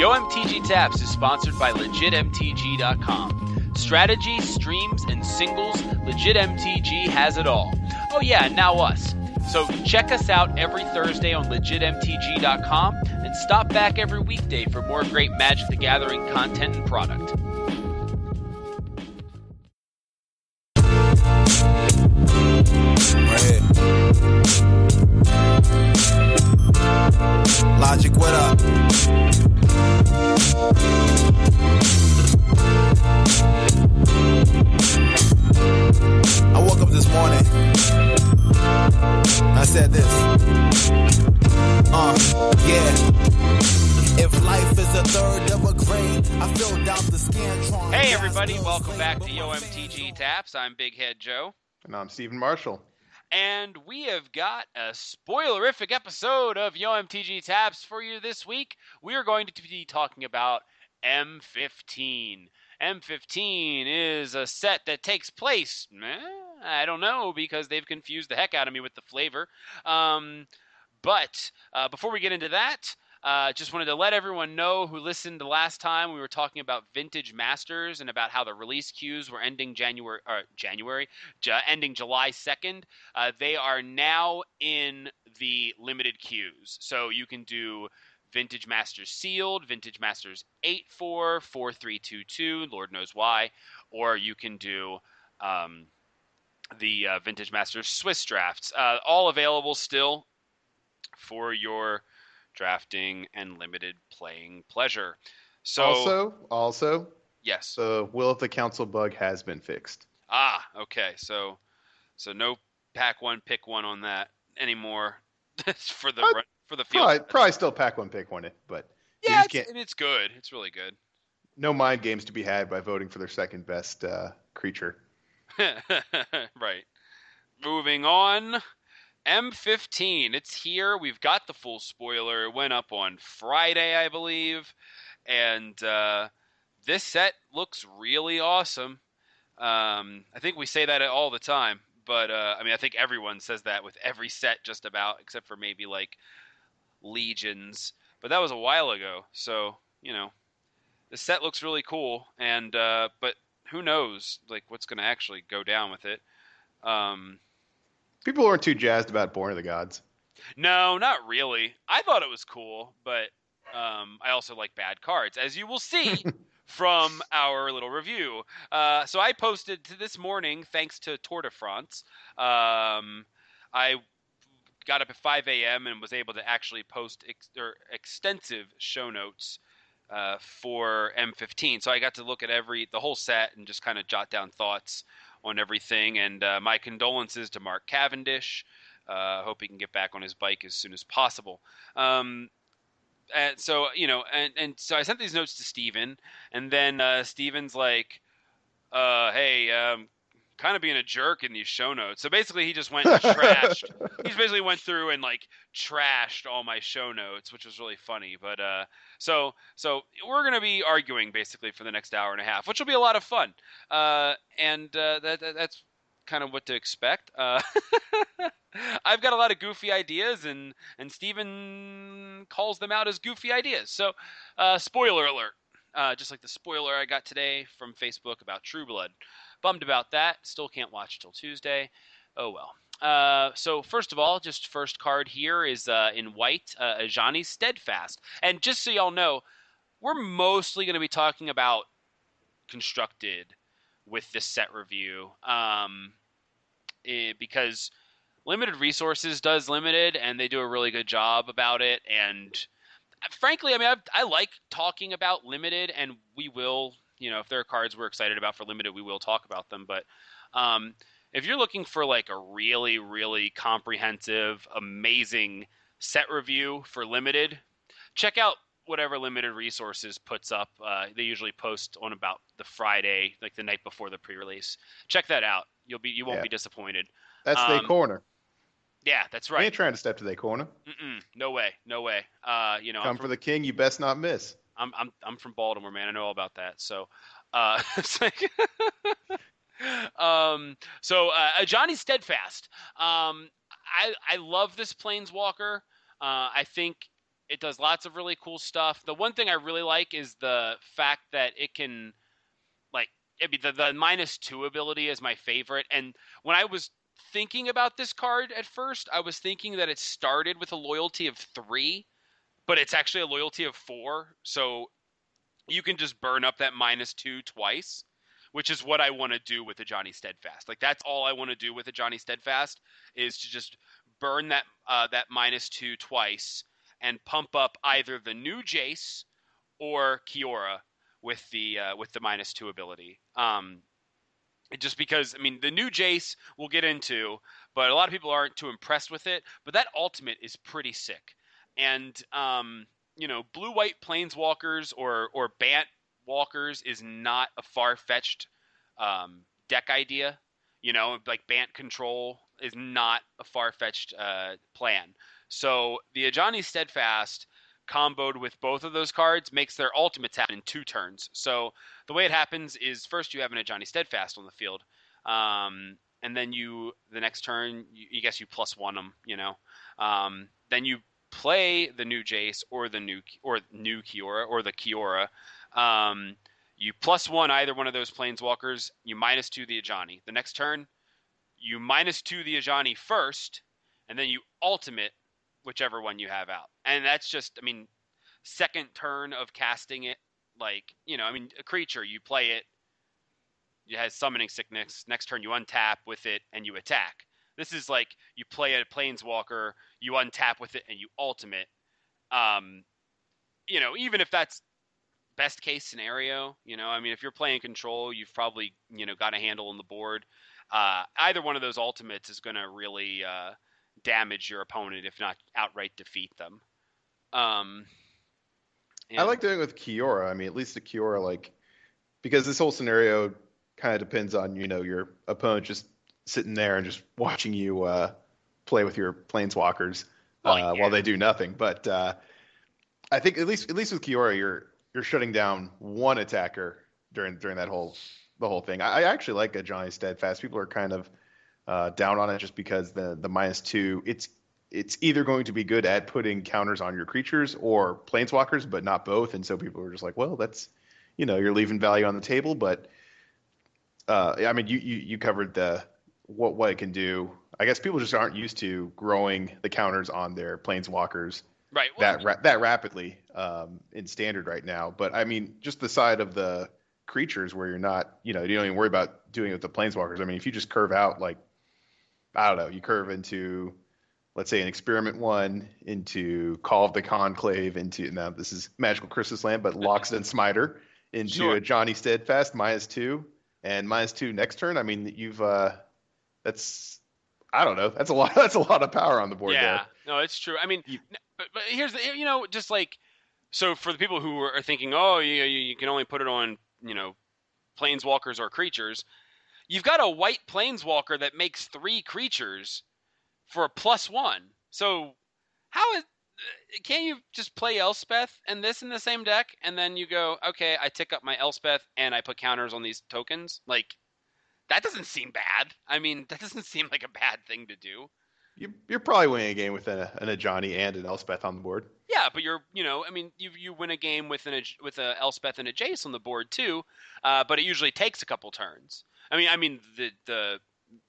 YoMTG Taps is sponsored by LegitMTG.com. Strategy, streams, and singles, LegitMTG has it all. Oh, yeah, now us. So check us out every Thursday on legitmtg.com and stop back every weekday for more great Magic the Gathering content and product. I'm Big Head Joe. And I'm Stephen Marshall. And we have got a spoilerific episode of YoMTG Taps for you this week. We are going to be talking about M15. M15 is a set that takes place. Eh, I don't know because they've confused the heck out of me with the flavor. Um, but uh, before we get into that, uh, just wanted to let everyone know who listened the last time we were talking about vintage masters and about how the release queues were ending January or January, ending July 2nd. Uh, they are now in the limited queues, so you can do Vintage Masters sealed, Vintage Masters 8-4, 4-3-2-2, Lord knows why, or you can do um, the uh, Vintage Masters Swiss drafts. Uh, all available still for your drafting and limited playing pleasure. So also, also, yes, the will of the council bug has been fixed. Ah, okay. So, so no pack one, pick one on that anymore for the Uh, for the field. Probably, probably still pack one, pick one it, but yeah, it's, it's good. It's really good. no mind games to be had by voting for their second best uh, creature. right. Moving on. M15. It's here. We've got the full spoiler. It went up on Friday, I believe. And uh, this set looks really awesome. Um, I think we say that all the time. But, uh, I mean, I think everyone says that with every set just about, except for maybe like Legions. But that was a while ago. So, you know, the set looks really cool. And, uh, but who knows, like, what's going to actually go down with it. Um, People weren't too jazzed about Born of the Gods. no, not really. I thought it was cool, but um, I also like bad cards, as you will see from our little review. Uh, so I posted to this morning, thanks to Tour de France. Um, I got up at 5 a.m. and was able to actually post ex- or extensive show notes uh, for M15. So I got to look at every the whole set and just kind of jot down thoughts on everything. And uh, my condolences to Mark Cavendish. Uh, hope he can get back on his bike as soon as possible. Um, and so you know, and and so I sent these notes to Steven, and then uh, Steven's like, uh, "Hey, um, kind of being a jerk in these show notes." So basically, he just went and trashed. He basically went through and like trashed all my show notes, which was really funny. But uh, so so we're gonna be arguing basically for the next hour and a half, which will be a lot of fun. Uh, and uh, that, that that's kind of what to expect. Uh, I've got a lot of goofy ideas, and and Steven calls them out as goofy ideas. So, uh, spoiler alert! Uh, just like the spoiler I got today from Facebook about True Blood. Bummed about that. Still can't watch till Tuesday. Oh well. Uh, so first of all, just first card here is uh, in white, uh, Ajani Steadfast, and just so y'all know, we're mostly going to be talking about constructed with this set review, um, eh, because limited resources does limited, and they do a really good job about it. And frankly, I mean, I've, I like talking about limited, and we will, you know, if there are cards we're excited about for limited, we will talk about them. But um, if you're looking for like a really, really comprehensive, amazing set review for limited, check out whatever limited resources puts up. Uh, they usually post on about the Friday, like the night before the pre-release. Check that out. You'll be you won't Yeah. be disappointed. That's Um, their corner. Yeah, that's I right. ain't trying to step to their corner. Mm-mm, no way, no way. Uh, you know, Come for the king, you best not miss. I'm I'm I'm from Baltimore, man. I know all about that. So, uh, like, um, so uh, Ajani Steadfast. Um, I I love this Planeswalker. Uh, I think It does lots of really cool stuff. The one thing I really like is the fact that it can, like, I mean, the, the minus two ability is my favorite. And when I was thinking about this card at first, I was thinking that it started with a loyalty of three, but it's actually a loyalty of four. So you can just burn up that minus two twice, which is what I want to do with the Ajani Steadfast. Like that's all I want to do with the Ajani Steadfast is to just burn that uh, that minus two twice and pump up either the new Jace or Kiora with the uh, with the minus two ability. Um, just because I mean the new Jace we'll get into, but a lot of people aren't too impressed with it. But that ultimate is pretty sick, and um, you know, blue white planeswalkers or or Bant walkers is not a far fetched um, deck idea. You know, like Bant control is not a far fetched uh, plan. So the Ajani Steadfast comboed with both of those cards makes their ultimates happen in two turns. So the way it happens is first you have an Ajani Steadfast on the field, um, and then you the next turn you, guess you plus one them. You know, um, then you play the new Jace or the new or new Kiora or the Kiora. Um, you plus one either one of those planeswalkers. You minus two the Ajani. The next turn, you minus two the Ajani first, and then you ultimate whichever one you have out. And that's just, I mean, second turn of casting it. Like, you know, I mean, a creature, you play it, it has summoning sickness. Next turn, you untap with it and you attack. This is like you play a planeswalker, you untap with it, and you ultimate. Um, you know, even if that's best case scenario, you know, I mean, if you're playing control, you've probably you know got a handle on the board. Uh, either one of those ultimates is going to really uh, damage your opponent, if not outright defeat them. Um, I like doing it with Kiora. I mean, at least the Kiora, like, because this whole scenario kind of depends on you know your opponent just sitting there and just watching you uh, play with your planeswalkers uh, yeah. while they do nothing. But uh, I think at least at least with Kiora, you're you're shutting down one attacker during during that whole the whole thing. I, I actually like a Ajani Steadfast. People are kind of uh, down on it just because the the minus two. It's it's either going to be good at putting counters on your creatures or planeswalkers, but not both. And so people are just like, well, that's you know you're leaving value on the table, but uh, I mean you, you you covered the what what it can do. I guess people just aren't used to growing the counters on their planeswalkers right well, that ra- that rapidly um, in standard right now. But I mean, just the side of the creatures where you're not, you know, you don't even worry about doing it with the planeswalkers. I mean, if you just curve out like, I don't know, you curve into, let's say, an experiment one into Call of the Conclave into now this is Magical Christmas Land, but Loxodon Smiter into sure. a Ajani Steadfast minus two and minus two next turn. I mean, you've uh, that's I don't know. That's a lot. That's a lot of power on the board. Yeah, there. no, it's true. I mean, you, but, but here's the you know just like so for the people who are thinking, oh, you you can only put it on you know planeswalkers or creatures. You've got a white planeswalker that makes three creatures for a plus one. So how is uh, can't you just play Elspeth and this in the same deck, and then you go, okay, I tick up my Elspeth and I put counters on these tokens? Like that doesn't seem bad. I mean, that doesn't seem like a bad thing to do. You, you're probably winning a game with a, an Ajani and an Elspeth on the board. Yeah, but you're, you know, I mean, you you win a game with an with a Elspeth and a Jace on the board too, uh, but it usually takes a couple turns. I mean, I mean the the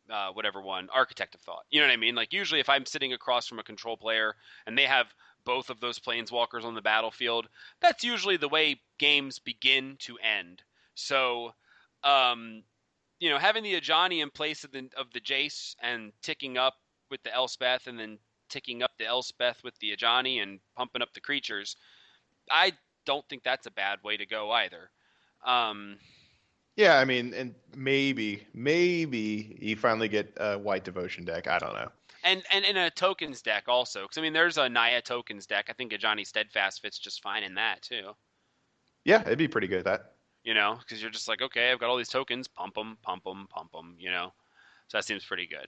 uh, whatever one Architect of Thought. You know what I mean? Like usually, if I'm sitting across from a control player and they have both of those planeswalkers on the battlefield, that's usually the way games begin to end. So, um, you know, having the Ajani in place of the of the Jace and ticking up with the Elspeth and then ticking up the Elspeth with the Ajani and pumping up the creatures, I don't think that's a bad way to go either. Um, yeah, I mean, and maybe, maybe you finally get a white devotion deck. I don't know. And and in a tokens deck also, because I mean, there's a Naya tokens deck. I think Ajani Steadfast fits just fine in that too. Yeah, it'd be pretty good at that you know, because you're just like, okay, I've got all these tokens, pump them, pump them, pump them, you know. So that seems pretty good.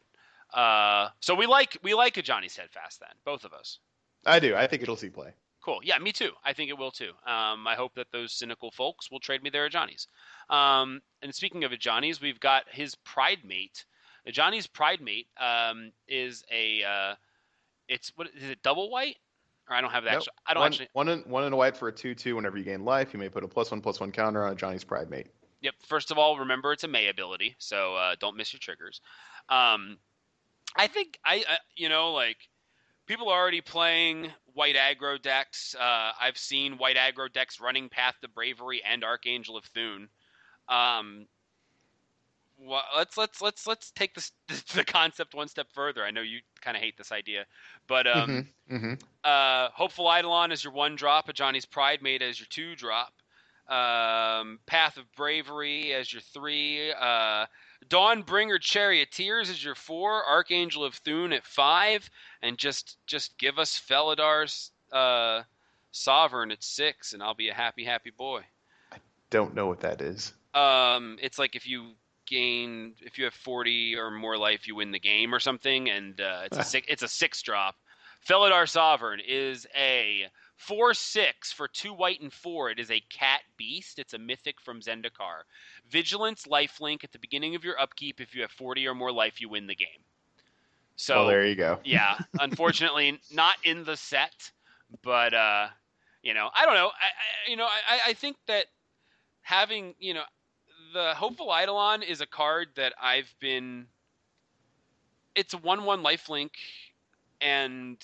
Uh, so we like we like a Ajani Steadfast then, both of us. I do. I think it'll see play. Cool. Yeah, me too. I think it will too. Um, I hope that those cynical folks will trade me their Johnnies. Um, and speaking of Johnnies, we've got his Pride Mate. Ajani's Pride Mate um, is a uh, it's what is it double white? Or I don't have that. Nope. I don't one, actually. one in, one in a white for a two-two. Whenever you gain life, you may put a plus one plus one counter on Ajani's Pride Mate. Yep. First of all, remember it's a May ability, so uh, don't miss your triggers. Um, I think I, uh, you know, like people are already playing white aggro decks. Uh, I've seen white aggro decks running Path to Bravery and Archangel of Thune. Um, well, let's let's let's let's take this the concept one step further. I know you kind of hate this idea, but um, mm-hmm. uh, Hopeful Eidolon is your one drop, a Ajani's Pride Mate as your two drop, um, Path of Bravery as your three, uh, Dawnbringer Charioteers as your four, Archangel of Thune at five, and just just give us Felidar's uh, Sovereign at six, and I'll be a happy happy boy. I don't know what that is. Um, it's like if you gain if you have 40 or more life you win the game or something and uh, it's a six it's a six drop. Felidar Sovereign is a 4-6 for 2 white and 4 it is a cat beast. It's a mythic from Zendikar. Vigilance lifelink at the beginning of your upkeep. If you have 40 or more life you win the game. So well, there you go. yeah unfortunately not in the set but uh you know i don't know. I, I you know I, I think that having you know the Hopeful Eidolon is a card that I've been. It's a one-one lifelink, and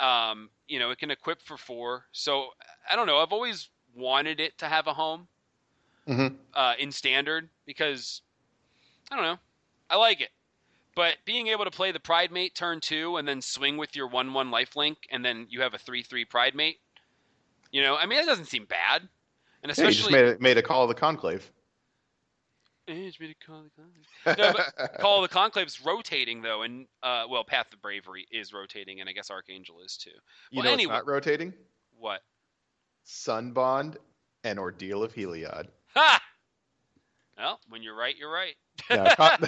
um, you know it can equip for four. So I don't know. I've always wanted it to have a home mm-hmm. uh, in standard because I don't know. I like it, but being able to play the Pride Mate turn two and then swing with your one-one lifelink, and then you have a three-three Pride Mate. You know, I mean, it doesn't seem bad, and Yeah, you especially just made a, made a call of the conclave. It's really Call the Conclave. No, but Call the Conclave's rotating though, and uh, well, Path of Bravery is rotating, and I guess Archangel is too. you Well, know anyway- it's not rotating? What? Sunbond and Ordeal of Heliod. Ha! Well, when you're right, you're right. No, Con-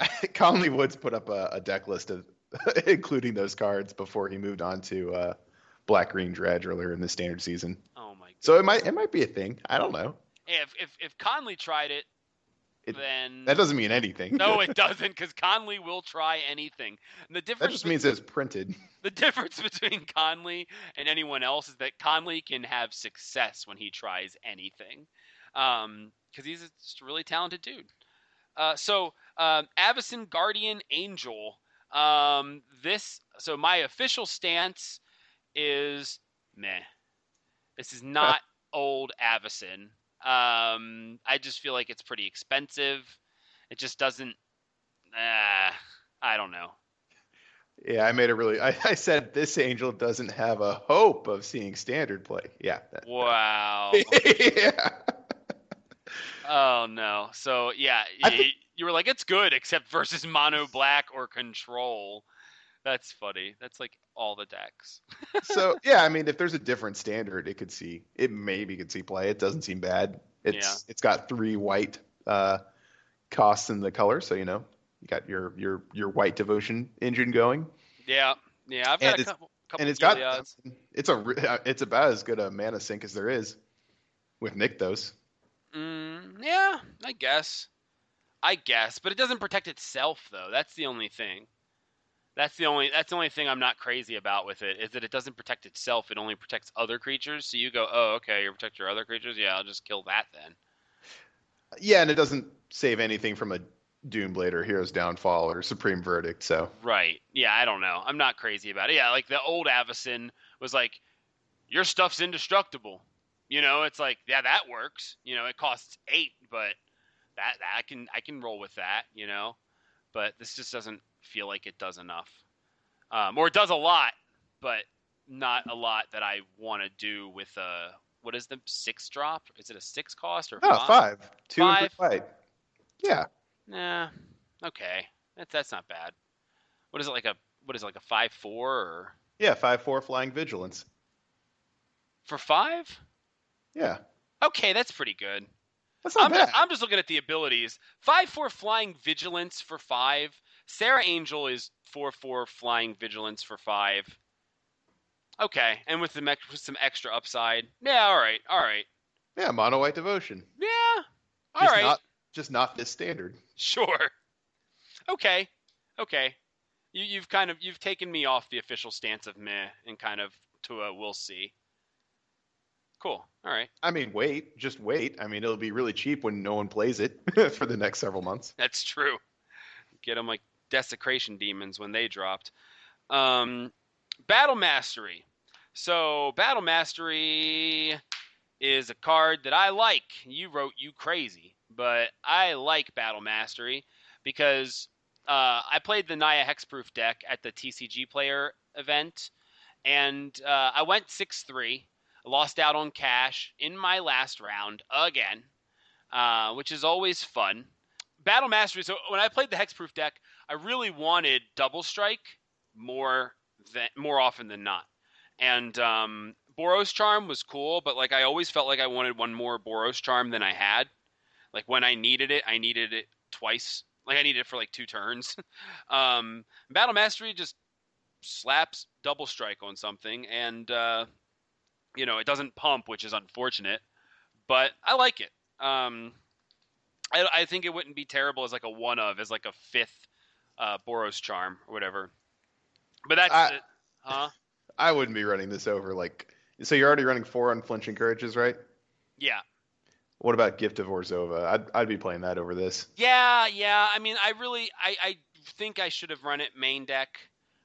Conley Woods put up a, a deck list of including those cards before he moved on to uh, Black Green Dredge earlier in the standard season. oh my god. So it might it might be a thing. I don't know. If if if Conley tried it, It- then That doesn't mean anything. no, it doesn't, because Conley will try anything. And the that difference just means it's printed. the difference between Conley and anyone else is that Conley can have success when he tries anything, because he's just a really talented dude. Uh, so, um, Avacyn Guardian Angel. Um, this so my official stance is meh. This is not old Avacyn. Um, I just feel like it's pretty expensive. It just doesn't. Uh, I don't know. Yeah, I made a really. I, I said this angel doesn't have a hope of seeing standard play. Yeah. that- Wow. yeah. Oh no. So yeah, think- you were like it's good except versus mono black or control. That's funny. That's like all the decks. So yeah, I mean, if there's a different standard, it could see. It maybe could see play. It doesn't seem bad. It's Yeah. it's got three white uh, costs in the color, so you know you got your your your white devotion engine going, Yeah. Yeah, I've And got a it's- couple couple and it's got it's a uh, it's about as good a mana sink as there is with Nykthos. Mm, yeah, I guess. I guess, but it doesn't protect itself though. That's the only thing. That's the only that's the only thing I'm not crazy about with it is that it doesn't protect itself. It only protects other creatures. So you go, oh, okay, you protect your other creatures. Yeah, I'll just kill that then. Yeah, and it doesn't save anything from a Doomblade or Hero's Downfall or Supreme Verdict. So Right. Yeah, I don't know. I'm not crazy about it. Yeah, like the old Avacyn was like, your stuff's indestructible. You know, it's like, yeah, that works. You know, it costs eight, but that, that I can I can roll with that. You know, but this just doesn't feel like it does enough, um, or it does a lot, but not a lot that I want to do with a what is the six drop? Is it a six cost or oh, five, two Five. three white. Yeah, Nah, okay, that's that's not bad. What is it like a what is it like a five four or yeah, five four flying vigilance. for five? Yeah, Okay, that's pretty good. that's not I'm bad. just, I'm just looking at the abilities. Five four flying vigilance for five. Serra Angel is four four flying vigilance for five. Okay, and with, the, with some extra upside. Yeah, all right, all right. yeah, mono white devotion. Yeah, all Just right. not just not this standard. Sure. Okay. Okay. You, you've kind of you've taken me off the official stance of meh and kind of to a we'll see. Cool. All right. I mean, wait, just wait. I mean, it'll be really cheap when no one plays it for the next several months. That's true. Get them like desecration demons when they dropped. Um, Battle Mastery. So Battle Mastery is a card that I like. You wrote you crazy, but I like Battle Mastery because uh, I played the Naya Hexproof deck at the TCG Player event, and uh, I went six three lost out on cash in my last round again, uh, which is always fun. Battle Mastery. So when I played the Hexproof deck, I really wanted Double Strike more than more often than not, and um, Boros Charm was cool, but like I always felt like I wanted one more Boros Charm than I had. Like when I needed it, I needed it twice. Like I needed it for like two turns. um, Battle Mastery just slaps double strike on something, and uh, you know, it doesn't pump, which is unfortunate, but I like it. Um, I, I think it wouldn't be terrible as like a one of, as like a fifth uh, Boros charm or whatever. But that's I, it. Huh? I wouldn't be running this over like. So you're already running four unflinching courages, right? Yeah. What about Gift of Orzhova? I'd I'd be playing that over this. Yeah, yeah. I mean, I really, I, I think I should have run it main deck.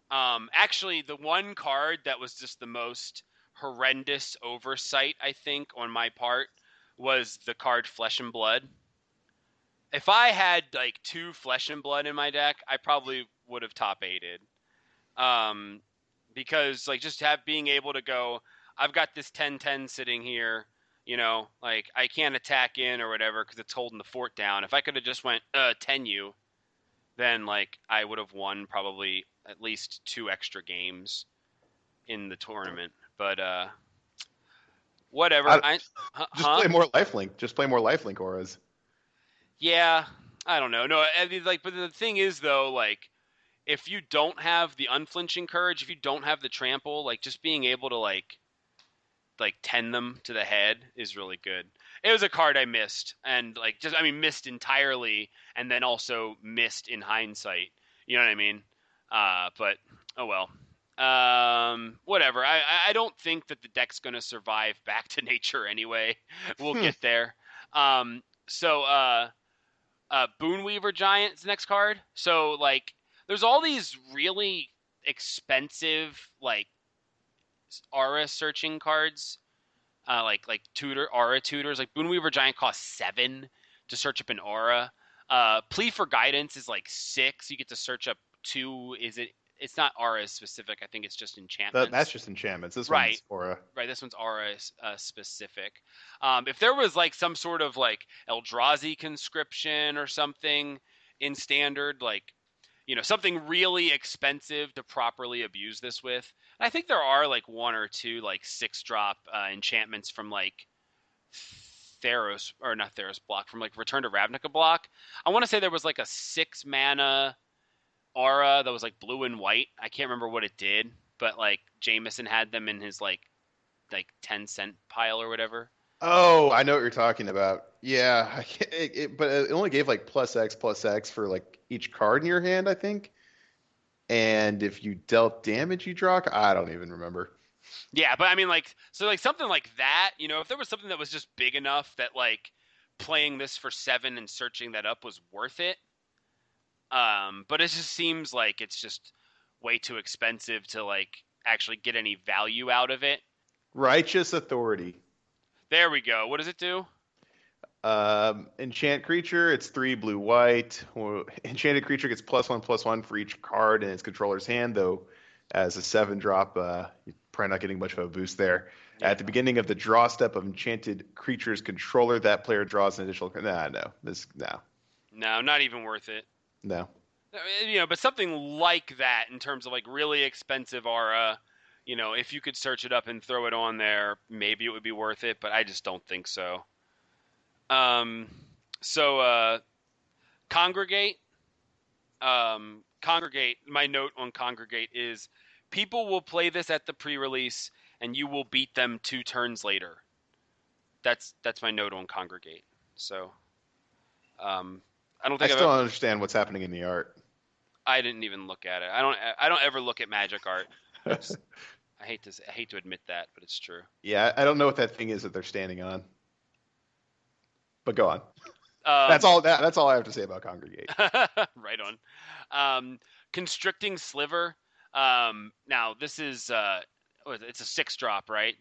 Um, actually, the one card that was just the most horrendous oversight, I think, on my part was the card Flesh and Blood. If I had like two Flesh and Blood in my deck, I probably would have top aided. Um, because like just have being able to go, I've got this 10-10 sitting here, you know, like I can't attack in or whatever because it's holding the fort down. If I could have just went uh 10 you, then like I would have won probably at least two extra games in the tournament. But uh, whatever. I, I, huh? just play more lifelink. Just play more lifelink auras. Yeah, I don't know. No, I mean, like, but the thing is though, like, if you don't have the unflinching courage, if you don't have the trample, like, just being able to like, like, tend them to the head is really good. It was a card I missed, and like, just I mean, missed entirely, and then also missed in hindsight. You know what I mean? Uh, but oh well. Um, whatever. I I don't think that the deck's going to survive back to nature anyway. We'll hmm. get there. Um, so uh, uh, Boonweaver Giant's next card. So like, there's all these really expensive like aura searching cards. Uh, like like tutor aura tutors. Like Boonweaver Giant costs seven to search up an aura. Uh, plea for guidance is like six. You get to search up two. Is it it's not aura specific. I think it's just enchantments. That, that's just enchantments. This right. one's aura. Right. This one's aura uh, specific. Um, if there was like some sort of like Eldrazi conscription or something in standard, like you know something really expensive to properly abuse this with, and I think there are like one or two like six drop uh, enchantments from like. Theros or not Theros block from like Return to Ravnica block. I want to say there was like a six mana aura that was like blue and white. I can't remember what it did, but like Jameson had them in his like like ten cent pile or whatever. Oh, I know what you're talking about. Yeah, it, it, but it only gave like plus X plus X for like each card in your hand, I think. And if you dealt damage, you draw. I don't even remember. Yeah, but I mean, like, so like something like that. You know, if there was something that was just big enough that like playing this for seven and searching that up was worth it, um, but it just seems like it's just way too expensive to like actually get any value out of it. Righteous authority. There we go. What does it do? Um, enchant creature. It's three blue white. Enchanted creature gets plus one plus one for each card in its controller's hand. Though, as a seven drop, uh, you're probably not getting much of a boost there. Yeah. At the beginning of the draw step of enchanted creature's controller, that player draws an additional. Nah, no, this no. No, not even worth it. No. You know, but something like that in terms of like really expensive aura, you know, if you could search it up and throw it on there, maybe it would be worth it, but I just don't think so. Um, so, uh, congregate, um, congregate, my note on congregate is people will play this at the pre-release and you will beat them two turns later. That's, that's my note on congregate. So, um, I don't think I still don't understand what's happening in the art. I didn't even look at it. I don't. I don't ever look at magic art. I hate to. I hate to admit that, but it's true. Yeah, I don't know what that thing is that they're standing on. But go on. Um, that's all. That, that's all I have to say about Congregate. right on. Um, constricting sliver. Um, now this is uh, what is it? it's a six drop, right?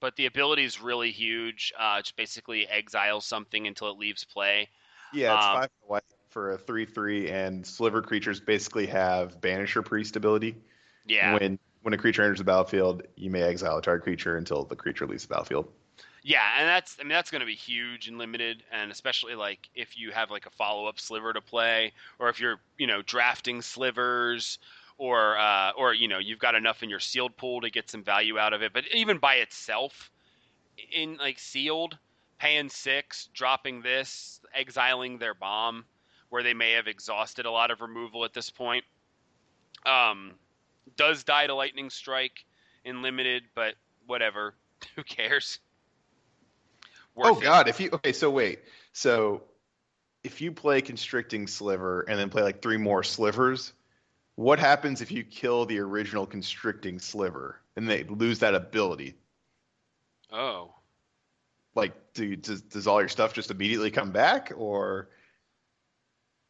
But the ability is really huge. Uh, it's basically exile something until it leaves play. Yeah, it's Um, five white for a three-three, and sliver creatures basically have Banisher Priest ability. Yeah, When when a creature enters the battlefield, you may exile a target creature until the creature leaves the battlefield. yeah, and that's I mean that's going to be huge and limited, and especially like if you have like a follow up sliver to play, or if you're you know drafting slivers. Or, uh, or you know, you've got enough in your sealed pool to get some value out of it. But even by itself, in like sealed, paying six, dropping this, exiling their bomb, where they may have exhausted a lot of removal at this point. Um, does die to lightning strike in limited, but whatever. Who cares? oh Worth it. God! If you okay, so wait, so if you play constricting sliver and then play like three more slivers, what happens if you kill the original constricting sliver and they lose that ability? Oh, Like, do does does all your stuff just immediately come back, or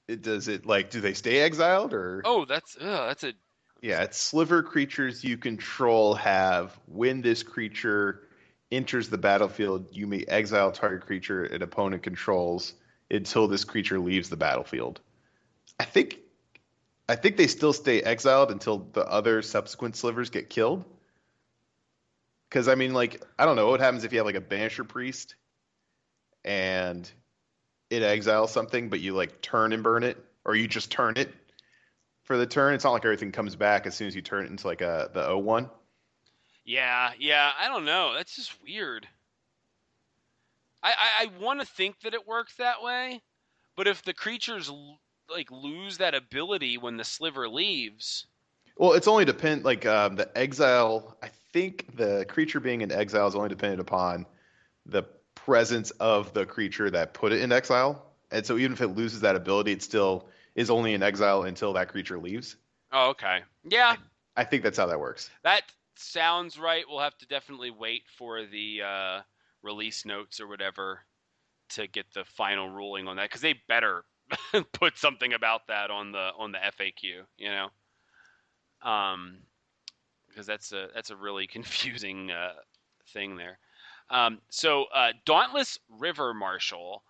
it, does it like do they stay exiled or? oh, that's uh, that's a Yeah, it's sliver creatures you control have when this creature enters the battlefield, you may exile target creature an opponent controls until this creature leaves the battlefield. I think I think they still stay exiled until the other subsequent slivers get killed. Cuz I mean like I don't know what happens if you have like a banisher priest and it exiles something but you like turn and burn it or you just turn it for the turn. It's not like everything comes back as soon as you turn it into like a the O1. yeah, yeah. I don't know. That's just weird. I I, I want to think that it works that way, but if the creatures l- like lose that ability when the sliver leaves, Well, it's only depend like um, the exile. I think the creature being in exile is only dependent upon the presence of the creature that put it in exile. And so even if it loses that ability, it still is only in exile until that creature leaves. oh okay, yeah. I think that's how that works. That sounds right. We'll have to definitely wait for the uh, release notes or whatever to get the final ruling on that because they better put something about that on the on the FAQ. You know, um, because that's a that's a really confusing uh, thing there. Um, so uh, Dauntless River Marshal.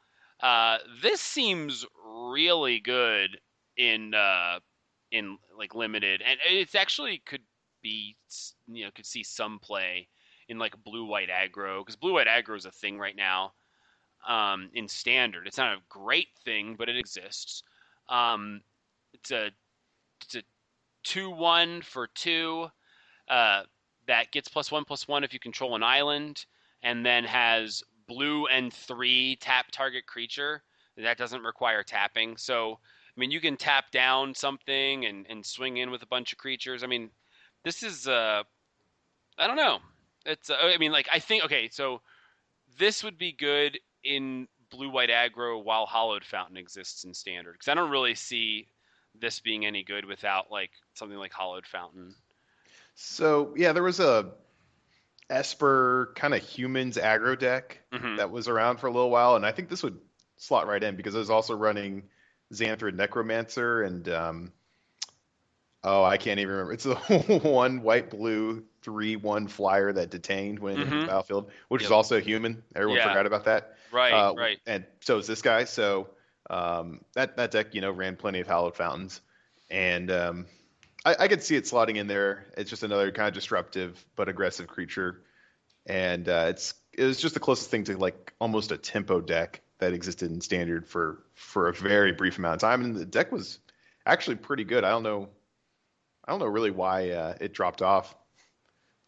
Uh, this seems really good in uh, in like limited, and it's actually could be you know could see some play in like blue white aggro because blue white aggro is a thing right now um, in standard. It's not a great thing, but it exists. Um, it's a it's a two one for two uh, that gets plus one plus one if you control an island, and then has blue and three tap target creature. That doesn't require tapping. So I mean, you can tap down something and, and swing in with a bunch of creatures. I mean, this is uh, I don't know. It's uh, I mean, like I think okay, so this would be good in blue white aggro while Hallowed Fountain exists in standard because I don't really see this being any good without like something like Hallowed Fountain. So yeah, there was a Esper kind of humans aggro deck Mhm. that was around for a little while, and I think this would slot right in because it was also running Xathrid Necromancer and um, oh, I can't even remember. It's the one white blue three one flyer that detained when in Mhm. the battlefield, which is Yep. also human. Everyone Yeah. forgot about that. Right, Uh, right. And so is this guy. So um, that that deck, you know, ran plenty of hallowed fountains, and um, I, I could see it slotting in there. It's just another kind of disruptive but aggressive creature, and uh, it's it was just the closest thing to like almost a tempo deck that existed in standard for for a very brief amount of time, and the deck was actually pretty good. I don't know, I don't know really why uh, it dropped off.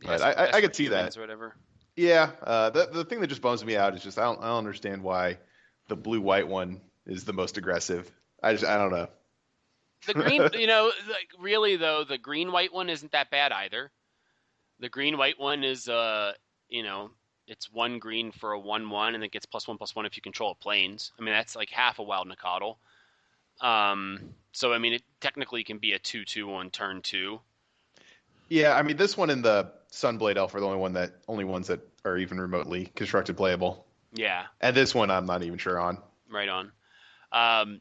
But Yeah, I- I- I could see that. Whatever. Yeah, uh, the the thing that just bums me out is just I don't I don't understand why the blue white one is the most aggressive. I just I don't know. The green, you know, like really though, the green white one isn't that bad either. The green white one is, uh, you know, it's one green for a one one, and it gets plus one plus one if you control planes. I mean, that's like half a wild Nacatl. Um, so I mean, it technically can be a two-two on turn two. Yeah, I mean, this one and the Sunblade Elf are the only one that only ones that are even remotely constructed playable. Yeah, And this one, I'm not even sure on. right on. Um,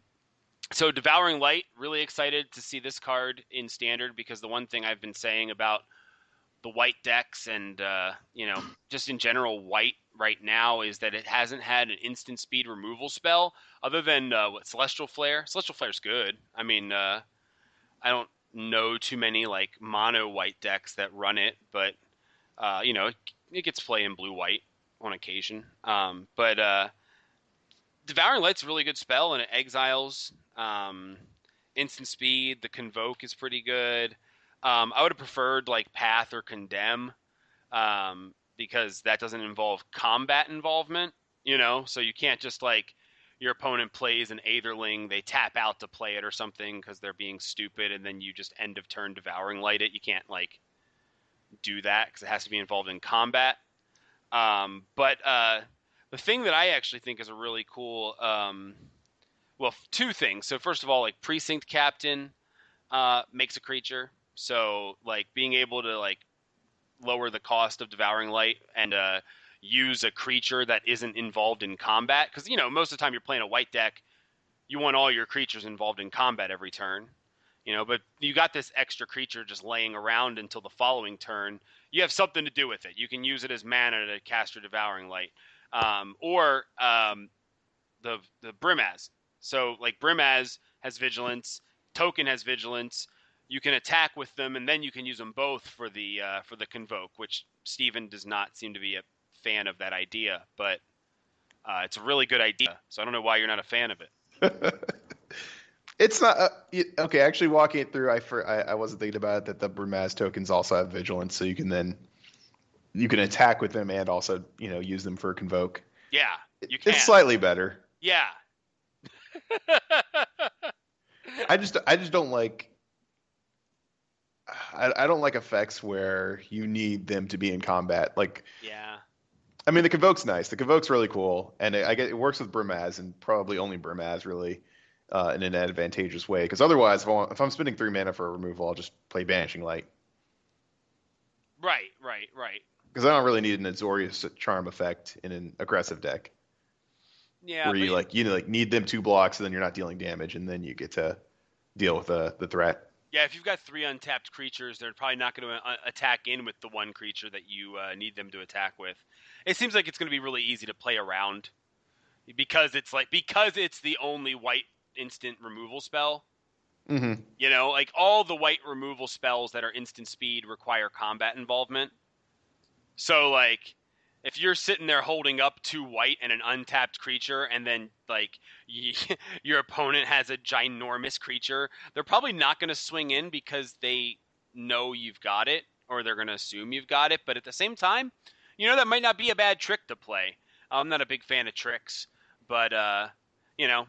so Devouring Light, really excited to see this card in standard because the one thing I've been saying about the white decks and uh, you know just in general white right now is that it hasn't had an instant speed removal spell other than uh, what Celestial Flare. Celestial Flare's good. I mean, uh, I don't know too many like mono white decks that run it, but uh, you know it, it gets play in blue white on occasion. Um, but uh, Devouring Light's a really good spell, and it exiles um, instant speed. The Convoke is pretty good. Um, I would have preferred like Path or Condemn um, because that doesn't involve combat involvement, you know. So you can't just like your opponent plays an Aetherling, they tap out to play it or something because they're being stupid, and then you just end of turn Devouring Light it. You can't like do that because it has to be involved in combat. Um, but uh, the thing that I actually think is a really cool, um, well, two things. So first of all, like Precinct Captain uh, makes a creature, so like being able to like lower the cost of Devouring Light and uh, use a creature that isn't involved in combat, because you know most of the time you're playing a white deck, you want all your creatures involved in combat every turn. You know, but you got this extra creature just laying around until the following turn. You have something to do with it. You can use it as mana to cast your Devouring Light um, or um, the the Brimaz. So like Brimaz has vigilance, Token has vigilance. You can attack with them, and then you can use them both for the uh, for the convoke, which Steven does not seem to be a fan of that idea, but uh, it's a really good idea. So I don't know why you're not a fan of it. It's not uh, okay. Actually, walking it through, I, for, I I wasn't thinking about it, that the Brimaz tokens also have vigilance, so you can then you can attack with them and also you know use them for convoke. Yeah, you can. It's slightly better. yeah. I just I just don't like. I, I don't like effects where you need them to be in combat. Like, yeah. I mean, the convoke's nice. The convoke's really cool, and it, I get it works with Brimaz and probably only Brimaz really uh, in an advantageous way. Because otherwise, if, I want, if I'm spending three mana for a removal, I'll just play Banishing Light. Right, right, right. because I don't really need an Azorius charm effect in an aggressive deck Yeah. where you like you know, like need them two blocks and then you're not dealing damage and then you get to deal with the the threat. Yeah, if you've got three untapped creatures, they're probably not going to uh, attack in with the one creature that you uh, need them to attack with. It seems like it's going to be really easy to play around because it's like because it's the only white instant removal spell. Mm-hmm. You know, like all the white removal spells that are instant speed require combat involvement. So like if you're sitting there holding up two white and an untapped creature and then like y your opponent has a ginormous creature, they're probably not going to swing in because they know you've got it or they're going to assume you've got it, but at the same time, you know that might not be a bad trick to play. I'm not a big fan of tricks, but uh, you know,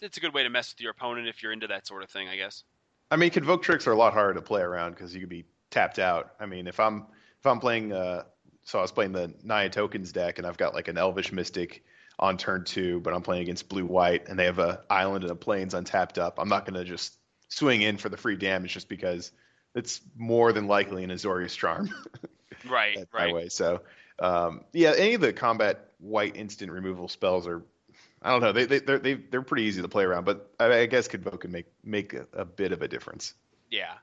it's a good way to mess with your opponent if you're into that sort of thing, I guess. I mean, convoke tricks are a lot harder to play around because you could be tapped out. I mean, if I'm if I'm playing, uh, so I was playing the Naya tokens deck and I've got like an Elvish Mystic on turn two, but I'm playing against blue white and they have a island and a plains untapped up. I'm not going to just swing in for the free damage just because it's more than likely an Azorius charm. Right, right. that way. So um, yeah, any of the combat white instant removal spells are, I don't know, they they they're they, they're pretty easy to play around, but I, I guess Convoke can make make a, a bit of a difference. Yeah.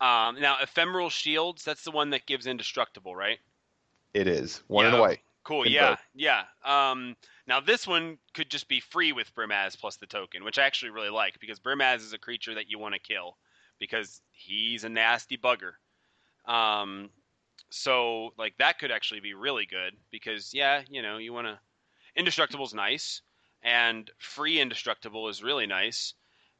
Um, now, ephemeral shields, that's the one that gives indestructible, right? It is one Yeah, and a white. Cool. Yeah. vote. Yeah. Um, now this one could just be free with Brimaz plus the token, which I actually really like because Brimaz is a creature that you want to kill because he's a nasty bugger. Um, so like that could actually be really good because yeah, you know, you want to indestructible's nice and free indestructible is really nice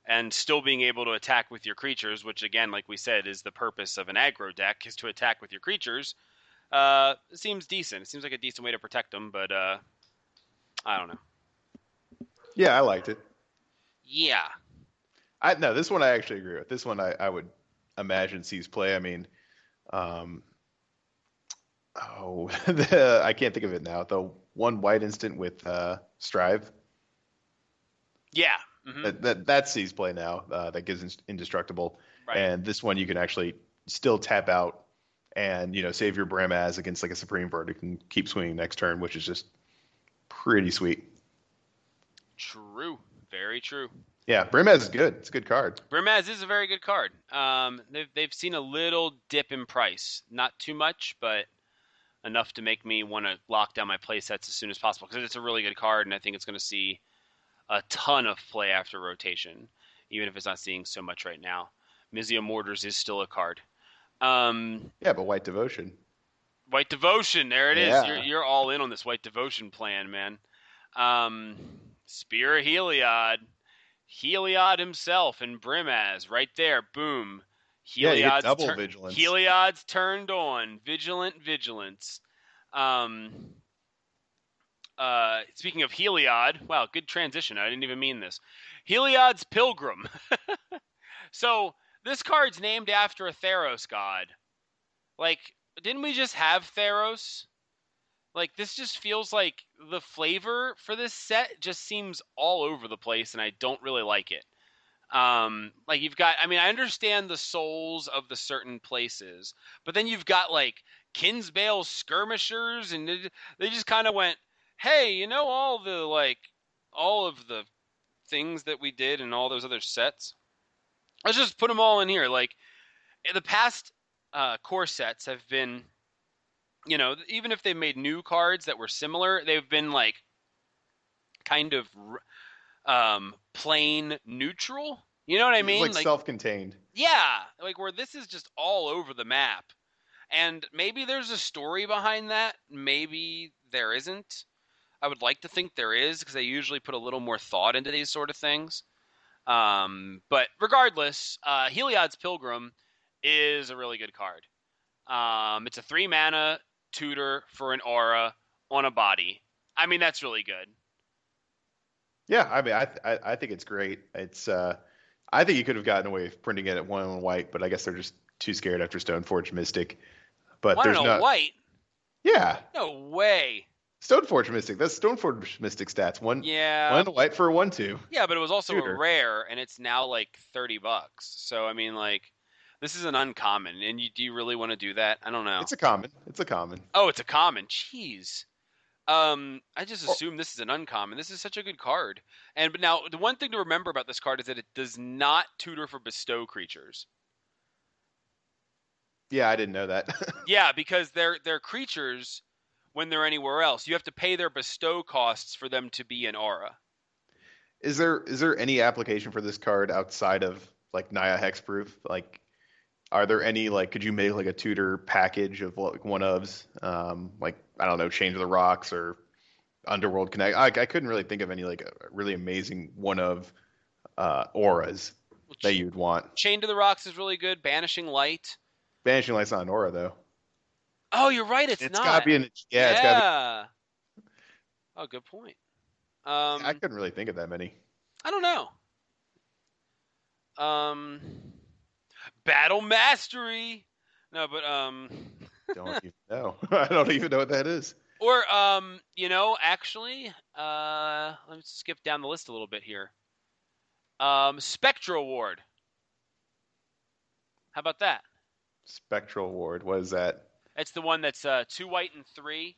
and still being able to attack with your creatures, which again, like we said, is the purpose of an aggro deck is to attack with your creatures. Uh, seems decent. It seems like a decent way to protect them, but uh, I don't know. Yeah, I liked it. Yeah, I no, this one I actually agree with. This one I, I would imagine sees play. I mean, um, oh, the, I can't think of it now. The one white instant with uh, Strive. yeah, Mhm. That, that that's C's play now. Uh, that gives indestructible, Right. and this one you can actually still tap out and you know save your Brimaz against like a Supreme Bird who can keep swinging next turn, which is just pretty sweet. True. Very true. Yeah, Brimaz is good. It's a good card. Brimaz is a very good card. Um, they've they've seen a little dip in price, not too much, but enough to make me want to lock down my play sets as soon as possible because it's a really good card, and I think it's going to see a ton of play after rotation, even if it's not seeing so much right now. Mizzium Mortars is still a card. Um, Yeah, but White Devotion. White Devotion, there it is. Yeah. You're you're all in on this White Devotion plan, man. Um, Spear of Heliod, Heliod himself and Brimaz, right there. Boom. Yeah, Heliod's double tur- vigilance. Heliod's turned on. Vigilant vigilance. Um. Uh, speaking of Heliod, wow, good transition. I didn't even mean this. Heliod's Pilgrim. so this card's named after a Theros god. Like, didn't we just have Theros? Like, this just feels like the flavor for this set just seems all over the place, and I don't really like it. Um, like you've got, I mean, I understand the souls of the certain places, but then you've got like Kinsbaile skirmishers, and it, they just kind of went, "Hey, you know all the like, all of the things that we did and all those other sets. Let's just put them all in here." Like the past uh, core sets have been, you know, even if they made new cards that were similar, they've been like kind of um, plain neutral. You know what I mean? It's like, self-contained. Yeah, like where this is just all over the map. And maybe there's a story behind that. Maybe there isn't. I would like to think there is because they usually put a little more thought into these sort of things. Um, but regardless, uh, Heliod's Pilgrim is a really good card. Um, it's a three mana tutor for an aura on a body. I mean, that's really good. Yeah, I mean, I I, I think it's great. It's uh, I think you could have gotten away with printing it at one on white, but I guess they're just too scared after Stoneforge Mystic. But One there's on a not. white? Yeah, No way. Stoneforge Mystic. That's Stoneforge Mystic stats. One Yeah. one white for a one two. Yeah, but it was also Tutor. a rare, and it's now like thirty bucks. So I mean, like, this is an uncommon, and you do you really want to do that? I don't know. It's a common. It's a common. oh, it's a common. Jeez. Um, I just assume this is an uncommon. This is such a good card. And but now the one thing to remember about this card is that it does not tutor for bestow creatures. Yeah, I didn't know that. Yeah, because they're they're creatures when they're anywhere else. You have to pay their bestow costs for them to be an aura. is there is there any application for this card outside of like Naya Hexproof? Like, are there any like could you make like a tutor package of like one ofs? Um, like I don't know, Chain to the Rocks or Underworld Connect. I, I couldn't really think of any like really amazing one of uh, auras Well, that you'd want. Chain to the Rocks is really good. Banishing Light. Banishing Light's not an aura though. Oh, you're right. It's, it's not. gotta be an yeah. It's gotta Yeah. Oh, good point. Um. I couldn't really think of that many. I don't know. Um, Battle Mastery. No, but um, Don't even know. I don't even know what that is. or um, you know, actually, uh, let me skip down the list a little bit here. Um, Spectral Ward. How about that? Spectral Ward. What is that? It's the one that's uh, two white and three,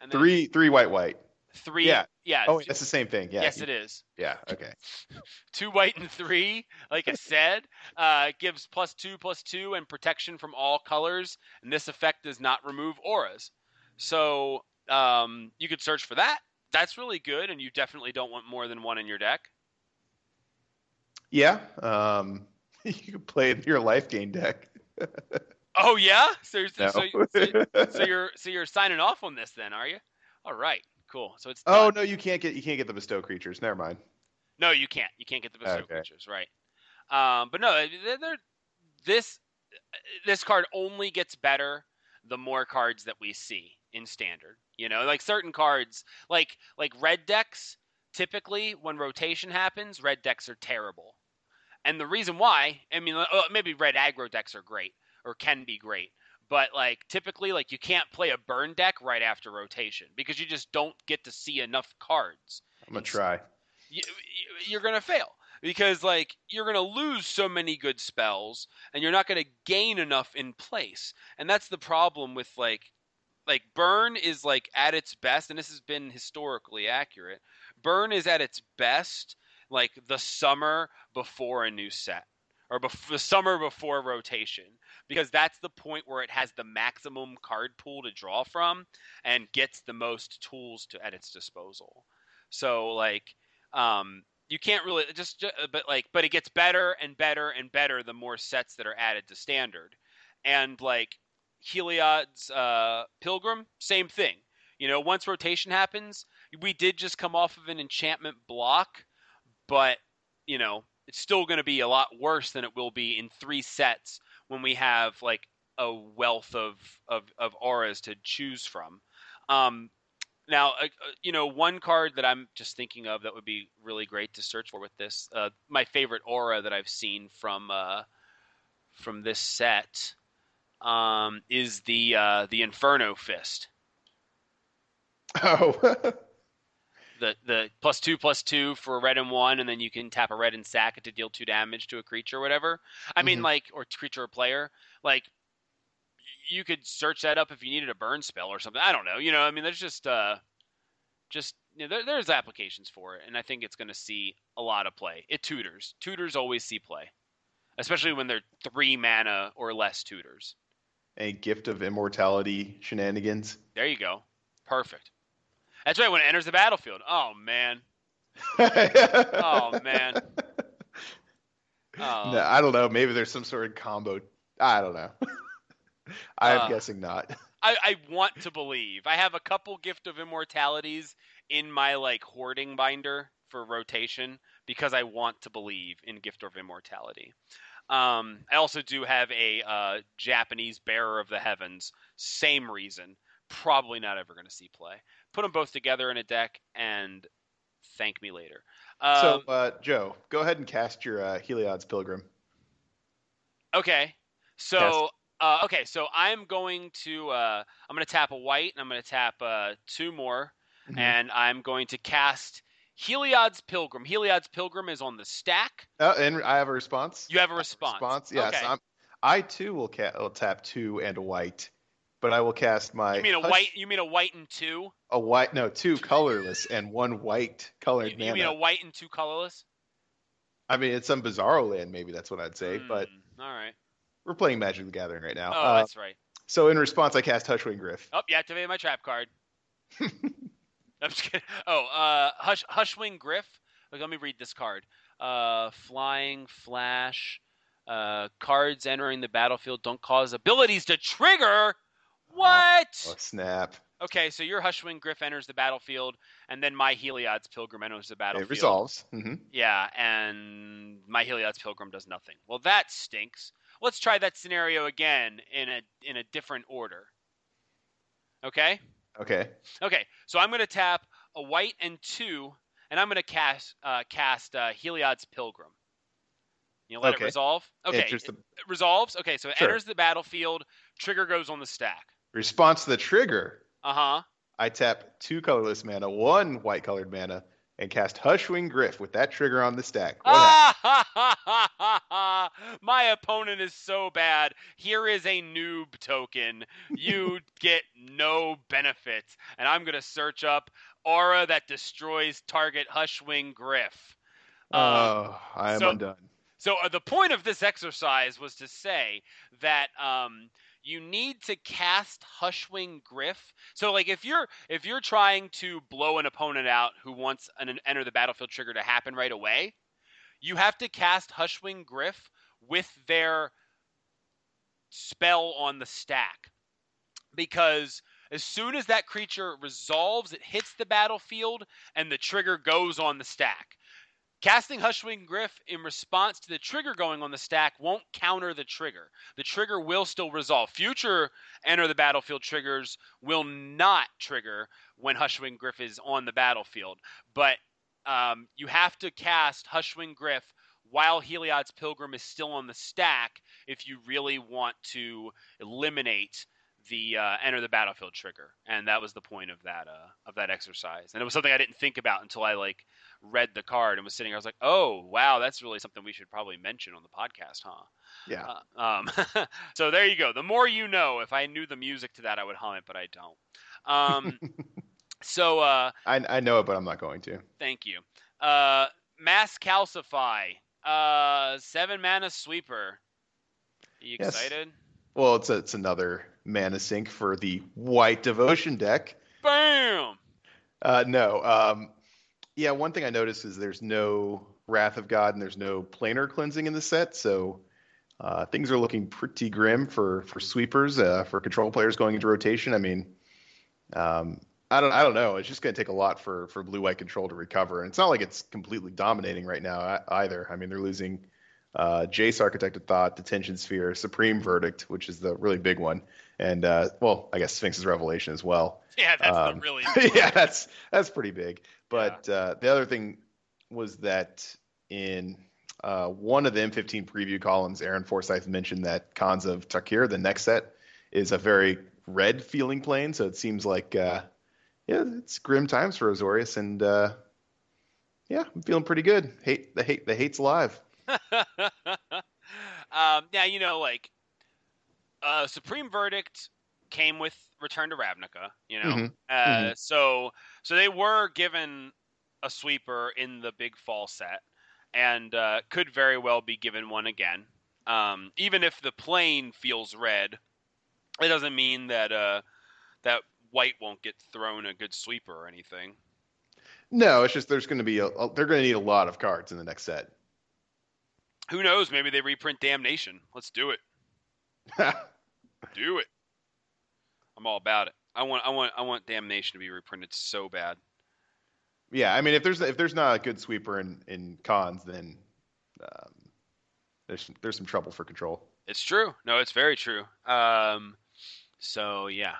and Three three white white. three. Yeah. yeah. Oh, two- that's the same thing. Yeah. yes, it is. Yeah. Okay. two white and three, like I said, uh, gives plus two, plus two, and protection from all colors. And this effect does not remove auras. So um, you could search for that. That's really good, and you definitely don't want more than one in your deck. Yeah. Um, you can play it in your life gain deck. Oh yeah, so you're, No. so, so, so you're so you're signing off on this then, are you? All right, cool. So it's oh done. no, you can't get you can't get the bestow creatures. Never mind. No, you can't. You can't get the bestow Okay. creatures, right? Um, but no, they're, they're, this this card only gets better the more cards that we see in standard. You know, like certain cards, like like red decks. Typically, when rotation happens, red decks are terrible, and the reason why, I mean, uh, maybe red aggro decks are great or can be great. But like typically, like you can't play a burn deck right after rotation because you just don't get to see enough cards I'm gonna try. you, you're going to fail. because like you're going to lose so many good spells and you're not going to gain enough in place. And that's the problem with like like burn is like at its best and this has been historically accurate. Burn is at its best like the summer before a new set or bef- the summer before rotation because that's the point where it has the maximum card pool to draw from and gets the most tools to at its disposal. So like um you can't really just, just but like but it gets better and better and better the more sets that are added to standard. And like Heliod's uh Pilgrim, same thing. You know, once rotation happens, we did just come off of an enchantment block, but you know, it's still going to be a lot worse than it will be in three sets when we have like a wealth of of, of auras to choose from. Um, now, uh, uh, you know, one card that I'm just thinking of that would be really great to search for with this. Uh, my favorite aura that I've seen from uh, from this set um, is the uh, the Inferno Fist. Oh. the the plus two plus two for a red and one, and then you can tap a red and sack it to deal two damage to a creature or whatever. I mean, mm-hmm. like or creature or player. Like you could search that up if you needed a burn spell or something. I don't know. You know, I mean, there's just uh, just you know, there, there's applications for it, and I think it's going to see a lot of play. It tutors. Tutors always see play, especially when they're three mana or less tutors. A gift of immortality shenanigans. There you go. Perfect. That's right. When it enters the battlefield. Oh man. oh man. Oh. No, I don't know. Maybe there's some sort of combo. I don't know. I'm uh, guessing not. I, I want to believe. I have a couple gift of immortalities in my like hoarding binder for rotation because I want to believe in gift of immortality. Um, I also do have a uh, Japanese bearer of the heavens. Same reason. Probably not ever going to see play. Put them both together in a deck and thank me later. Um, so, uh, Joe, go ahead and cast your uh, Heliod's Pilgrim. Okay. So uh, okay, so I'm going to uh, I'm going to tap a white, and I'm going to tap uh, two more, mm-hmm. and I'm going to cast Heliod's Pilgrim. Heliod's Pilgrim is on the stack. Uh, and I have a response. You have a response. A response, yes. Okay. i too will, ca- will, tap two and a white, but I will cast my. You mean a hush- white? You mean a white and two? A white, no, two colorless and one white colored. You, you mean a white and two colorless? I mean, it's some Bizarro land, maybe that's what I'd say, mm, but. All right. We're playing Magic the Gathering right now. Oh, uh, that's right. So in response, I cast Hushwing Gryff. Oh, you activated my trap card. I'm just kidding. Oh, uh, Hush Hushwing Gryff. Look, let me read this card. Uh, flying Flash. Uh, cards entering the battlefield don't cause abilities to trigger. What? Oh, snap. Okay, so your Hushwing Gryff enters the battlefield, and then my Heliod's Pilgrim enters the battlefield. It resolves. Mm-hmm. Yeah, and my Heliod's Pilgrim does nothing. Well, that stinks let's try that scenario again in a in a different order. Okay? Okay. Okay. So I'm going to tap a white and two, and I'm going to cast uh, cast uh, Heliod's Pilgrim. You let okay. it resolve. Okay. It, the... it resolves. Okay. So it sure. enters the battlefield. Trigger goes on the stack. Response to the trigger. Uh huh. I tap two colorless mana, one white colored mana, and cast Hushwing Gryff with that trigger on the stack. My opponent is so bad. Here is a noob token. You get no benefits. And I'm going to search up aura that destroys target Hushwing Gryff. Oh, um, I am so, undone. So uh, the point of this exercise was to say that um, you need to cast Hushwing Gryff. So like if you're if you're trying to blow an opponent out who wants an enter the battlefield trigger to happen right away, you have to cast Hushwing Gryff with their spell on the stack. Because as soon as that creature resolves, it hits the battlefield and the trigger goes on the stack. Casting Hushwing Gryff in response to the trigger going on the stack won't counter the trigger. The trigger will still resolve. Future enter the battlefield triggers will not trigger when Hushwing Gryff is on the battlefield. But um, you have to cast Hushwing Griff while Heliod's Pilgrim is still on the stack if you really want to eliminate the uh, enter the battlefield trigger, and that was the point of that uh, of that exercise. And it was something I didn't think about until I like read the card and was sitting. I was like, oh wow, that's really something we should probably mention on the podcast, huh? Yeah. Uh, um, so there you go. The more you know. If I knew the music to that, I would hum it, but I don't. Um, so uh, I I know it, but I'm not going to. Thank you. Uh, Mass Calcify, uh, seven mana sweeper. Are you Yes. excited? Well, it's a, it's another mana sink for the White Devotion deck. Bam! Uh, no. Um, yeah, one thing I noticed is there's no Wrath of God and there's no planar cleansing in the set, so uh, things are looking pretty grim for for sweepers uh, for control players going into rotation. I mean, um, I don't I don't know. It's just going to take a lot for for blue white control to recover, and it's not like it's completely dominating right now either. I mean, they're losing uh, Jace Architect of Thought, Detention Sphere, Supreme Verdict, which is the really big one, and uh, well, I guess Sphinx's Revelation as well. Yeah, that's Um, the really. yeah, that's that's pretty big. But uh, the other thing was that in uh, one of the M15 preview columns, Aaron Forsythe mentioned that Khans of Tarkir, the next set, is a very red feeling plane. So it seems like uh, yeah, it's grim times for Azorius, and uh, yeah, I'm feeling pretty good. Hate the hate the hate's alive. um, yeah, you know, like uh, Supreme Verdict came with Return to Ravnica. You know, Mhm, uh, mhm. so so they were given a sweeper in the big fall set, and uh, could very well be given one again. Um, even if the plane feels red, it doesn't mean that uh, that white won't get thrown a good sweeper or anything. No, it's just there's going to be a, a- they're going to need a lot of cards in the next set. Who knows? Maybe they reprint Damnation. Let's do it. Do it. I'm all about it. I want I want I want Damnation to be reprinted so bad. Yeah, I mean, if there's if there's not a good sweeper in in Khans, then um, there's there's some trouble for control. It's true. No, it's very true. Um, so yeah.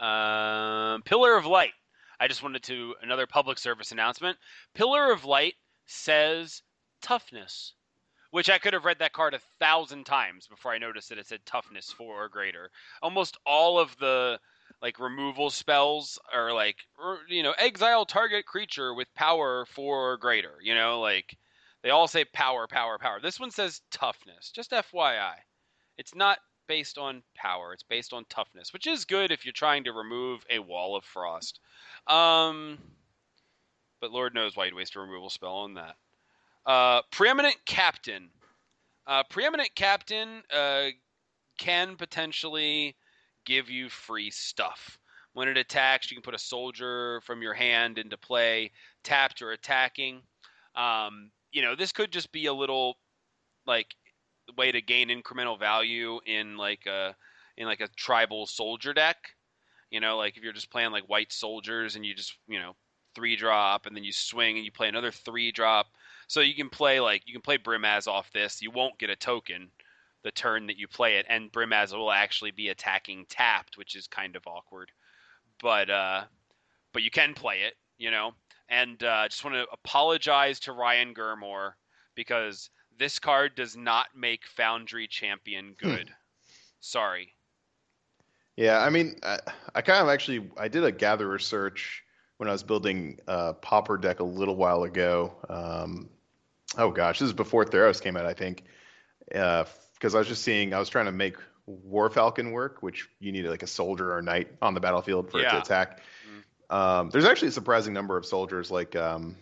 Um, Pillar of Light. I just wanted to another public service announcement. Pillar of Light says toughness, which I could have read that card a thousand times before I noticed that it said toughness four or greater. Almost all of the like removal spells are like you know exile target creature with power four or greater. You know like they all say power, power, power. This one says toughness. Just FYI. It's not based on power. It's based on toughness, which is good if you're trying to remove a wall of frost. Um, but Lord knows why you'd waste a removal spell on that. Uh, preeminent captain. Uh, preeminent captain uh, can potentially give you free stuff. When it attacks, you can put a soldier from your hand into play, tapped or attacking. Um, you know, this could just be a little like way to gain incremental value in like a in like a tribal soldier deck. You know, like if you're just playing like white soldiers and you just you know three drop and then you swing and you play another three drop. So you can play like you can play Brimaz off this. You won't get a token the turn that you play it, and Brimaz will actually be attacking tapped, which is kind of awkward. But uh, but you can play it, you know. And uh, just want to apologize to Ryan Gurmore because this card does not make Foundry Champion good. Sorry. Yeah, I mean, I, I kind of actually I did a gatherer search when I was building a Pauper deck a little while ago. Um, oh gosh, this is before Theros came out, I think, because I was just seeing I was trying to make War Falcon work, which you need like a soldier or a knight on the battlefield for it to Yeah. attack. Um, there's actually a surprising number of soldiers, like um,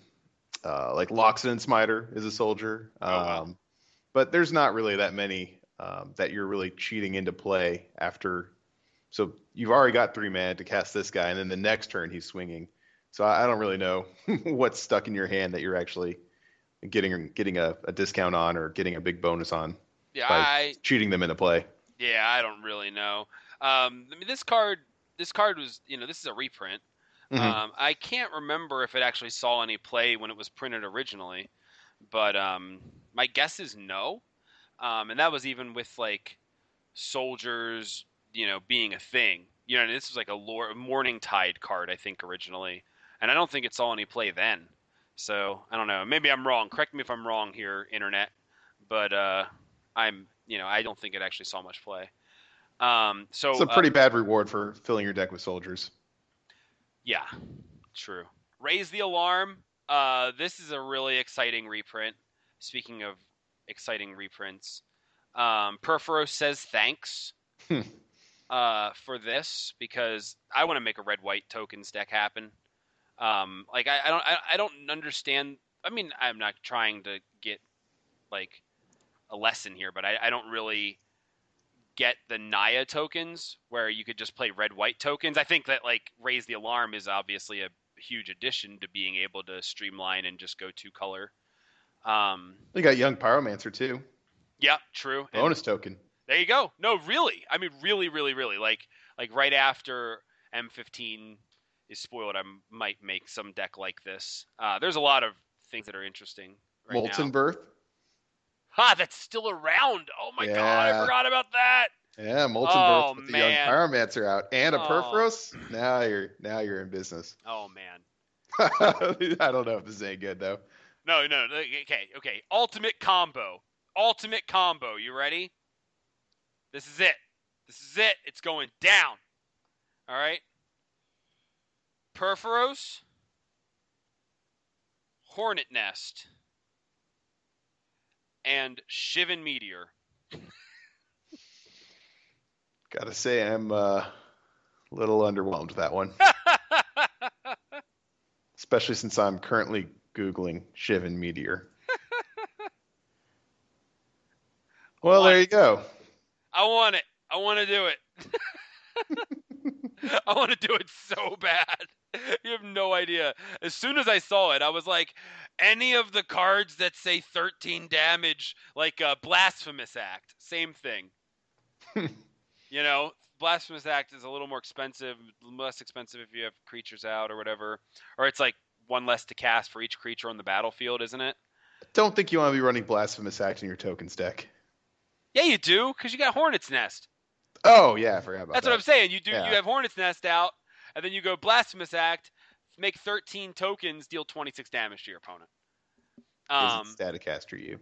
uh, like Loxodon Smiter is a soldier, um, Oh, wow. but there's not really that many um, that you're really cheating into play after. So you've already got three mana to cast this guy, and then the next turn he's swinging. So I, I don't really know what's stuck in your hand that you're actually getting getting a, a discount on or getting a big bonus on Yeah, by I cheating them into play. yeah, I don't really know. Um, I mean, this card, this card was, you know, this is a reprint. Mhm. Um, I can't remember if it actually saw any play when it was printed originally, but um, my guess is no. Um, and that was even with like soldiers, you know, being a thing. You know, and this was like a lore, Morningtide card, I think originally, and I don't think it saw any play then. So I don't know. Maybe I'm wrong. Correct me if I'm wrong here, internet. But uh, I'm, you know, I don't think it actually saw much play. Um, so It's a uh, pretty bad reward for filling your deck with soldiers. Yeah, true. Raise the alarm. Uh, this is a really exciting reprint. Speaking of exciting reprints, um, Purphoros says thanks Hmm. uh, for this because I want to make a red white tokens deck happen. Um, like I, I don't I, I don't understand. I mean, I'm not trying to get like a lesson here, but I, I don't really get the Naya tokens where you could just play red white tokens. I think that like raise the alarm is obviously a huge addition to being able to streamline and just go two color. Um, You got Young Pyromancer too. yeah, true. And Bonus token. there you go. No, really. I mean, really, really, really. Like, like right after M15 is spoiled, I might make some deck like this. Uh, there's a lot of things that are interesting right Molten now. Birth. Ha, that's still around. Oh my god, I forgot about that. Yeah, Molten Oh, Birth with man. the Young Pyromancer out and a Oh. Purphoros. Now you're now you're in business. Oh man. I don't know if this is any good though. No, no, no. Okay, okay. Ultimate combo. Ultimate combo. You ready? This is it. This is it. It's going down. All right. Purphoros. Hornet Nest. And Shivan Meteor. Gotta say, I'm uh, a little underwhelmed with that one, especially since I'm currently googling Shivan Meteor. well, there you go. I want it. I want to do it. I want to do it so bad. You have no idea. As soon as I saw it, I was like, any of the cards that say 13 damage, like uh, Blasphemous Act, same thing. you know, Blasphemous Act is a little more expensive, less expensive if you have creatures out or whatever. Or it's like one less to cast for each creature on the battlefield, isn't it? Don't think you want to be running Blasphemous Act in your tokens deck. Yeah, you do, because you got Hornet's Nest. Oh yeah, I forgot about That's that. what I'm saying. You do. Yeah. You have Hornet's Nest out, and then you go Blasphemous Act, make 13 tokens, deal 26 damage to your opponent. Um, Staticaster you.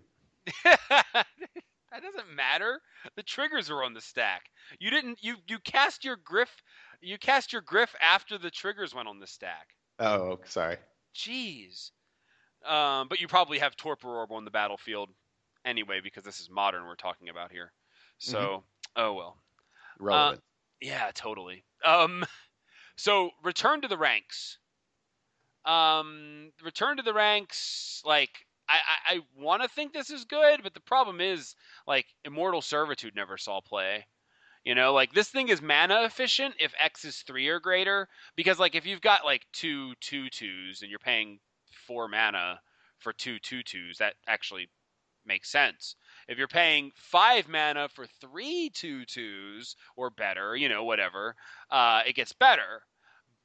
that doesn't matter. The triggers are on the stack. You didn't. You you cast your gryff. You cast your gryff after the triggers went on the stack. Oh, sorry. Jeez. Um, but you probably have Torpor Orb on the battlefield anyway because this is modern we're talking about here. So, oh well. Relevant. Yeah, totally. Um, so return to the ranks. Um, return to the ranks. Like I, I, I want to think this is good, but the problem is like Immortal Servitude never saw play. You know, like this thing is mana efficient if X is three or greater. Because like if you've got like two two twos and you're paying four mana for two two twos, that actually makes sense. If you're paying five mana for three two twos or better, you know, whatever, uh, it gets better.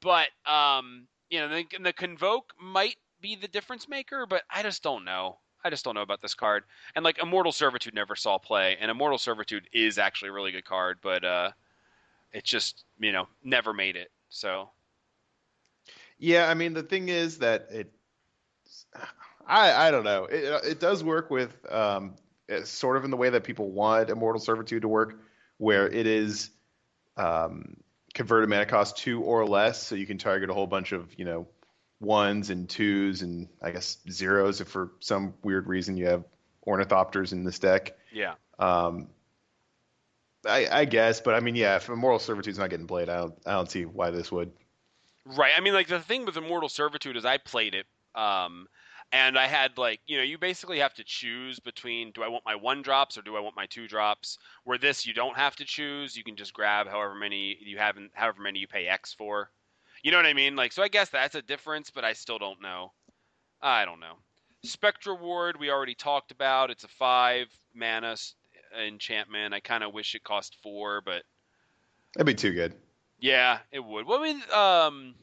But um, you know, the, the convoke might be the difference maker, but I just don't know. I just don't know about this card. And like Immortal Servitude never saw play, and Immortal Servitude is actually a really good card, but uh, it just you know never made it. So Yeah, I mean the thing is that it, I I don't know. It it does work with um sort of in the way that people want Immortal Servitude to work, where it is um converted mana cost two or less, so you can target a whole bunch of you know ones and twos and I guess zeros if for some weird reason you have ornithopters in this deck. yeah, Um, I, I guess, but I mean, yeah, if Immortal Servitude's not getting played, I don't, I don't see why this would. Right. I mean, like the thing with Immortal Servitude is I played it, um, and I had like you know you basically have to choose between do I want my one drops or do I want my two drops. Where this you don't have to choose. You can just grab however many you have, and however many you pay X for. You know what I mean? Like so, I guess that's a difference, but I still don't know. I don't know. Spectral Ward we already talked about. It's a five mana enchantment. I kind of wish it cost four, but That'd be too good. yeah, it would. What I mean, um,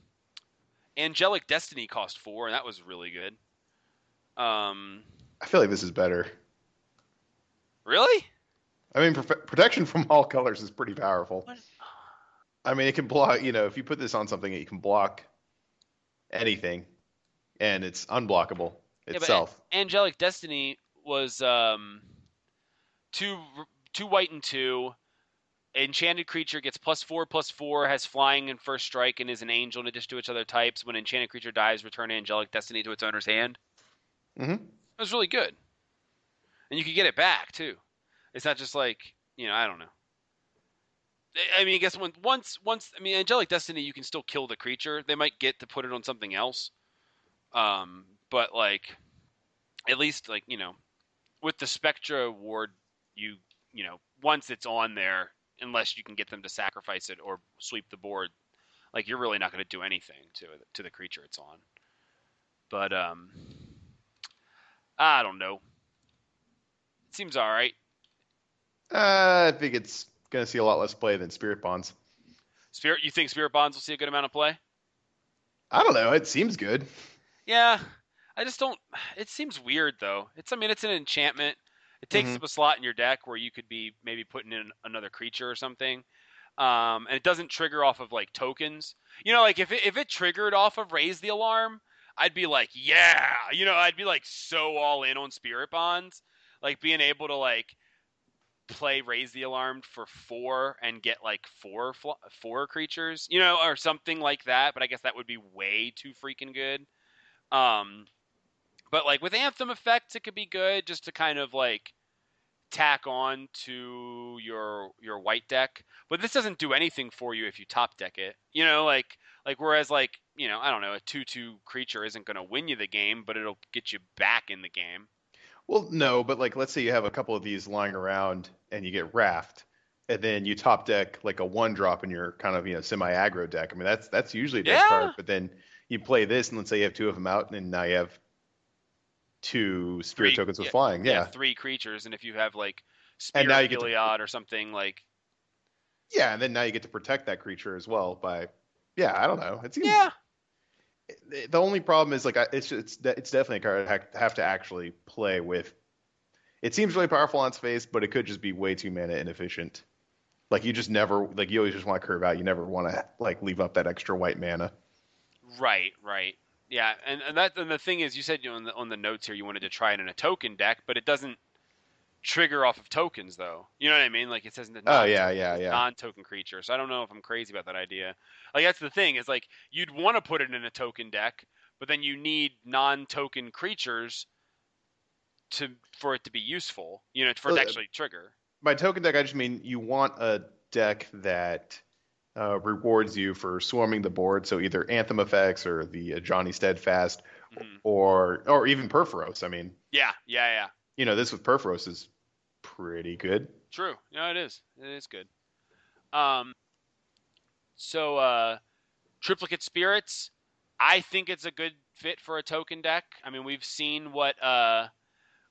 Angelic Destiny cost four, and that was really good. Um, I feel like this is better. really? I mean, prof- protection from all colors is pretty powerful. What? I mean, it can block. You know, if you put this on something, it can block anything, and it's unblockable but- itself. Angelic Destiny was um, two two white and two, enchanted creature gets plus four plus four, has flying and first strike, and is an angel in addition to its other types. When enchanted creature dies, return angelic destiny to its owner's hand. Mm-hmm. It was really good, and you could get it back too. It's not just like you know I don't know. I mean, I guess when, once once I mean angelic destiny, you can still kill the creature. They might get to put it on something else, um, but like at least like you know with the Spectral ward, you you know once it's on there, unless you can get them to sacrifice it or sweep the board, like you're really not going to do anything to to the creature it's on. But um, I don't know. It seems all right. Uh, I think it's going to see a lot less play than Spirit Bonds. Spirit, you think Spirit Bonds will see a good amount of play? I don't know. It seems good. Yeah, I just don't. It seems weird though. It's I mean it's an enchantment. It takes Mhm. up a slot in your deck where you could be maybe putting in another creature or something. Um, and it doesn't trigger off of like tokens. You know, like if it, if it triggered off of raise the alarm, I'd be like, yeah, you know, I'd be like so all in on Spirit Bonds, like being able to like play raise the alarm for four and get like four fl- four creatures, you know, or something like that. But I guess that would be way too freaking good. Um, but like with anthem effects, it could be good just to kind of like tack on to your your white deck. But this doesn't do anything for you if you top deck it. You know, like like whereas like you know I don't know a two two creature isn't going to win you the game, but it'll get you back in the game. Well, no, but like let's say you have a couple of these lying around and you get raft, and then you top deck like a one drop in your kind of you know semi aggro deck. I mean that's that's usually a dead Yeah. card, but then you play this and let's say you have two of them out, and now you have two spirit Three- tokens with yeah, flying. Yeah. three creatures, and if you have like And Spirit now of you get to- or something like yeah, and then now you get to protect that creature as well by yeah, I don't know. It seems yeah, the only problem is like it's it's it's definitely a card I ha- have to actually play with. It seems really powerful on its face, but it could just be way too mana inefficient. Like you just never like you always just want to curve out. You never want to like leave up that extra white mana. Right, right. Yeah, and, and that and the thing is, you said you know, on the on the notes here you wanted to try it in a token deck, but it doesn't trigger off of tokens though. You know what I mean? Like it says in the Oh yeah, yeah, yeah. non-token creature. So I don't know if I'm crazy about that idea. Like that's the thing is like you'd want to put it in a token deck, but then you need non-token creatures to for it to be useful. You know, for it to uh, actually trigger. By token deck, I just mean you want a deck that uh, rewards you for swarming the board. So either Anthem effects or the uh, Ajani Steadfast, Mhm. or or even Purphoros. I mean, Yeah, yeah, yeah. you know, this with Purphoros is pretty good. True. No, it is. It is good. Um, so uh, triplicate spirits, I think it's a good fit for a token deck. I mean, we've seen what uh,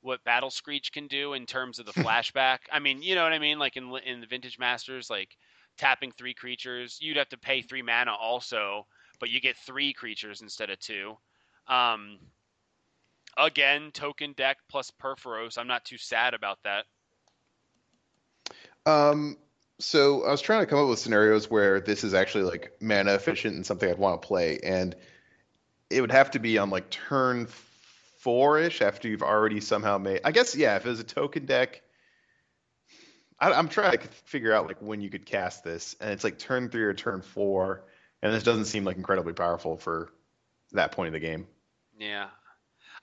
what Battle Screech can do in terms of the flashback. I mean, you know what I mean? Like in in the Vintage Masters, like tapping three creatures, you'd have to pay three mana also, but you get three creatures instead of two. Um, again, token deck plus Purphoros. I'm not too sad about that. Um, so I was trying to come up with scenarios where this is actually like mana efficient and something I'd want to play, and it would have to be on like turn four ish after you've already somehow made. I guess yeah, if it was a token deck. I, I'm trying to figure out like when you could cast this, and it's like turn three or turn four, and this doesn't seem like incredibly powerful for that point of the game. Yeah.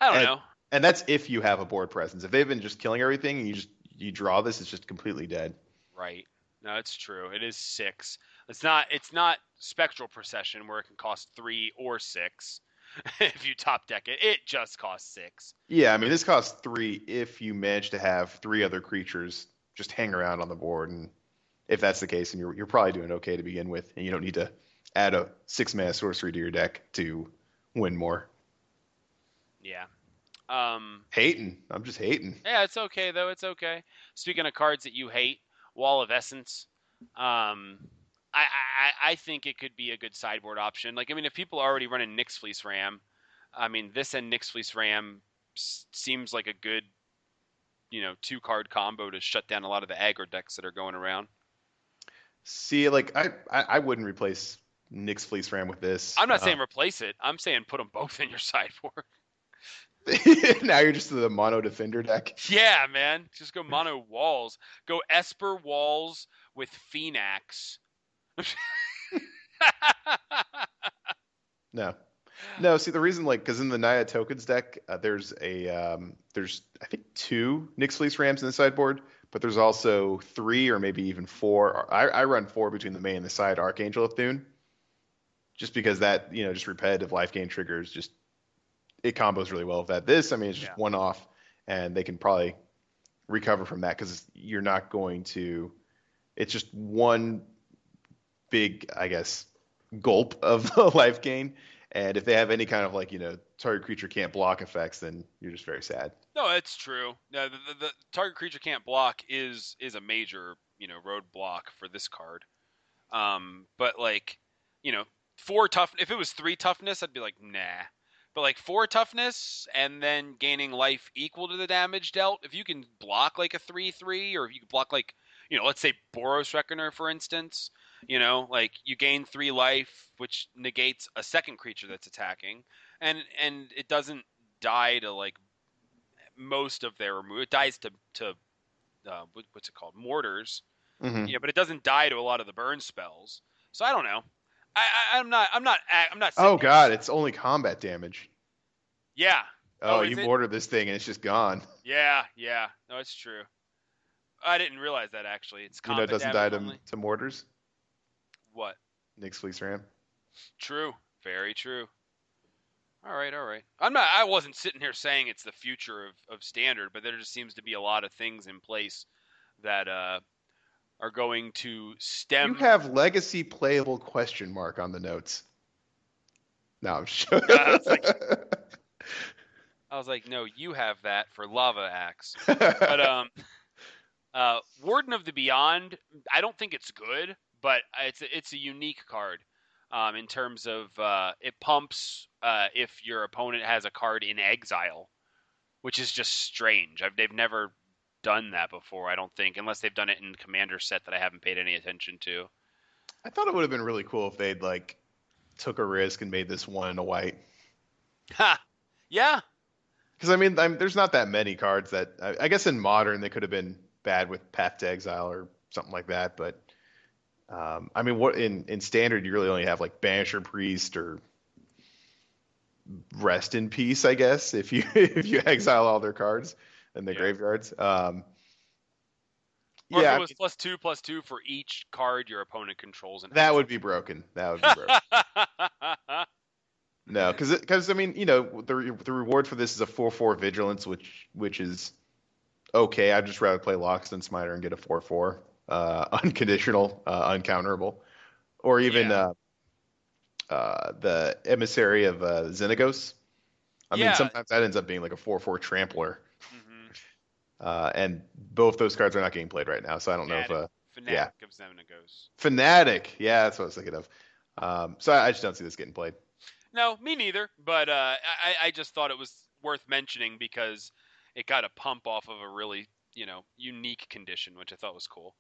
I don't And- know. And that's if you have a board presence. If they've been just killing everything and you just you draw this, it's just completely dead. Right. No, it's true. It is six. It's not. It's not spectral procession where it can cost three or six if you top deck it. It just costs six. Yeah, I mean this costs three if you manage to have three other creatures just hang around on the board, and if that's the case, and you're you're probably doing okay to begin with, and you don't need to add a six mana sorcery to your deck to win more. Yeah. Um. Hating, I'm just hating. Yeah, it's okay though. It's okay. Speaking of cards that you hate, Wall of Essence. Um. I, I, I think it could be a good sideboard option. Like, I mean, if people are already running Nyx Fleece Ram, I mean, this and Nyx Fleece Ram s- seems like a good, you know, two card combo to shut down a lot of the aggro decks that are going around. See, like I I, I wouldn't replace Nyx Fleece Ram with this. I'm not Uh, saying replace it. I'm saying put them both in your sideboard. now you're just the mono defender deck. Yeah, man. Just go mono walls. Go Esper walls with Phenax. no. No, see the reason, like, because in the Naya tokens deck, uh, there's a um, there's I think two Nyx Fleece Rams in the sideboard, but there's also three or maybe even four. I, I run four between the main and the side Archangel of Thune, just because that you know just repetitive life gain triggers just it combos really well with that. This, I mean, it's just yeah. one off, and they can probably recover from that because you're not going to. It's just one big, I guess, gulp of life gain, and if they have any kind of like you know target creature can't block effects, then you're just very sad. No, it's true. No, the, the, the target creature can't block is is a major you know roadblock for this card. Um, but like you know four tough. If it was three toughness, I'd be like nah. But like four toughness and then gaining life equal to the damage dealt, if you can block like a three three, or if you can block like you know, let's say Boros Reckoner for instance, you know, like you gain three life, which negates a second creature that's attacking, and and it doesn't die to like most of their remove. It dies to to uh, what's it called, mortars. Mm-hmm. Yeah, but it doesn't die to a lot of the burn spells. So I don't know. I, am not. I'm not. I'm not. Oh God, it's only combat damage. Yeah. Oh, oh you mortar this thing and it's just gone. Yeah, yeah. No, it's true. I didn't realize that actually. It's you know, it doesn't die to, to mortars. What? Nyx Fleece Ram. True. Very true. All right, all right. I'm not. I wasn't sitting here saying it's the future of, of standard, but there just seems to be a lot of things in place that uh, are going to stem. You have legacy playable question mark on the notes. No, I'm sure. I, was like, I was like, no, you have that for Lava Axe. but um, uh, Warden of the Beyond, I don't think it's good, but it's a, it's a unique card. Um, in terms of uh, it pumps uh, if your opponent has a card in exile, which is just strange. I've, they've never done that before. I don't think, unless they've done it in Commander set that I haven't paid any attention to. I thought it would have been really cool if they'd like took a risk and made this one in a white. Ha! Yeah. Because I mean, I'm, there's not that many cards that I, I, guess in modern they could have been bad with Path to Exile or something like that. But um, I mean, what in in standard you really only have like Banisher Priest or Rest in Peace, I guess, if you if you exile all their cards in the yeah. graveyards. Um, or yeah, it was I mean, plus two plus two for each card your opponent controls. And that would be broken. That would be broken. no, because because I mean you know the the reward for this is a four four vigilance, which which is okay. I'd just rather play Loxodon Smiter and get a four four uh, unconditional, uh, uncounterable, or even yeah. uh, uh, the emissary of uh, Xenagos. I yeah. mean, sometimes that ends up being like a four four trampler. Uh, and both those cards are not getting played right now, so I don't Fanatic. know if. Uh, Fanatic yeah. Xenagos. Fanatic, yeah, that's what I was thinking of. Um, so I, I, just don't see this getting played. No, me neither. But uh, I, I just thought it was worth mentioning because it got a pump off of a really, you know, unique condition, which I thought was cool.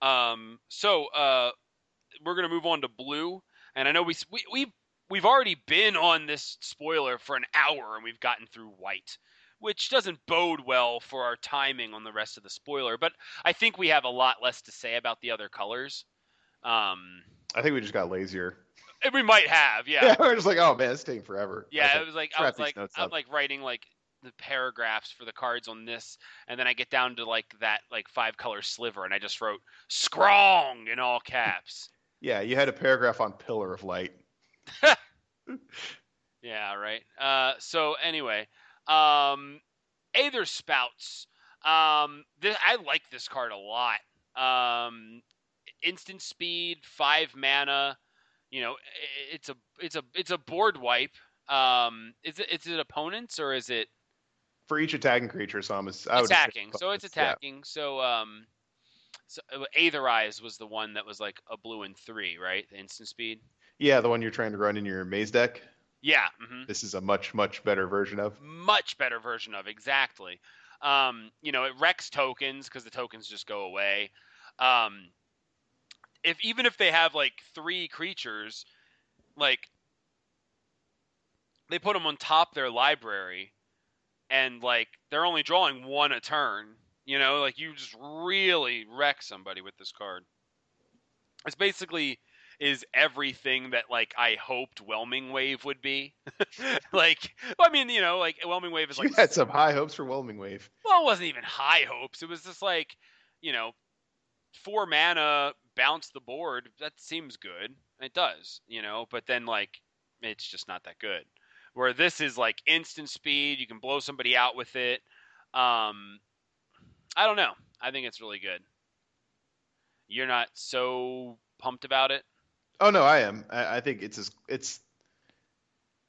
Um, so uh, we're gonna move on to blue, and I know we we we we've already been on this spoiler for an hour, and we've gotten through white which doesn't bode well for our timing on the rest of the spoiler. But I think we have a lot less to say about the other colors. Um, I think we just got lazier. We might have, yeah. yeah we're just like, oh man, it's taking forever. Yeah, it was like I was like I'm like writing like the paragraphs for the cards on this, and then I get down to like that like five color sliver, and I just wrote "strong" in all caps. yeah, you had a paragraph on Pillar of Light. yeah, right. Uh, so anyway, um, Aether Spouts. Um, this, I like this card a lot. Um, instant speed, five mana. You know, it's a it's a it's a board wipe. Um, is it is it opponents or is it for each attacking creature? So I'm attacking. So it's attacking. Yeah. So um, so uh, Aetherize was the one that was like a blue and three, right? The instant speed. Yeah, the one you're trying to run in your maze deck. Yeah. Mm-hmm. This is a much much better version of. Much better version of exactly. Um, you know, it wrecks tokens because the tokens just go away. Um, if even if they have like three creatures, like they put them on top their library, and like they're only drawing one a turn. You know, like you just really wreck somebody with this card. It's basically is everything that like I hoped Whelming Wave would be. like, well, I mean, you know, like Whelming Wave is like you had some high hopes for Whelming Wave. Well, it wasn't even high hopes. It was just like, you know, four mana bounce the board. That seems good. It does, you know, but then like it's just not that good. Where this is like instant speed, you can blow somebody out with it. Um, I don't know. I think it's really good. You're not so pumped about it. Oh no, I am. I, I think it's just, it's.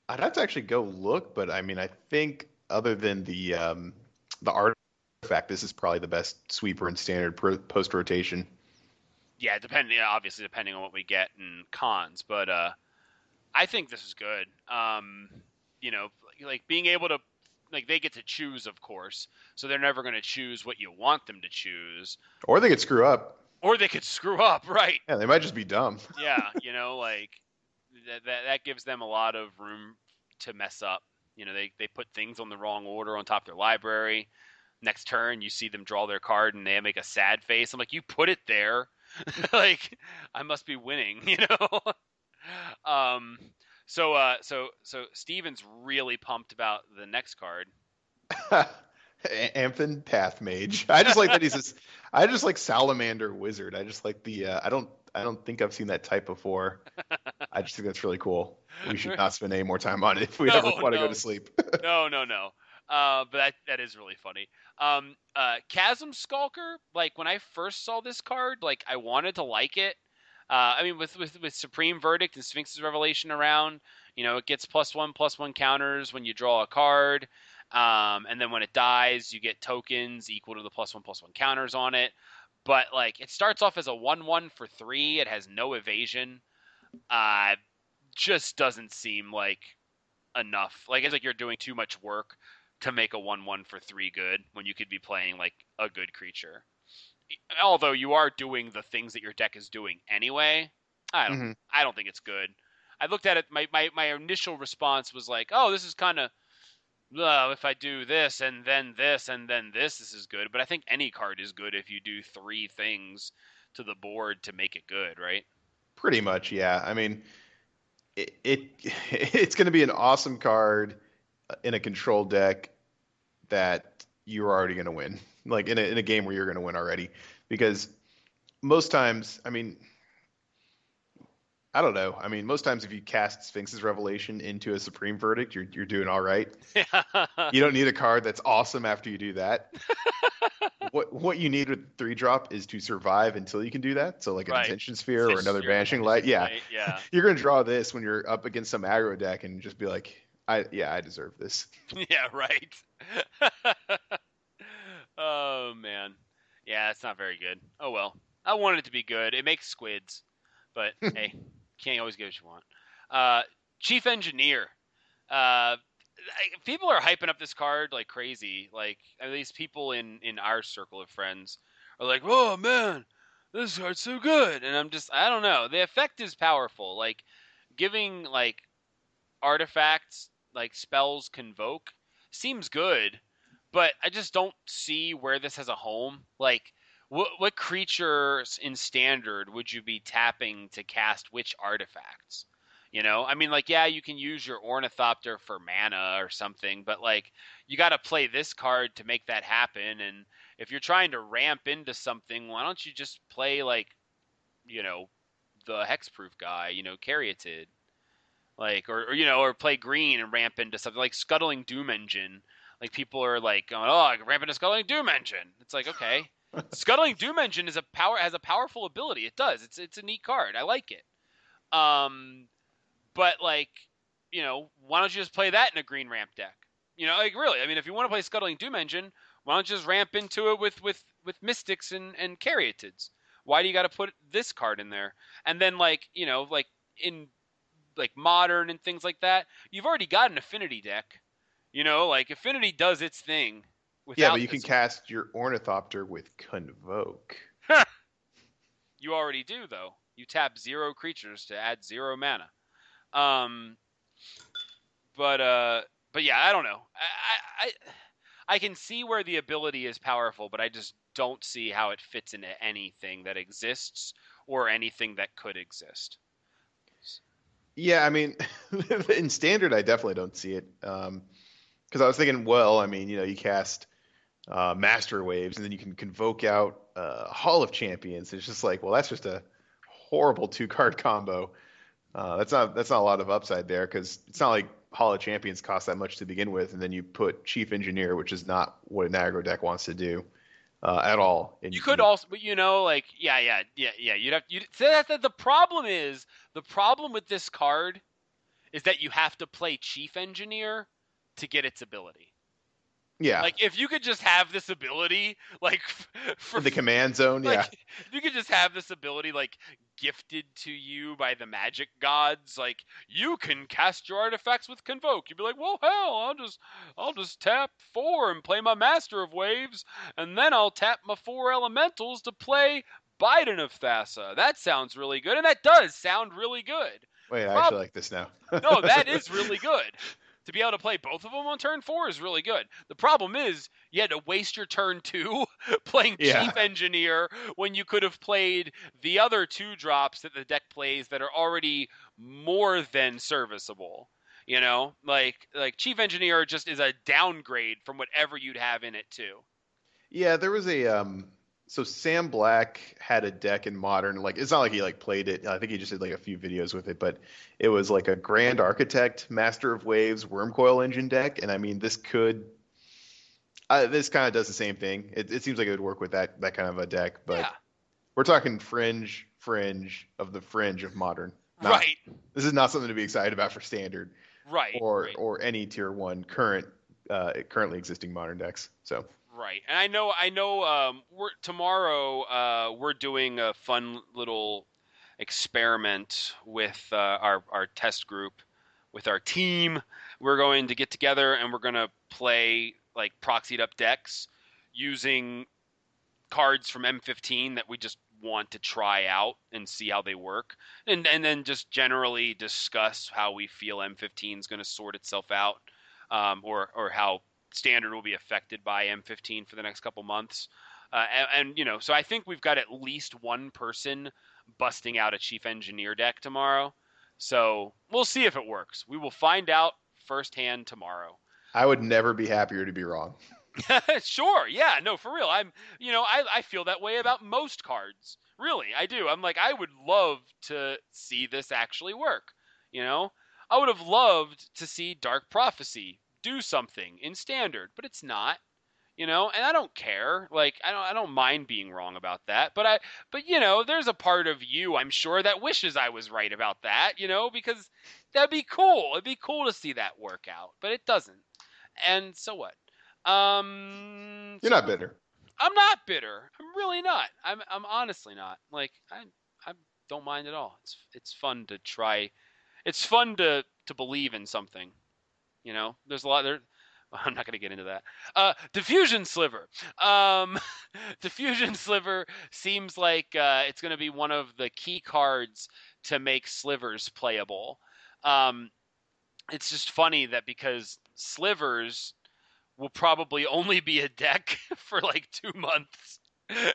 I'd have to actually go look, but I mean, I think other than the um, the artifact, this is probably the best sweeper in standard post rotation. Yeah, depending obviously depending on what we get in Khans, but uh, I think this is good. Um, you know, like being able to like they get to choose, of course, so they're never going to choose what you want them to choose. Or they could screw up or they could screw up, right? Yeah, they might just be dumb. yeah, you know, like that, that that gives them a lot of room to mess up. You know, they they put things on the wrong order on top of their library. Next turn, you see them draw their card and they make a sad face. I'm like, you put it there. like, I must be winning, you know. um, so uh, so so Stephen's really pumped about the next card. Amphin Pathmage. I just like that he's this. I just like Salamander Wizard. I just like the. Uh, I don't. I don't think I've seen that type before. I just think that's really cool. We should not spend any more time on it if we no, ever want no. to go to sleep. no, no, no. Uh, but that that is really funny. Um, uh, Chasm Skulker. Like when I first saw this card, like I wanted to like it. Uh, I mean, with, with with Supreme Verdict and Sphinx's Revelation around, you know, it gets plus one plus one counters when you draw a card. Um, and then when it dies, you get tokens equal to the plus one plus one counters on it. But like it starts off as a one one for three. It has no evasion. Uh, just doesn't seem like enough. Like it's like you're doing too much work to make a one one for three good when you could be playing like a good creature. Although you are doing the things that your deck is doing anyway. I don't. Mm-hmm. I don't think it's good. I looked at it. My my my initial response was like, oh, this is kind of oh, if I do this and then this and then this, this is good. But I think any card is good if you do three things to the board to make it good, right? Pretty much, yeah. I mean, it, it it's going to be an awesome card in a control deck that you're already going to win, like in a in a game where you're going to win already, because most times, I mean I don't know. I mean, most times if you cast Sphinx's Revelation into a Supreme Verdict, you're you're doing all right. you don't need a card that's awesome after you do that. what what you need with three drop is to survive until you can do that. So like a right. sphere or another banishing light. Yeah. Light, yeah. you're gonna draw this when you're up against some aggro deck and just be like, I yeah, I deserve this. yeah, right. oh man. Yeah, it's not very good. Oh well. I wanted it to be good. It makes squids. But hey, can't always get what you want. Uh, Chief Engineer. Uh, people are hyping up this card like crazy. Like at least people in in our circle of friends are like, "Oh man, this card's so good," and I'm just, I don't know. The effect is powerful. Like giving like artifacts like spells convoke seems good, but I just don't see where this has a home. Like what what creatures in standard would you be tapping to cast which artifacts? You know, I mean, like, yeah, you can use your Ornithopter for mana or something, but like, you got to play this card to make that happen. And if you're trying to ramp into something, why don't you just play like, you know, the hexproof guy, you know, Caryatid, like, or, or you know, or play green and ramp into something like Scuttling Doom Engine. Like people are like, going, oh, I can ramp into Scuttling Doom Engine. It's like, okay. Scuttling Doom Engine is a power has a powerful ability. It does. It's it's a neat card. I like it. Um, but like, you know, why don't you just play that in a green ramp deck? You know, like really. I mean, if you want to play Scuttling Doom Engine, why don't you just ramp into it with with with Mystics and and Caryatids? Why do you got to put this card in there? And then like, you know, like in like modern and things like that, you've already got an affinity deck. You know, like affinity does its thing yeah, but you can cast your Ornithopter with Convoke. you already do, though. You tap zero creatures to add zero mana. Um, but uh, but yeah, I don't know. I, I I can see where the ability is powerful, but I just don't see how it fits into anything that exists or anything that could exist. Yeah, I mean, in standard, I definitely don't see it. Because um, I was thinking, well, I mean, you know, you cast uh, Master Waves, and then you can convoke out uh, Hall of Champions. It's just like, well, that's just a horrible two card combo. Uh, that's not that's not a lot of upside there because it's not like Hall of Champions cost that much to begin with, and then you put Chief Engineer, which is not what an aggro deck wants to do uh, at all. And you could also, but you know, like yeah, yeah, yeah, yeah. You'd have you. So that, that the problem is the problem with this card is that you have to play Chief Engineer to get its ability. Yeah. Like if you could just have this ability, like for the command zone, like, yeah. If you could just have this ability, like gifted to you by the magic gods, like you can cast your artifacts with convoke. You'd be like, well, hell, I'll just, I'll just tap four and play my master of waves, and then I'll tap my four elementals to play Bident of Thassa. That sounds really good, and that does sound really good. Wait, I actually like this now. no, that is really good to be able to play both of them on turn four is really good. The problem is you had to waste your turn two playing yeah. Chief Engineer when you could have played the other two drops that the deck plays that are already more than serviceable. You know, like like Chief Engineer just is a downgrade from whatever you'd have in it too. Yeah, there was a um so Sam Black had a deck in modern. Like it's not like he like played it. I think he just did like a few videos with it, but it was like a Grand Architect, Master of Waves, Wurmcoil Engine deck. And I mean, this could. Uh, this kind of does the same thing. It, it, seems like it would work with that that kind of a deck, but yeah. we're talking fringe, fringe of the fringe of modern. Not, right. This is not something to be excited about for standard. Right. Or right. or any tier one current uh, currently existing modern decks. So. Right, and I know, I know. Um, we're tomorrow. Uh, we're doing a fun little experiment with uh, our our test group, with our team. We're going to get together and we're going to play like proxied up decks using cards from M15 that we just want to try out and see how they work, and and then just generally discuss how we feel M15 is going to sort itself out, um, or or how standard will be affected by M15 for the next couple months. Uh, and, and, you know, so I think we've got at least one person busting out a chief engineer deck tomorrow. So we'll see if it works. We will find out firsthand tomorrow. I would never be happier to be wrong. sure, yeah, no, for real. I'm, you know, I, I feel that way about most cards. Really, I do. I'm like, I would love to see this actually work. You know, I would have loved to see Dark Prophecy do something in standard, but it's not. You know, and I don't care. Like I don't I don't mind being wrong about that. But I but you know, there's a part of you, I'm sure, that wishes I was right about that, you know, because that'd be cool. It'd be cool to see that work out, but it doesn't. And so what? Um You're so not bitter. I'm not bitter. I'm really not. I'm I'm honestly not. Like I I don't mind at all. It's it's fun to try. It's fun to to believe in something. You know, there's a lot there. I'm not going to get into that. Uh, diffusion sliver. Um, diffusion sliver seems like uh, it's going to be one of the key cards to make slivers playable. Um, it's just funny that because slivers will probably only be a deck for like two months,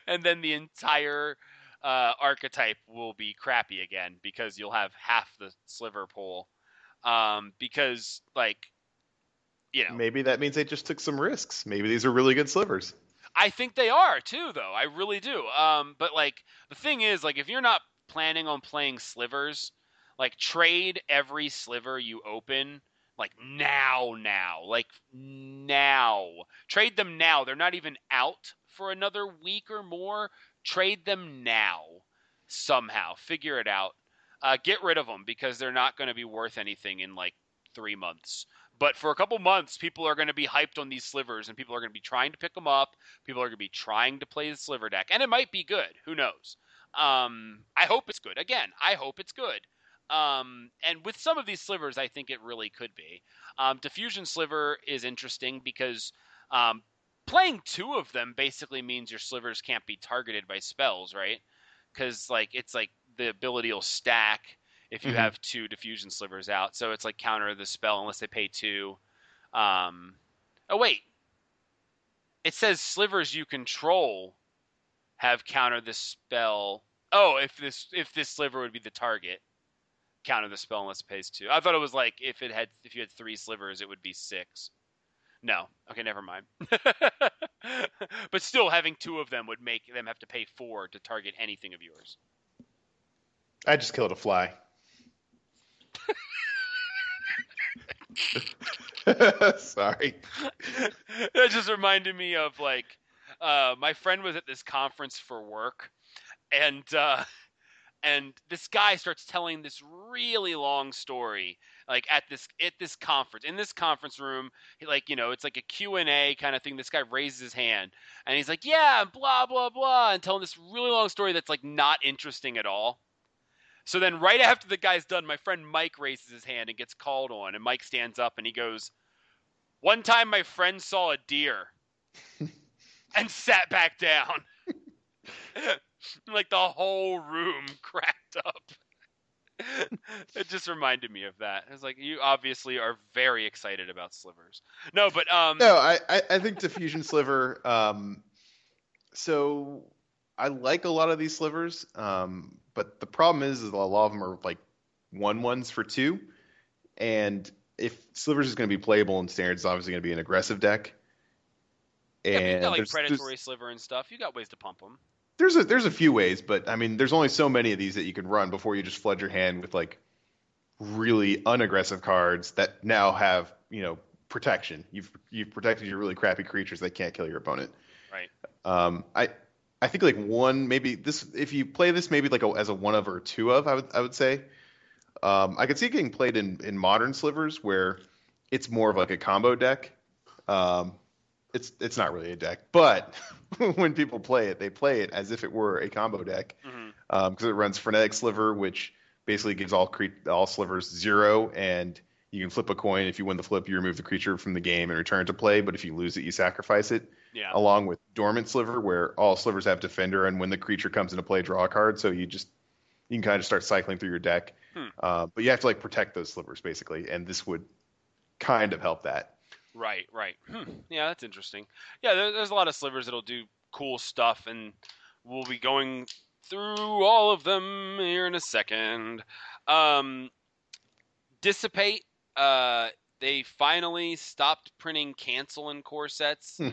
and then the entire uh, archetype will be crappy again because you'll have half the sliver pool. Um, because like you know, maybe that means they just took some risks. Maybe these are really good slivers. I think they are too, though. I really do. Um, but like the thing is, like if you're not planning on playing slivers, like trade every sliver you open like now now. Like now. Trade them now. They're not even out for another week or more. Trade them now. Somehow. Figure it out. Uh, get rid of them because they're not going to be worth anything in like three months but for a couple months, people are going to be hyped on these slivers, and people are going to be trying to pick them up. People are going to be trying to play the sliver deck, and it might be good. Who knows? Um, I hope it's good. Again, I hope it's good. Um, and with some of these slivers, I think it really could be. Um, Diffusion Sliver is interesting because um, playing two of them basically means your slivers can't be targeted by spells, right? Because like it's like the ability will stack if you mm-hmm. have two diffusion slivers out. So it's like counter the spell unless they pay two. Um, oh wait, it says slivers you control have counter the spell. Oh, if this if this sliver would be the target, counter the spell unless it pays two. I thought it was like if it had if you had three slivers, it would be six. No. Okay, never mind. but still, having two of them would make them have to pay four to target anything of yours. I just killed a fly. Sorry. that just reminded me of like uh, my friend was at this conference for work, and uh, and this guy starts telling this really long story like at this at this conference in this conference room like you know it's like a q&a kind of thing this guy raises his hand and he's like yeah blah blah blah and telling this really long story that's like not interesting at all so then right after the guy's done my friend mike raises his hand and gets called on and mike stands up and he goes one time my friend saw a deer and sat back down like the whole room cracked up. it just reminded me of that. It's like you obviously are very excited about slivers. No, but um No, I I think diffusion sliver um so I like a lot of these slivers, um, but the problem is, is a lot of them are like one ones for two, and if slivers is going to be playable in standard, it's obviously going to be an aggressive deck. And yeah, you got like predatory sliver and stuff. You got ways to pump them there's a there's a few ways, but I mean, there's only so many of these that you can run before you just flood your hand with like really unaggressive cards that now have you know protection. You've you've protected your really crappy creatures that can't kill your opponent. Right. Um, I I think like one maybe this if you play this maybe like a, as a one of or two of I would I would say. Um, I could see it getting played in in modern slivers where it's more of like a combo deck. Um, it's it's not really a deck, but when people play it, they play it as if it were a combo deck because mm-hmm. um, it runs frenetic sliver, which basically gives all cre- all slivers zero, and you can flip a coin. If you win the flip, you remove the creature from the game and return to play. But if you lose it, you sacrifice it. Yeah. Along with dormant sliver, where all slivers have defender, and when the creature comes into play, draw a card. So you just you can kind of start cycling through your deck. Hmm. Uh, but you have to like protect those slivers basically, and this would kind of help that. Right, right. Hmm. Yeah, that's interesting. Yeah, there, there's a lot of slivers that'll do cool stuff, and we'll be going through all of them here in a second. Um, Dissipate. Uh, they finally stopped printing cancel in core sets. Hmm.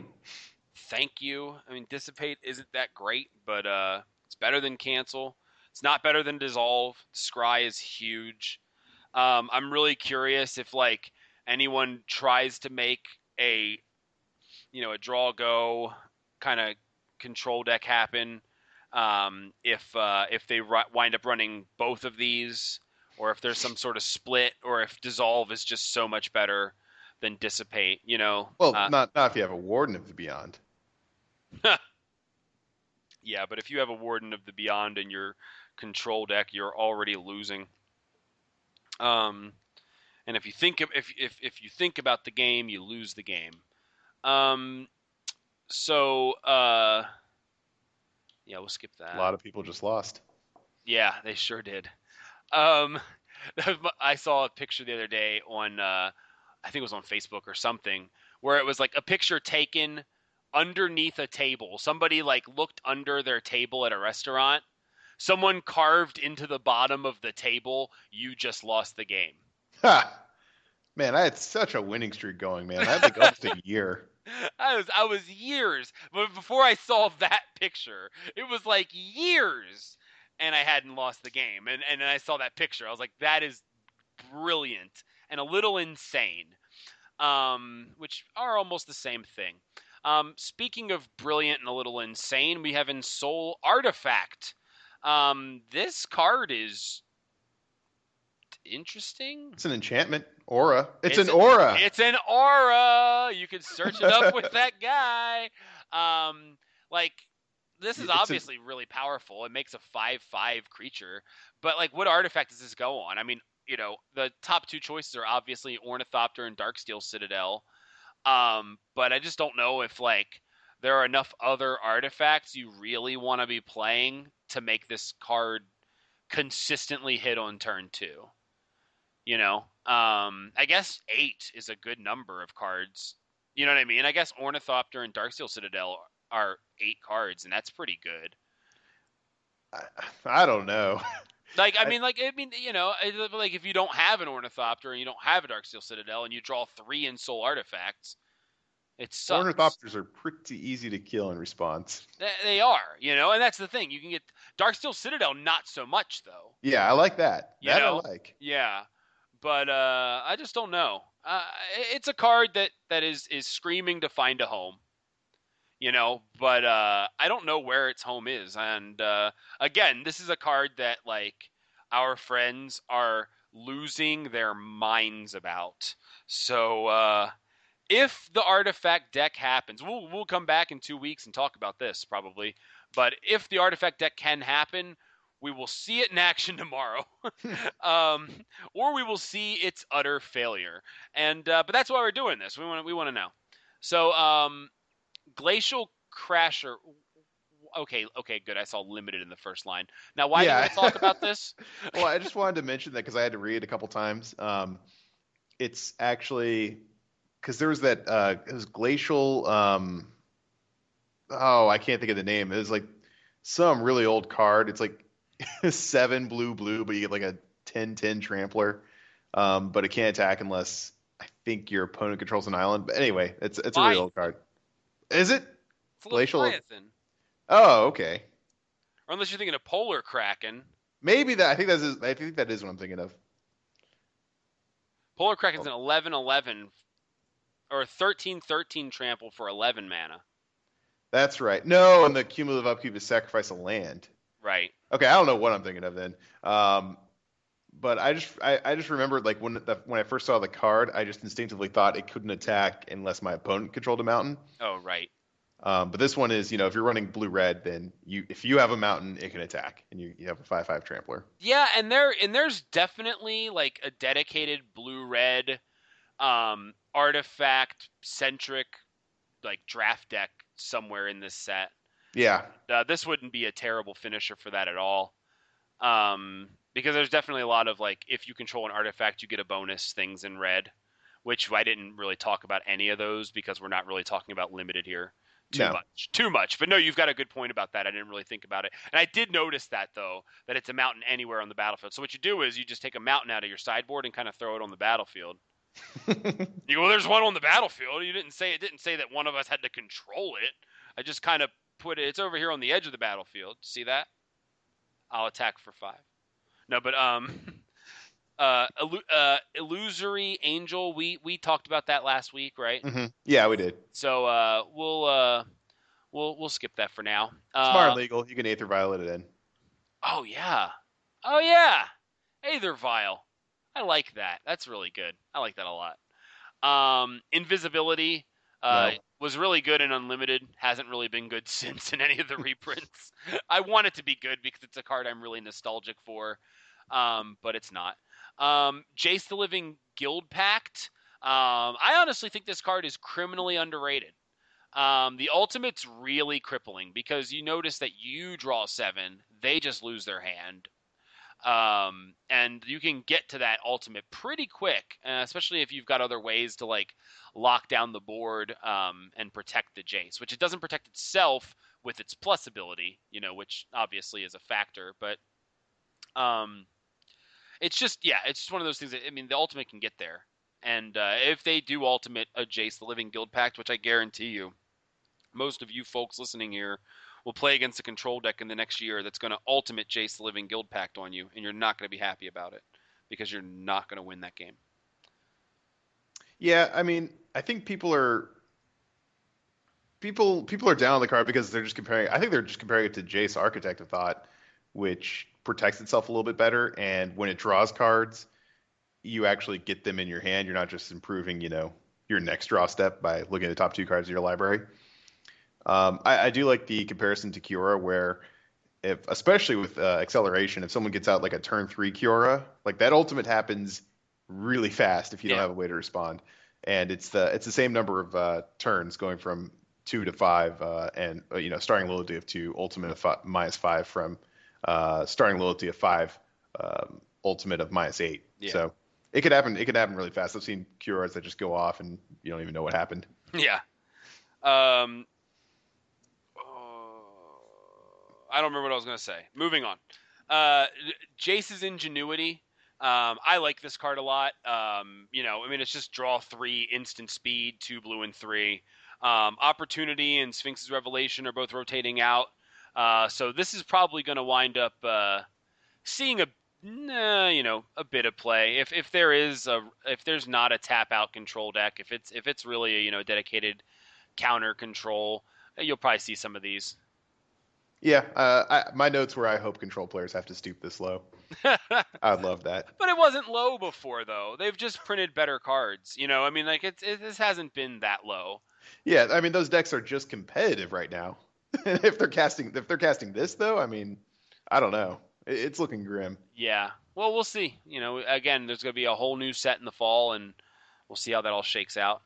Thank you. I mean, Dissipate isn't that great, but uh, it's better than cancel. It's not better than dissolve. Scry is huge. Um, I'm really curious if like anyone tries to make a you know a draw go kind of control deck happen um, if uh, if they ri- wind up running both of these or if there's some sort of split or if dissolve is just so much better than dissipate you know well uh, not not if you have a warden of the beyond yeah but if you have a warden of the beyond in your control deck you're already losing um and if you think of, if if if you think about the game, you lose the game. Um, so uh, yeah, we'll skip that. A lot of people just lost. Yeah, they sure did. Um, I saw a picture the other day on, uh, I think it was on Facebook or something, where it was like a picture taken underneath a table. Somebody like looked under their table at a restaurant. Someone carved into the bottom of the table. You just lost the game. Ha! Man, I had such a winning streak going, man. I had like almost a year. I was I was years, but before I saw that picture, it was like years, and I hadn't lost the game. And and I saw that picture, I was like, that is brilliant and a little insane, um, which are almost the same thing. Um, speaking of brilliant and a little insane, we have Ensoul Artifact. Um, this card is interesting. It's an enchantment aura. It's, it's an, aura. It's an aura. You can search it up with that guy. Um, like this is obviously a, really powerful. It makes a five-five creature, but like, what artifact does this go on? I mean, you know, the top two choices are obviously Ornithopter and Darksteel Citadel. Um, but I just don't know if like there are enough other artifacts you really want to be playing to make this card consistently hit on turn two. You know, um, I guess eight is a good number of cards You know what I mean? I guess Ornithopter and Darksteel Citadel are eight cards, and that's pretty good. I, I don't know. Like I mean, like I mean, you know, like if you don't have an Ornithopter and you don't have a Darksteel Citadel and you draw three Ensoul Artifacts, it sucks. Ornithopters are pretty easy to kill in response. They are, you know, and that's the thing. You can get Darksteel Citadel, not so much though. Yeah, I like that. You that know? I like. Yeah, but uh, I just don't know. Uh, it's a card that that is is screaming to find a home you know but uh i don't know where its home is and uh again this is a card that like our friends are losing their minds about. So uh if the artifact deck happens we'll we'll come back in 2 weeks and talk about this probably but if the artifact deck can happen we will see it in action tomorrow. Um, or we will see its utter failure and uh, but that's why we're doing this. We want we want to know. So um Glacial Crasher. Okay, okay, good. I saw limited in the first line. Now, why Yeah. do we talk about this? well, I just wanted to mention that because I had to read it a couple times. Um, it's actually because there was that uh, it was glacial. Um, oh, I can't think of the name. It was like some really old card. It's like seven blue blue, but you get like a 10-10 trampler. Um, but it can't attack unless I think your opponent controls an island. But anyway, it's it's a really old card. Is it? Glacial- Leviathan. Oh, okay. Or unless you're thinking of Polar Kraken. Maybe that. I think that's. I think that is what I'm thinking of. Polar Kraken's an 11 11 or 13 13 trample for 11 mana. That's right. No, and the cumulative upkeep is sacrifice a land. Right. Okay, I don't know what I'm thinking of then. Um, but I just I, I just remembered like when the, when I first saw the card, I just instinctively thought it couldn't attack unless my opponent controlled a mountain. Oh, right. Um, but this one is, you know, if you're running blue red, then you if you have a mountain, it can attack, and you, you have a five five trampler. Yeah, and there and there's definitely like a dedicated blue red um artifact centric like draft deck somewhere in this set. Yeah, Uh, this wouldn't be a terrible finisher for that at all. Um because there's definitely a lot of like if you control an artifact you get a bonus things in red, which I didn't really talk about any of those because we're not really talking about limited here too No. much. Too much. But no, you've got a good point about that. I didn't really think about it. And I did notice that though, that it's a mountain anywhere on the battlefield. So what you do is you just take a mountain out of your sideboard and kind of throw it on the battlefield. You go, well, there's one on the battlefield. You didn't say it didn't say that one of us had to control it. I just kind of put it. It's over here on the edge of the battlefield. See that? I'll attack for five. No, but um, uh, uh, illusory angel. We we talked about that last week, right? hmm yeah, we did. So uh, we'll uh, we'll we'll skip that for now. Uh, Smart legal. You can Aether Violet it in. Oh yeah. Oh yeah. Aether Vial. I like that. That's really good. I like that a lot. Um, invisibility uh, No. was really good in Unlimited. Hasn't really been good since in any of the reprints. I want it to be good because it's a card I'm really nostalgic for, um, but it's not. Um, Jace the Living Guildpact. Um, I honestly think this card is criminally underrated. Um, the ultimate's really crippling because you notice that you draw seven, they just lose their hand. Um, and you can get to that ultimate pretty quick, uh, especially if you've got other ways to like lock down the board um, and protect the Jace, which it doesn't protect itself with its plus ability, you know, which obviously is a factor, but um, it's just yeah, it's just one of those things. That, I mean, the ultimate can get there, and uh, if they do ultimate a Jace the Living Guildpact, which I guarantee you, most of you folks listening here will play against a control deck in the next year that's going to ultimate Jace the Living Guildpact on you, and you're not going to be happy about it because you're not going to win that game. Yeah, I mean, I think people are people people are down on the card because they're just comparing. I think they're just comparing it to Jace Architect of Thought, which protects itself a little bit better, and when it draws cards, you actually get them in your hand. You're not just improving, you know, your next draw step by looking at the top two cards of your library. Um, I, I do like the comparison to Kiora, where if, especially with uh, acceleration, if someone gets out like a turn three Kiora, like that ultimate happens really fast if you don't have a way to respond, and it's the it's the same number of uh, turns going from two to five, uh, and uh, you know starting loyalty of two, ultimate of fi- minus five from uh, starting loyalty of five, um, ultimate of minus eight. Yeah. So it could happen. It could happen really fast. I've seen Kioras that just go off and you don't even know what happened. Yeah. Um. uh, I don't remember what I was gonna say. Moving on. Uh, Jace's ingenuity. Um, I like this card a lot. Um, you know, I mean, it's just draw three, instant speed, two blue and three. Um, Opportunity and Sphinx's Revelation are both rotating out. Uh, so this is probably going to wind up uh, seeing a nah, you know a bit of play if if there is a if there's not a tap out control deck if it's if it's really a you know dedicated counter control you'll probably see some of these. Yeah, uh, I, my notes were I hope control players have to stoop this low. I'd love that. But it wasn't low before though. They've just printed better cards. You know, I mean, like it's it, this hasn't been that low. Yeah, I mean those decks are just competitive right now. if they're casting if they're casting this though, I mean, I don't know. It's looking grim. Yeah. Well, we'll see. You know, again, there's going to be a whole new set in the fall, and we'll see how that all shakes out.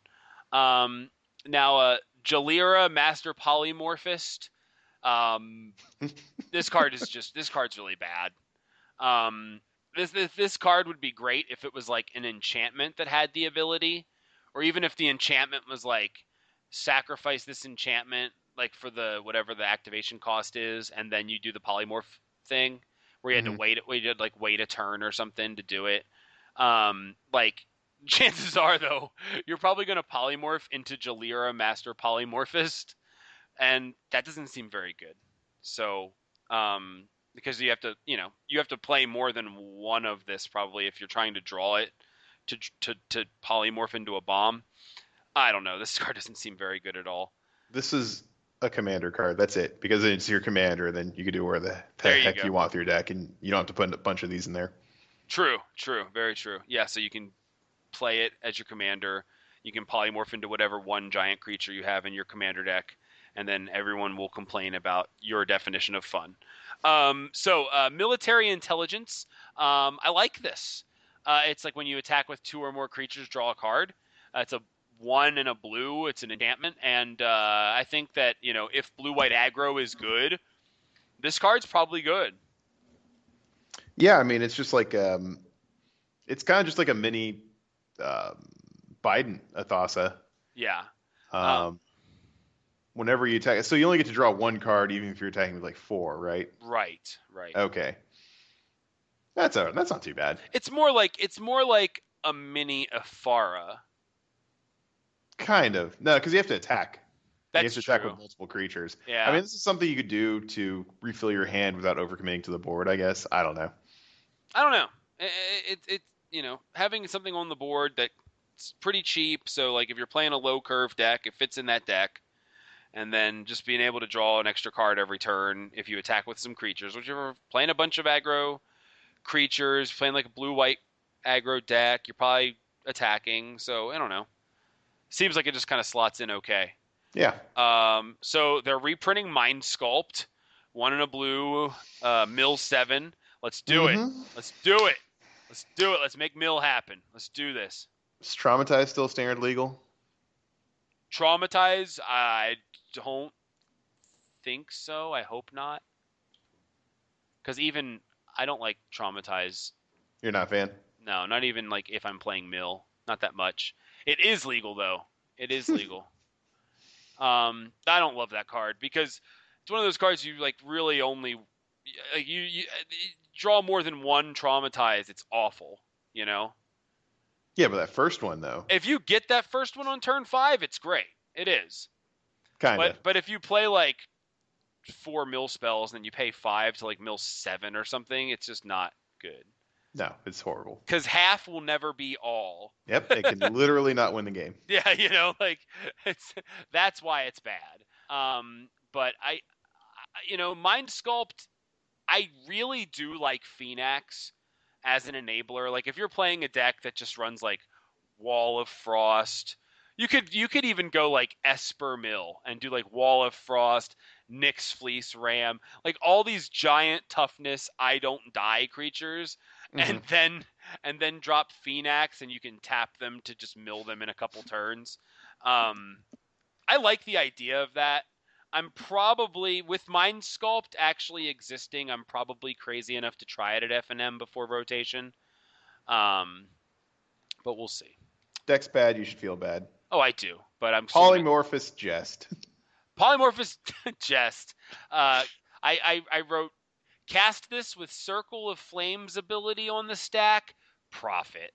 Um, now, uh, Jalira, Master Polymorphist. Um, this card is just this card's really bad. Um, this, this this card would be great if it was like an enchantment that had the ability, or even if the enchantment was like sacrifice this enchantment like for the whatever the activation cost is, and then you do the polymorph thing where you had Mhm. to wait we did like wait a turn or something to do it. Um, like chances are though, you're probably going to polymorph into Jalira Master Polymorphist, and that doesn't seem very good. So, um, because you have to, you know, you have to play more than one of this probably if you're trying to draw it to to to polymorph into a bomb. I don't know. This card doesn't seem very good at all. This is a commander card. That's it. Because it's your commander, then you can do where the, There you heck go. you want with your deck, and you don't have to put a bunch of these in there. True, true, very true. Yeah, so you can play it as your commander. You can polymorph into whatever one giant creature you have in your commander deck, and then everyone will complain about your definition of fun. Um, so, uh, military intelligence. Um, I like this. Uh, it's like when you attack with two or more creatures, draw a card. Uh, it's a one and a blue. It's an enchantment, and uh, I think that you know if blue white aggro is good, this card's probably good. Yeah, I mean it's just like um, it's kind of just like a mini um, Biden Athasa. Yeah. Um, Um, whenever you attack, so you only get to draw one card, even if you're attacking with like four, right? Right. Right. Okay, that's a, that's not too bad. It's more like it's more like a mini Afara. Kind of no, because you have to attack. That's you have to attack with multiple creatures. Yeah. I mean, this is something you could do to refill your hand without overcommitting to the board. I guess I don't know. I don't know. It, it, it you know having something on the board that's pretty cheap. So like if you're playing a low curve deck, it fits in that deck. And then just being able to draw an extra card every turn if you attack with some creatures, which you're playing a bunch of aggro creatures, playing like a blue white aggro deck, you're probably attacking. So I don't know. Seems like it just kind of slots in okay. Yeah, Um, so they're reprinting Mind Sculpt, one in a blue, uh, Mill Seven. Let's do it. Mhm. Let's do it. Let's do it. Let's make Mill happen. Let's do this. Is traumatized still standard legal? Traumatize? I don't think so. I hope not. Because even I don't like traumatize. You're not a fan. No, not even like if I'm playing Mill. Not that much. It is legal though. It is legal. um, I don't love that card because it's one of those cards you like really only like you, you, you draw more than one traumatized. It's awful. You know. Yeah, but that first one though, If you get that first one on turn five, it's great. It is. kind of. But but if you play like four mill spells and then you pay five to like mill seven or something, it's just not good. No, it's horrible. Because half will never be all. Yep, it can literally not win the game. Yeah, you know, like it's that's why it's bad. Um, but I, I you know, Mind Sculpt, I really do like Phenax as an enabler. Like if you're playing a deck that just runs like Wall of Frost, you could you could even go like Esper Mill and do like Wall of Frost, Nyx Fleece Ram, like all these giant toughness I don't die creatures and then and then drop Phenax and you can tap them to just mill them in a couple turns. Um, I like the idea of that. I'm probably with Mind Sculpt actually existing. I'm probably crazy enough to try it at F and M before rotation. Um, but we'll see. Deck's bad. You should feel bad. Oh, I do. but I'm assuming- Polymorphist's Jest. polymorphist's jest. Uh, I, I I wrote cast this with Circle of Flames ability on the stack. Profit.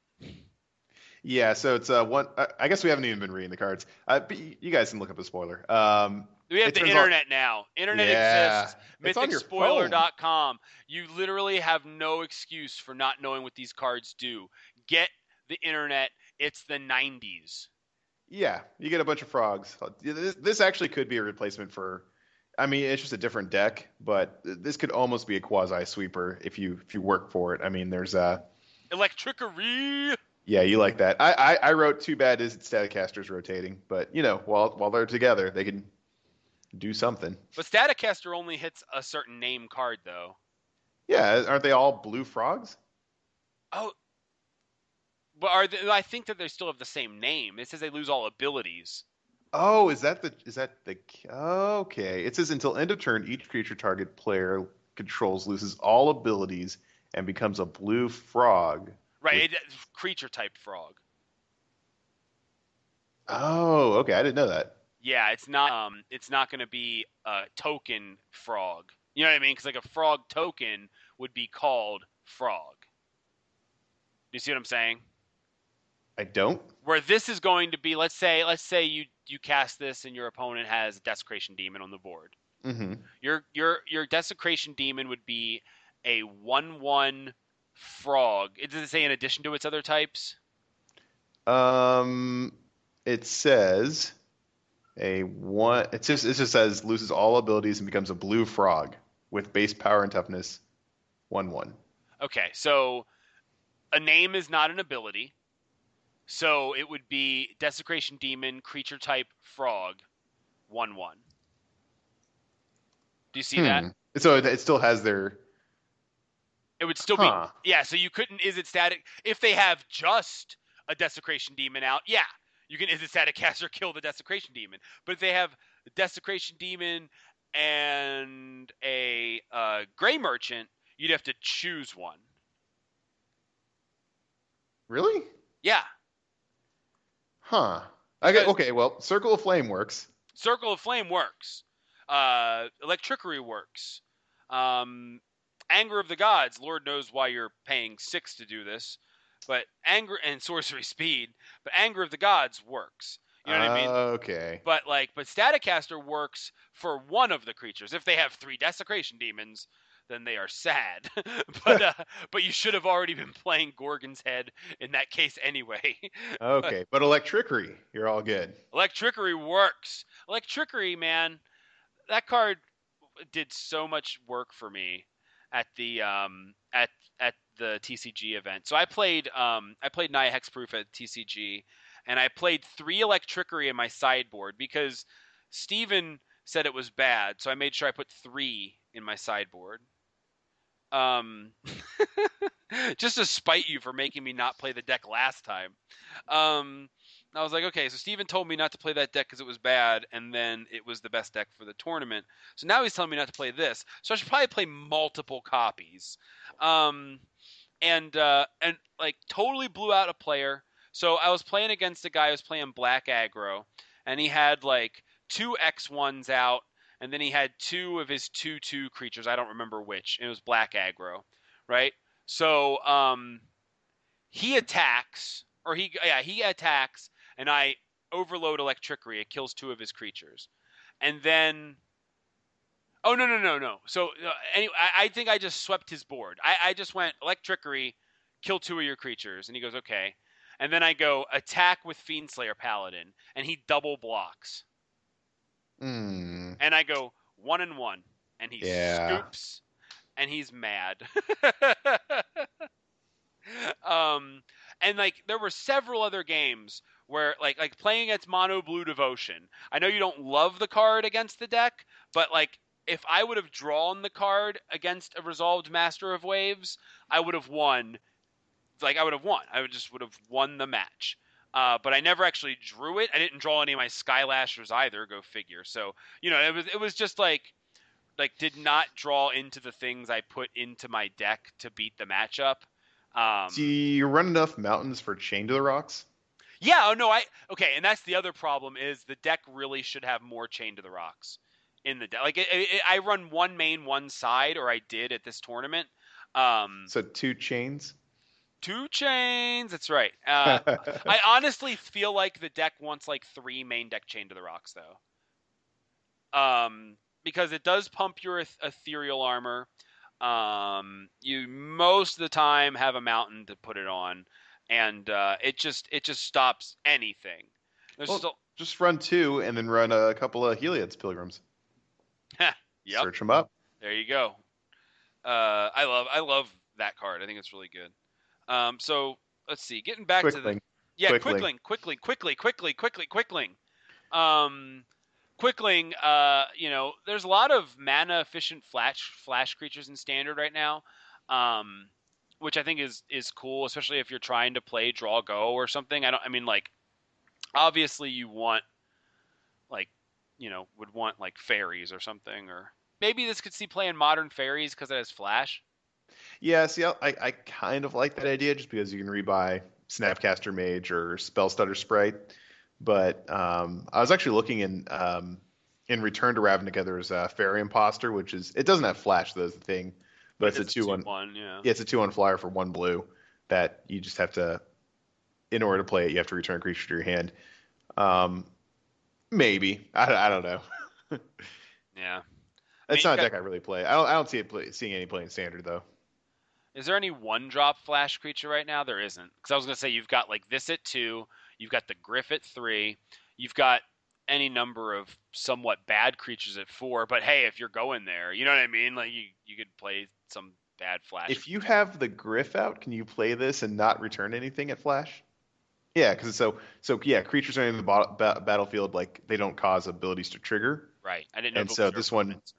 Yeah, so it's uh one. I, I guess we haven't even been reading the cards. Uh, but you guys can look up the spoiler. Um, We have the internet now. Internet Yeah, exists. it's on your phone. MythicSpoiler.com. You literally have no excuse for not knowing what these cards do. Get the internet. It's the 90s. yeah, you get a bunch of frogs. This, this actually could be a replacement for. I mean, it's just a different deck, but this could almost be a quasi sweeper if you if you work for it. I mean, there's uh Electrickery. yeah, you like that. I I, I wrote too bad is Staticasters rotating, but you know, while while they're together, they can do something. But Staticaster only hits a certain name card, though. Yeah, aren't they all blue frogs? Oh. But are they, I think that they still have the same name. It says they lose all abilities. Oh, is that the is that the okay? It says until end of turn, each creature target player controls loses all abilities and becomes a blue frog. Right, it, creature type frog. Oh, okay, I didn't know that. Yeah, it's not um it's not going to be a token frog. You know what I mean? Cuz like a frog token would be called frog. Do you see what I'm saying? I don't. Where this is going to be let's say let's say you you cast this and your opponent has a desecration demon on the board. Mm-hmm. Your your your desecration demon would be a 1/1 frog. It does it say in addition to its other types? Um, it says a one. It just it just says loses all abilities and becomes a blue frog with base power and toughness, one one. Okay, so a name is not an ability. So it would be Desecration Demon, creature type frog, 1 1. Do you see that? Hmm. So it, still has their. It would still Huh. be. Yeah, so you couldn't. Is it static? If they have just a Desecration Demon out, yeah. You can, Izzet Staticaster kill the Desecration Demon? But if they have Desecration Demon and a uh, Gray Merchant, you'd have to choose one. Really? Yeah. Huh. Okay. Okay. Well, Circle of Flame works. Circle of Flame works. Uh, Electrickery works. Um, Anger of the Gods. Lord knows why you're paying six to do this, but anger and sorcery speed. But Anger of the Gods works. You know what I mean? Okay. But like, but Staticaster works for one of the creatures. If they have three Desecration Demons, then they are sad. but uh, but you should have already been playing Gorgon's Head in that case anyway. Okay. But Electrickery, you're all good. Electrickery works. Electrickery, man, that card did so much work for me at the um at at the TCG event. So I played um I played Naya Hexproof at TCG, and I played three Electrickery in my sideboard because Stephen said it was bad, so I made sure I put three in my sideboard. Um, just to spite you for making me not play the deck last time. Um, I was like, okay, so Stephen told me not to play that deck because it was bad, and then it was the best deck for the tournament. So now he's telling me not to play this. So I should probably play multiple copies. Um, and uh, and like totally blew out a player. So I was playing against a guy who was playing black aggro, and he had like two X ones out, and then he had two of his two two creatures. I don't remember which. It was black aggro, right? So um, he attacks, or he yeah he attacks, and I overload Electrickery. It kills two of his creatures, and then. Oh no no no no! So uh, anyway, I, I think I just swept his board. I, I just went Electrickery, kill two of your creatures, and he goes okay, and then I go attack with Fiendslayer Paladin, and he double blocks, Hmm. And I go one and one, and he Yeah. scoops, and he's mad. um, and like there were several other games where like like playing against Mono Blue Devotion. I know you don't love the card against the deck, but like if I would have drawn the card against a resolved Master of Waves, I would have won. Like I would have won. I would just would have won the match. Uh, but I never actually drew it. I didn't draw any of my Skylashers either. Go figure. So you know, it was it was just like like did not draw into the things I put into my deck to beat the matchup. Um, Do you run enough mountains for Chain to the Rocks? Yeah, oh no, I okay, and that's the other problem is the deck really should have more chain to the rocks in the deck. Like it, it, I run one main, one side, or I did at this tournament. Um, So two chains. Two chains. That's right. Uh, I honestly feel like the deck wants like three main deck chain to the rocks though. Um, because it does pump your eth- ethereal armor. Um, you most of the time have a mountain to put it on, and uh, it just it just stops anything. There's Well, still Just run two and then run a couple of Heliod's pilgrims. yep. Search them up. There you go. Uh, I love I love that card. I think it's really good. Um, so let's see. Getting back to the Yeah, Quickling. quickling, quickly, quickly, quickly, quickly, quickling. Um, quickling. Uh, you know, there's a lot of mana efficient flash flash creatures in standard right now, um, which I think is is cool, especially if you're trying to play draw go or something. I don't. I mean, like, obviously you want, like, you know, would want like fairies or something, or maybe this could see play in modern fairies because it has flash. Yeah, see, I, I kind of like that idea just because you can rebuy Snapcaster Mage or Spellstutter Sprite. But um, I was actually looking in um, in Return to Ravnica. There's a Faerie Impostor, which is it doesn't have flash, though, is the thing, but it's, a two one. one. Yeah. Yeah, it's a two one flyer for one blue that you just have to, in order to play it, you have to return a creature to your hand. Um, maybe I, I don't know. Yeah. That's mean, not a deck I really play. I don't I don't see it play, seeing any play in standard though. Is there any one drop flash creature right now? There isn't. Because I was going to say you've got like this at two, you've got the Gryff at three, you've got any number of somewhat bad creatures at four. But hey, if you're going there, you know what I mean? Like you, you could play some bad flash. If you have the Gryff out, can you play this and not return anything at Flash? Yeah, because so so yeah, creatures are in the ba- ba- battlefield like they don't cause abilities to trigger. right. I didn't know. and so this one- opponents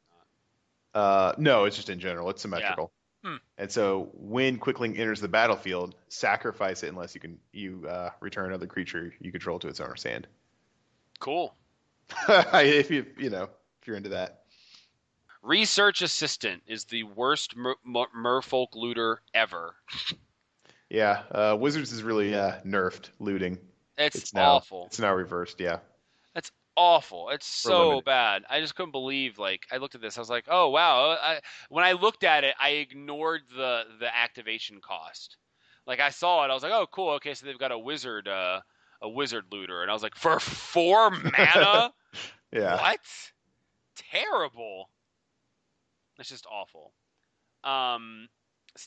or not. Uh, no, it's just in general. It's symmetrical. Hmm. And so when Quickling enters the battlefield, sacrifice it unless you can you uh, return another creature you control to its owner's hand. Cool. if you you know if you're into that. Research assistant is the worst mer- mer- merfolk looter ever. Yeah, uh, Wizards is really uh, nerfed looting. It's, It's now awful. It's now reversed. Yeah. That's awful. It's so bad. I just couldn't believe. Like I looked at this, I was like, oh wow. I, when I looked at it, I ignored the the activation cost. Like I saw it, I was like, oh cool. Okay, so they've got a wizard, uh, a wizard looter, and I was like, for four mana, Yeah. what? Terrible. It's just awful. Um,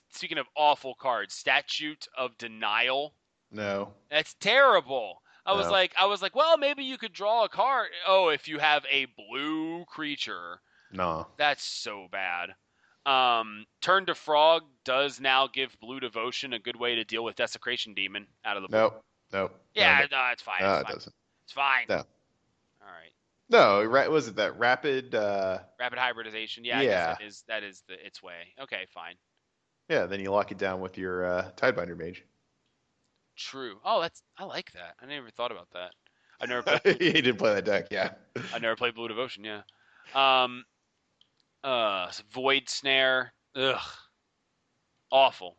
speaking of awful cards, Statute of Denial. No. That's terrible. I was No. like, I was like, well, maybe you could draw a card. Oh, if you have a blue creature, No. that's so bad. Um, Turn to Frog does now give Blue Devotion a good way to deal with Desecration Demon out of the blue. Nope. Nope. Yeah, No, no, it's fine. no, it's it fine. doesn't. It's fine. No. All right. No. Ra- was it that rapid? Uh, Rapid hybridization. Yeah, Yeah. that is that is the its way. Okay, fine. yeah. Then you lock it down with your uh, Tidebinder Mage. True. Oh, that's I like that. I never thought about that. I never played he didn't play that deck. Yeah. I never played Blue Devotion. Yeah. Um. Uh. Void Snare. Ugh. Awful.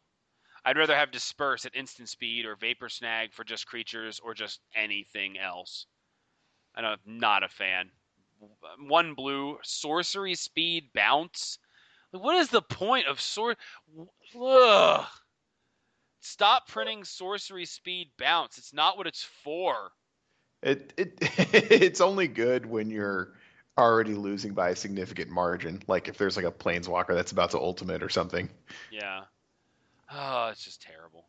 I'd rather have Disperse at instant speed or Vapor Snag for just creatures or just anything else. I'm not a fan. One blue sorcery speed bounce. What is the point of sor? Ugh. Stop printing sorcery speed bounce. It's not what it's for. It it it's only good when you're already losing by a significant margin. Like if there's like a planeswalker that's about to ultimate or something. Yeah. Oh, it's just terrible.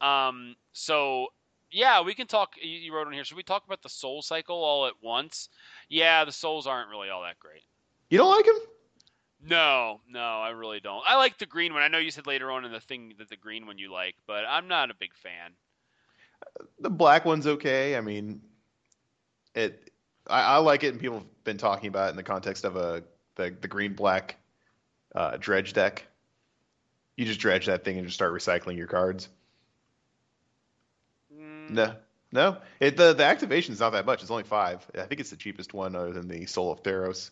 Um, so yeah, we can talk. You, you wrote on here. Should we talk about the soul cycle all at once? Yeah, the souls aren't really all that great. You don't like him? No, no, I really don't. I like the green one. I know you said later on in the thing that the green one you like, but I'm not a big fan. The black one's okay. I mean, it. I, I like it, and people have been talking about it in the context of a the the green black uh, dredge deck. You just dredge that thing and just start recycling your cards. Mm, No, no. It the the activation's not that much. It's only five. I think it's the cheapest one other than the Soul of Theros.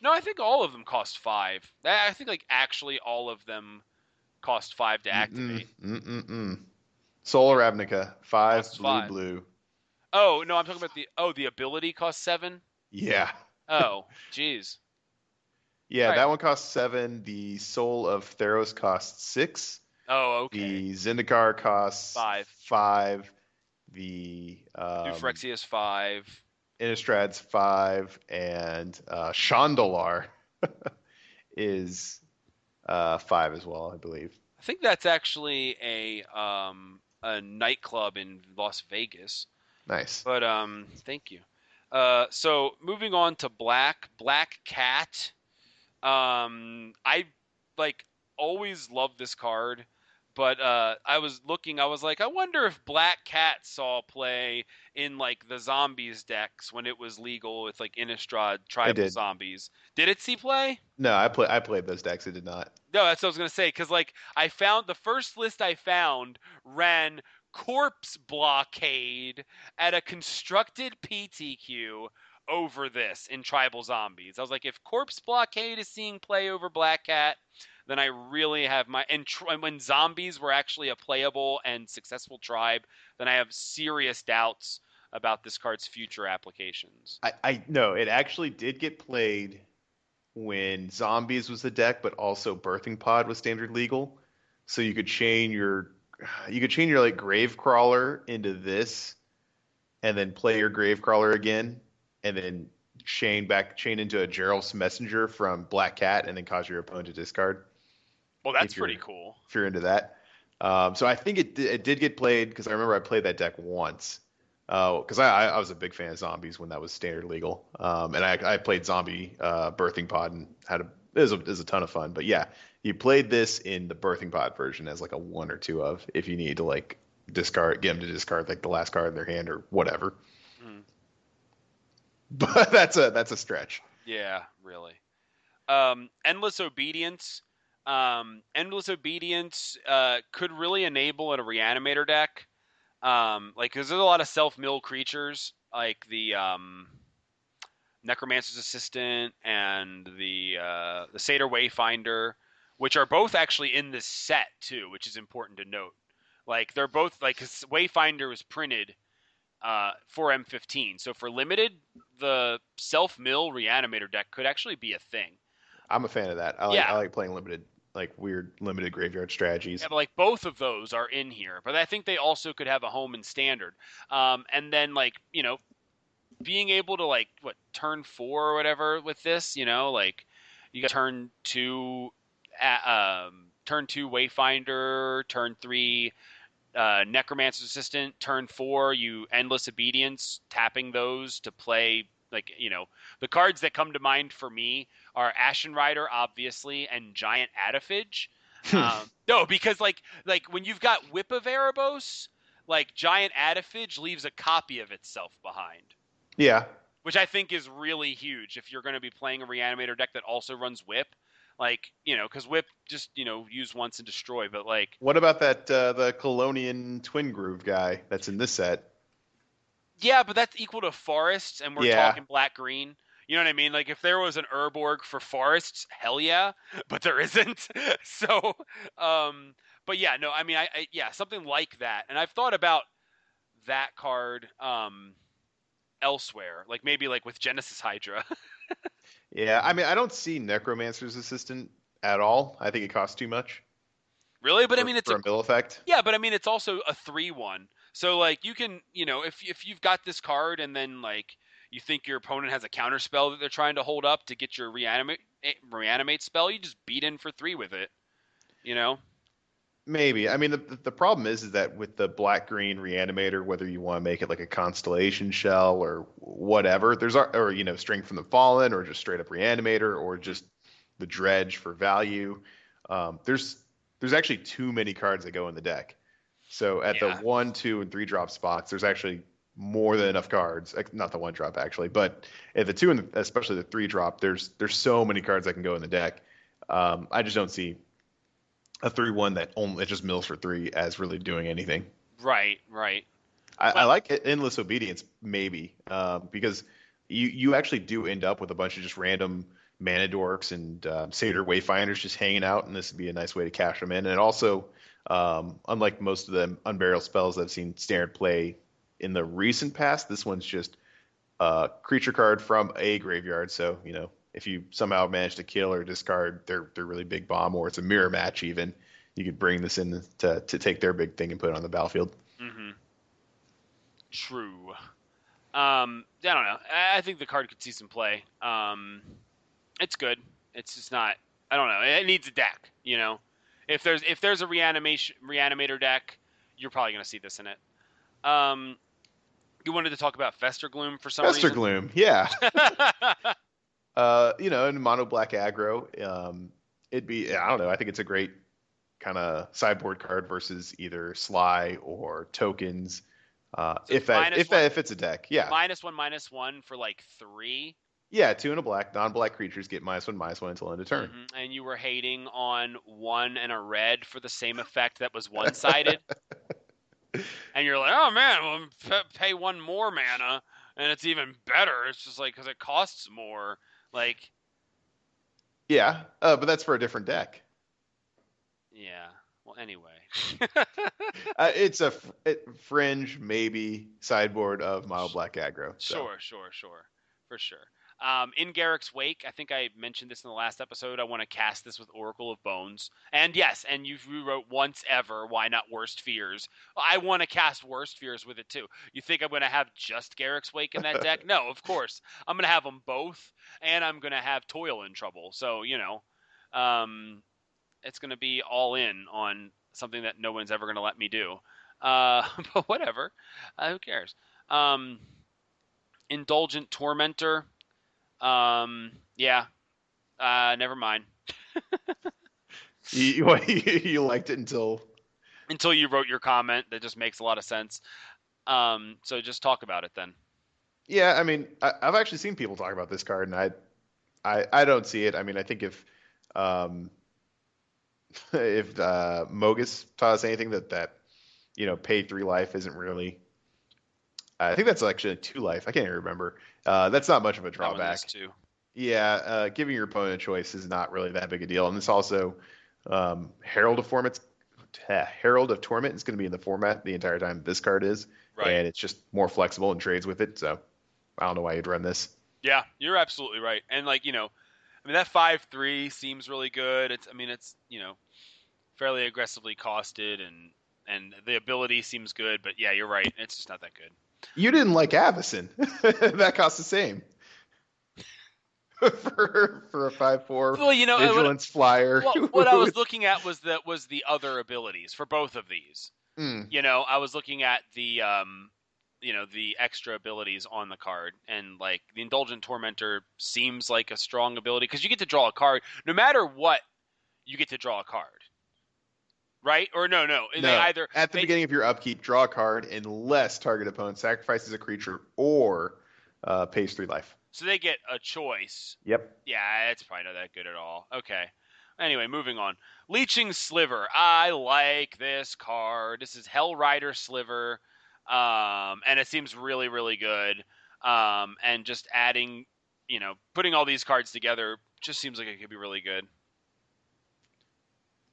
No, I think all of them cost five. I think like actually all of them cost five to activate. Mm, mm, mm, mm. Soul of Ravnica, five Costs blue five. blue. Oh no, I'm talking about the oh the ability costs seven. Yeah. Oh, jeez. Yeah, Right. that one costs seven. The Soul of Theros costs six. Oh, okay. The Zendikar costs Five. Five. The um, New Phyrexia's five. Innistrad's five, and uh, is uh, five as well, I believe. I think that's actually a um a nightclub in Las Vegas. Nice. But um, thank you. Uh, so moving on to Black Black Cat. Um, I like always love this card, but uh, I was looking. I was like, I wonder if Black Cat saw play in like the zombies decks when it was legal with like Innistrad tribal did. zombies. Did it see play? No, I play. I played those decks. It did not. No, that's what I was gonna say. Because like I found the first list I found ran corpse blockade at a constructed PTQ over this in tribal zombies. I was like, if corpse blockade is seeing play over Black Cat, then I really have my and, tr- when zombies were actually a playable and successful tribe, then I have serious doubts about this card's future applications. I, I it actually did get played when Zombies was the deck, but also Birthing Pod was standard legal. So you could chain your you could chain your like Gravecrawler into this, and then play your Gravecrawler again, and then chain back chain into a Geralf's Messenger from Black Cat, and then cause your opponent to discard Well, that's pretty cool. if you're into that. Um, so I think it it did get played because I remember I played that deck once. Because I, I I was a big fan of zombies when that was standard legal, um, and I, I played zombie uh, birthing pod and had a it was, a it was a ton of fun. But yeah, you played this in the birthing pod version as like a one or two of if you need to like discard get them to discard like the last card in their hand or whatever. But that's a that's a stretch. Yeah, really. Um, endless obedience. Um, endless obedience uh, could really enable in a reanimator deck. Um, like, 'cause there's a lot of self mill creatures, like the um, Necromancer's Assistant and the uh, the Satyr Wayfinder, which are both actually in this set too, which is important to note. Like, they're both like Wayfinder was printed uh, for M15, so for limited, the self mill reanimator deck could actually be a thing. I'm a fan of that. I like Yeah. I like playing limited like weird limited graveyard strategies. Yeah, but like both of those are in here, but I think they also could have a home in standard. Um, and then like you know, being able to like what turn four or whatever with this, you know, like you got turn two, uh, um, turn two Wayfinder, turn three. Uh, Necromancer's Assistant, turn four, you Endless Obedience, tapping those to play, like, you know, the cards that come to mind for me are Ashen Rider, obviously, and Giant Adephage. um, no, because like like when you've got Whip of Erebos, like Giant Adephage leaves a copy of itself behind, Yeah, which I think is really huge if you're going to be playing a Reanimator deck that also runs Whip. Like you know, because Whip just you know use once and destroy, but like What about that uh, the Kalonian Twingrove guy that's in this set? yeah, but that's equal to forests, and we're Yeah. talking black green. You know what I mean? Like if there was an Urborg for forests, hell yeah, but there isn't. so, um, but yeah, no, I mean, I, I yeah, something like that. And I've thought about that card um, elsewhere, like maybe like with Genesis Hydra. Yeah, I mean I don't see Necromancer's Assistant at all. I think it costs too much. really, but I mean, it's for a a mill effect. yeah, but I mean, it's also a three-one. So like you can, you know, if if you've got this card and then like you think your opponent has a counter spell that they're trying to hold up to get your reanimate eh, reanimate spell, you just beat in for three with it. You know? Maybe. I mean, the, the problem is, is that with the black green reanimator, whether you want to make it like a constellation shell or whatever, there's or you know, Strength from the Fallen, or just straight up reanimator, or just the dredge for value. Um, there's there's actually too many cards that go in the deck. So at Yeah. the one, two, and three drop spots, there's actually more than enough cards. Not the one drop actually, but at the two and the, especially the three drop, there's there's so many cards that can go in the deck. Um, I just don't see a three one that only that just mills for three as really doing anything. Right, right. I, I like it- endless obedience maybe um, because you you actually do end up with a bunch of just random mana dorks and um, satyr wayfinders just hanging out, and this would be a nice way to cash them in. And also, um, unlike most of the unburial spells I've seen standard play in the recent past. This one's just a creature card from a graveyard. So you know, if you somehow manage to kill or discard their their really big bomb, or it's a mirror match, even you could bring this in to to take their big thing and put it on the battlefield. Mm-hmm. True. Um, I don't know. I think the card could see some play. Um, it's good. It's just not. I don't know. It needs a deck. You know, if there's if there's a reanimation reanimator deck, you're probably going to see this in it. Um, you wanted to talk about Festergloom for some Fester reason. Festergloom, yeah. uh, you know, in mono black aggro, um, it'd be I don't know. I think it's a great kind of sideboard card versus either Sly or tokens. Uh, So if that if one- that, if it's a deck, yeah, minus one, minus one for like three. yeah. Two and a black, non-black creatures get minus one, minus one until end of turn. Mhm. And you were hating on one and a red for the same effect that was one sided. and you're like, oh man, well, pay one more mana and it's even better. It's just like because it costs more. Like, Yeah, uh, but that's for a different deck. yeah. Well, anyway. Uh, it's a fr- it, fringe, maybe sideboard of mild black aggro. so. Sure, sure, sure, for sure. Um, in Garruk's wake, I think I mentioned this in the last episode. I want to cast this with Oracle of Bones, and yes, and you rewrote once ever. Why not Worst Fears? I want to cast Worst Fears with it too. You think I'm going to have just Garruk's wake in that deck? no, of course. I'm going to have them both, and I'm going to have Toil in trouble. So you know, um, it's going to be all in on something that no one's ever going to let me do. Uh, but whatever. Uh, who cares? Um, indulgent tormentor. Um, yeah. Uh, never mind. You, you liked it until Until you wrote your comment, that just makes a lot of sense. Um, so just talk about it then. yeah. I mean, I, I've actually seen people talk about this card, and I I I don't see it. I mean, I think if um if uh, Mogis taught us anything that that you know pay three life isn't really. I think that's actually a two life. I can't even remember. Uh, that's not much of a drawback. too. Yeah, uh, giving your opponent a choice is not really that big a deal, and it's also um, Herald of Torment. Herald of Torment is going to be in the format the entire time this card is, Right. and it's just more flexible and trades with it. So I don't know why you'd run this. Yeah, you're absolutely right. And like you know, I mean that five three seems really good. It's I mean it's you know fairly aggressively costed and and the ability seems good. But yeah, you're right. It's just not that good. You didn't like Avacyn. that costs the same. for for a five four Well, you know, uh, what- vigilance flyer. Well, what I was looking at was that was the other abilities for both of these. Mm, You know, I was looking at the um, you know, the extra abilities on the card, and like the indulgent tormentor seems like a strong ability because you get to draw a card no matter what. You get to draw a card, right? Or no, no, they either at the they- beginning of your upkeep, draw a card unless target opponent sacrifices a creature or uh, pays three life. so they get a choice. Yep. Yeah, it's probably not that good at all. Okay. Anyway, moving on. Leeching Sliver. I like this card. This is Hell Rider Sliver. Um, and it seems really, really good. Um, and just adding, you know, putting all these cards together just seems like it could be really good.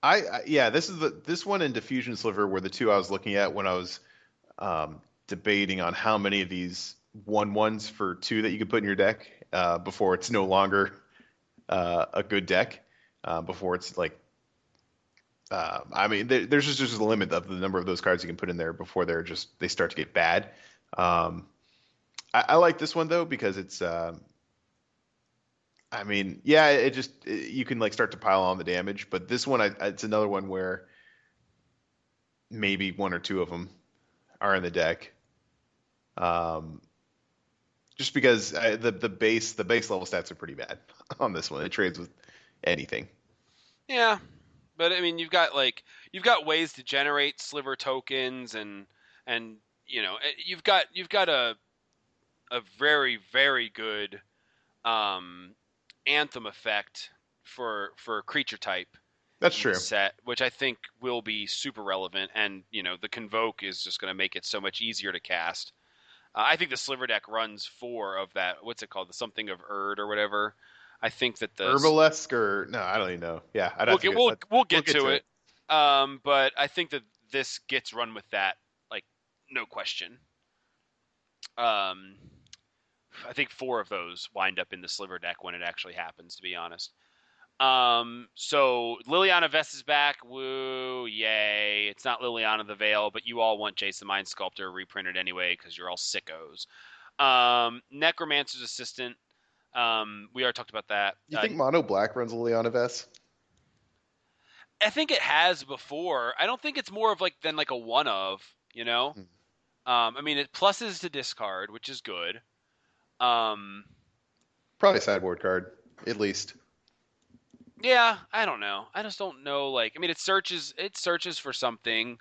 I, I yeah, this is the this one and diffusion sliver were the two I was looking at when I was um, debating on how many of these one ones for two that you could put in your deck uh, before it's no longer uh, a good deck. Uh, before it's like, uh, I mean, there, there's just just a limit of the number of those cards you can put in there before they're just they start to get bad. Um, I, I like this one though because it's. Um, I mean, yeah, it just it, you can like start to pile on the damage, but this one, I, it's another one where maybe one or two of them are in the deck. Um, just because I, the the base the base level stats are pretty bad on this one. It trades with anything. Yeah. But I mean, you've got like you've got ways to generate sliver tokens and and you know, eh, you've got you've got a a very very good um anthem effect for for creature type That's true. set, which I think will be super relevant. And you know, the convoke is just going to make it so much easier to cast. Uh, I think the sliver deck runs four of that. What's it called? The something of Urd or whatever. I think that the Obelisk or no, I don't even know. Yeah, I'd we'll get, get- we'll, I'd- we'll get, get to, to it. Um, but I think that this gets run with that, like no question. um, I think four of those wind up in the sliver deck when it actually happens. To be honest. Um, so Liliana Vess is back. Woo, yay! It's not Liliana the Veil, but you all want Jason Mind Sculptor reprinted anyway because you're all sickos. Um, Necromancer's Assistant. Um, we already talked about that. You Uh, think Mono Black runs Liliana Vess? I think it has before. I don't think it's more of like than like a one of, you know. Hmm. Um, I mean, it pluses to discard, which is good. Um, Probably a sideboard card, at least. yeah, I don't know. I just don't know. Like, I mean, it searches it searches for something.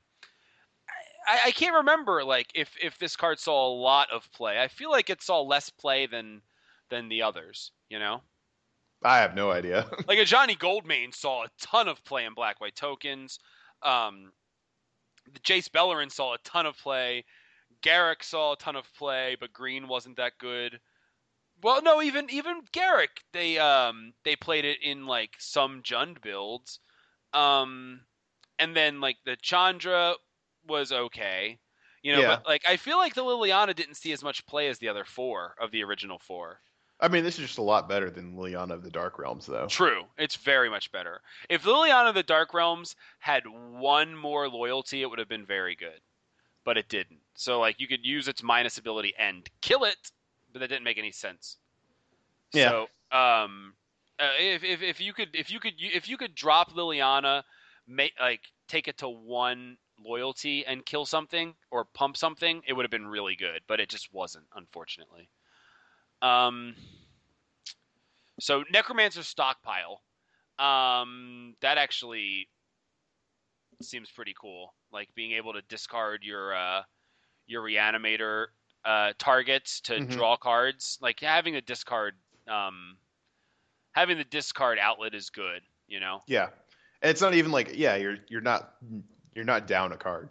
I, I can't remember like if if this card saw a lot of play. I feel like it saw less play than than the others. You know. I have no idea. like a Ajani Goldmane saw a ton of play in black white tokens. Um, the Jace Beleren saw a ton of play. Garruk saw a ton of play, but green wasn't that good. Well, no, even even Garruk, they um they played it in like some Jund builds, um, and then like the Chandra was okay, you know. Yeah. But like I feel like the Liliana didn't see as much play as the other four of the original four. I mean, this is just a lot better than Liliana of the Dark Realms, though. True. It's very much better. If Liliana of the Dark Realms had one more loyalty, it would have been very good. But it didn't. So like you could use its minus ability and kill it, but that didn't make any sense. Yeah. So um uh, if, if if you could if you could if you could drop Liliana, make like take it to one loyalty and kill something or pump something, it would have been really good, but it just wasn't, unfortunately. Um, so Necromancer stockpile, um, that actually seems pretty cool. Like being able to discard your uh, your reanimator uh, targets to Mhm. draw cards. Like having a discard, um, having the discard outlet is good. You know. Yeah, and it's not even like yeah, you're you're not you're not down a card.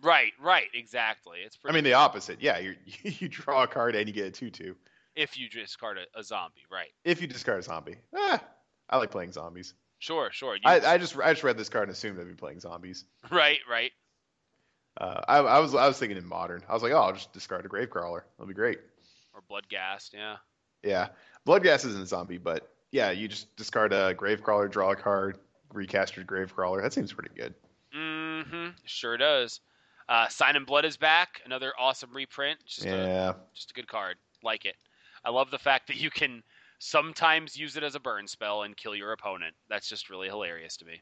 Right. Right. Exactly. It's I mean, the opposite. Yeah, you you draw a card and you get a two-two. if you discard a, a zombie, right? If you discard a zombie, ah, I like playing zombies. Sure. Sure. I, I just I just read this card and assumed I'd be playing zombies. right. Right. Uh, I, I was I was thinking in modern. I was like, oh, I'll just discard a Gravecrawler. That'll be great. Or Bloodghast. Yeah. Yeah, Bloodghast isn't a zombie, but yeah, you just discard a Gravecrawler, draw a card, recast your Gravecrawler. That seems pretty good. Mm-hmm. Sure does. Uh, Sign in Blood is back. Another awesome reprint. Just a yeah, just a good card. Like it. I love the fact that you can sometimes use it as a burn spell and kill your opponent. That's just really hilarious to me.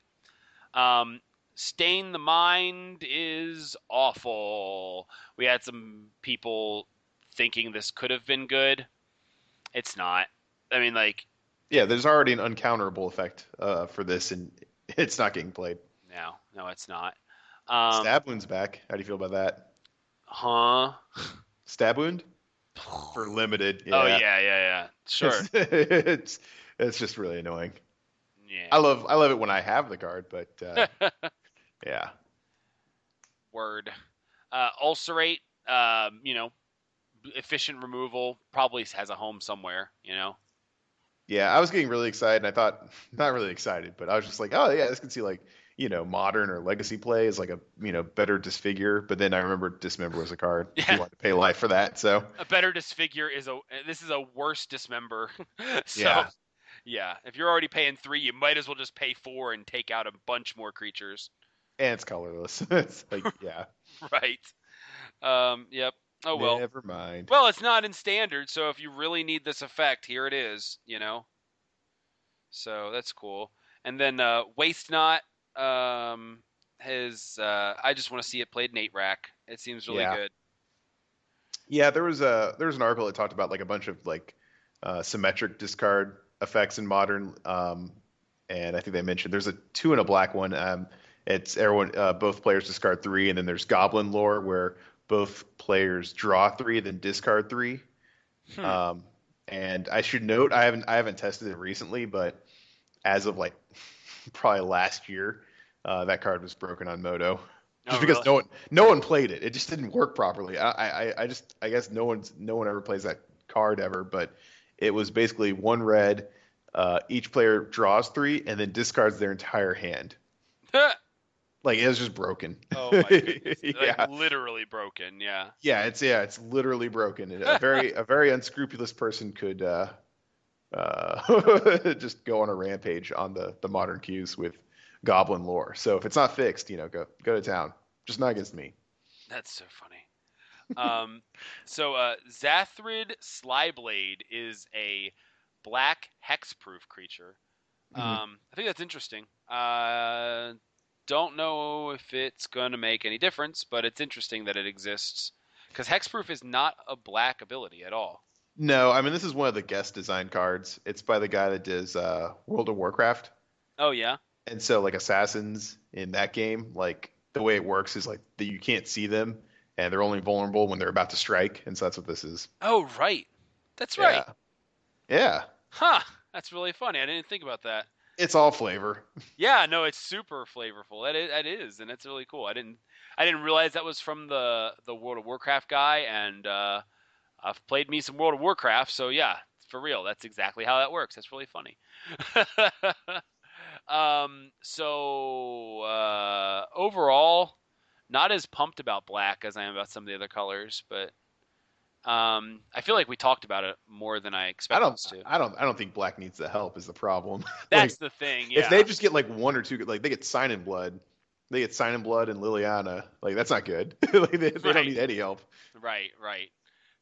Um, Stain the Mind is awful. We had some people thinking this could have been good. It's not. I mean, like, yeah. There's already an uncounterable effect uh, for this, and it's not getting played. no, no, it's not. Um, Stab wound's back. How do you feel about that? huh? Stab wound for limited. Oh yeah, yeah, yeah. Sure. it's it's just really annoying. yeah. I love I love it when I have the card, but uh, yeah, Word. Uh, ulcerate, um, you know, efficient removal probably has a home somewhere. You know. yeah. I was getting really excited, and I thought not really excited, but I was just like, oh yeah, this can see like you know modern or legacy play is like a you know better disfigure. But then I remember dismember was a card. Yeah. You want to pay life for that, so A better disfigure is a. This is a worse dismember. so, Yeah. Yeah. If you're already paying three, you might as well just pay four and take out a bunch more creatures. And it's colorless. it's like yeah. Right. Um. Yep. Oh well. Never mind. Well, it's not in standard, so if you really need this effect, here it is, you know. So that's cool. And then uh, Waste Not, um, his uh, I just want to see it played eight rack. It seems really Yeah. good. Yeah, there was a there was an article that talked about like a bunch of like uh, symmetric discard effects in modern, um, and I think they mentioned there's a two and a black one. Um, it's everyone uh, both players discard three, and then there's Goblin lore where both players draw three, then discard three. Hmm. Um, and I should note I haven't I haven't tested it recently, but as of like probably last year, uh, that card was broken on Moto just Oh, because really? no one no one played it. It just didn't work properly. I, I I just I guess no one's no one ever plays that card ever, but it was basically one red. Uh, each player draws three and then discards their entire hand. Like it was just broken. Oh my goodness. yeah. Like literally broken. Yeah. Yeah, it's yeah, it's literally broken. A very a very unscrupulous person could uh, uh, just go on a rampage on the the modern queues with goblin lore. So if it's not fixed, you know, go go to town. Just not against me. That's so funny. um, so uh, Xathrid Slyblade is a black hexproof creature. Mhm. Um, I think that's interesting. Uh, don't know if it's going to make any difference, but it's interesting that it exists because hexproof is not a black ability at all. No, I mean this is one of the guest design cards. It's by the guy that does uh, World of Warcraft. Oh yeah. And so like assassins in that game, like the way it works is like that you can't see them and they're only vulnerable when they're about to strike, and so that's what this is. Oh right. That's right. Yeah. Yeah. Huh. That's really funny. I didn't think about that. It's all flavor. Yeah, no, it's super flavorful. That is, that is, and it's really cool. I didn't, I didn't realize that was from the the World of Warcraft guy, and uh, I've played me some World of Warcraft, so yeah, for real, that's exactly how that works. That's really funny. um, so uh, overall, not as pumped about black as I am about some of the other colors, but um, I feel like we talked about it more than I I expected don't. us to. I don't. I don't think Black needs the help. Is the problem? That's Like, the thing. Yeah. If they just get like one or two, like they get Sign in Blood, they get Sign in Blood and Liliana. Like that's not good. like they, they don't need any help. Right, right,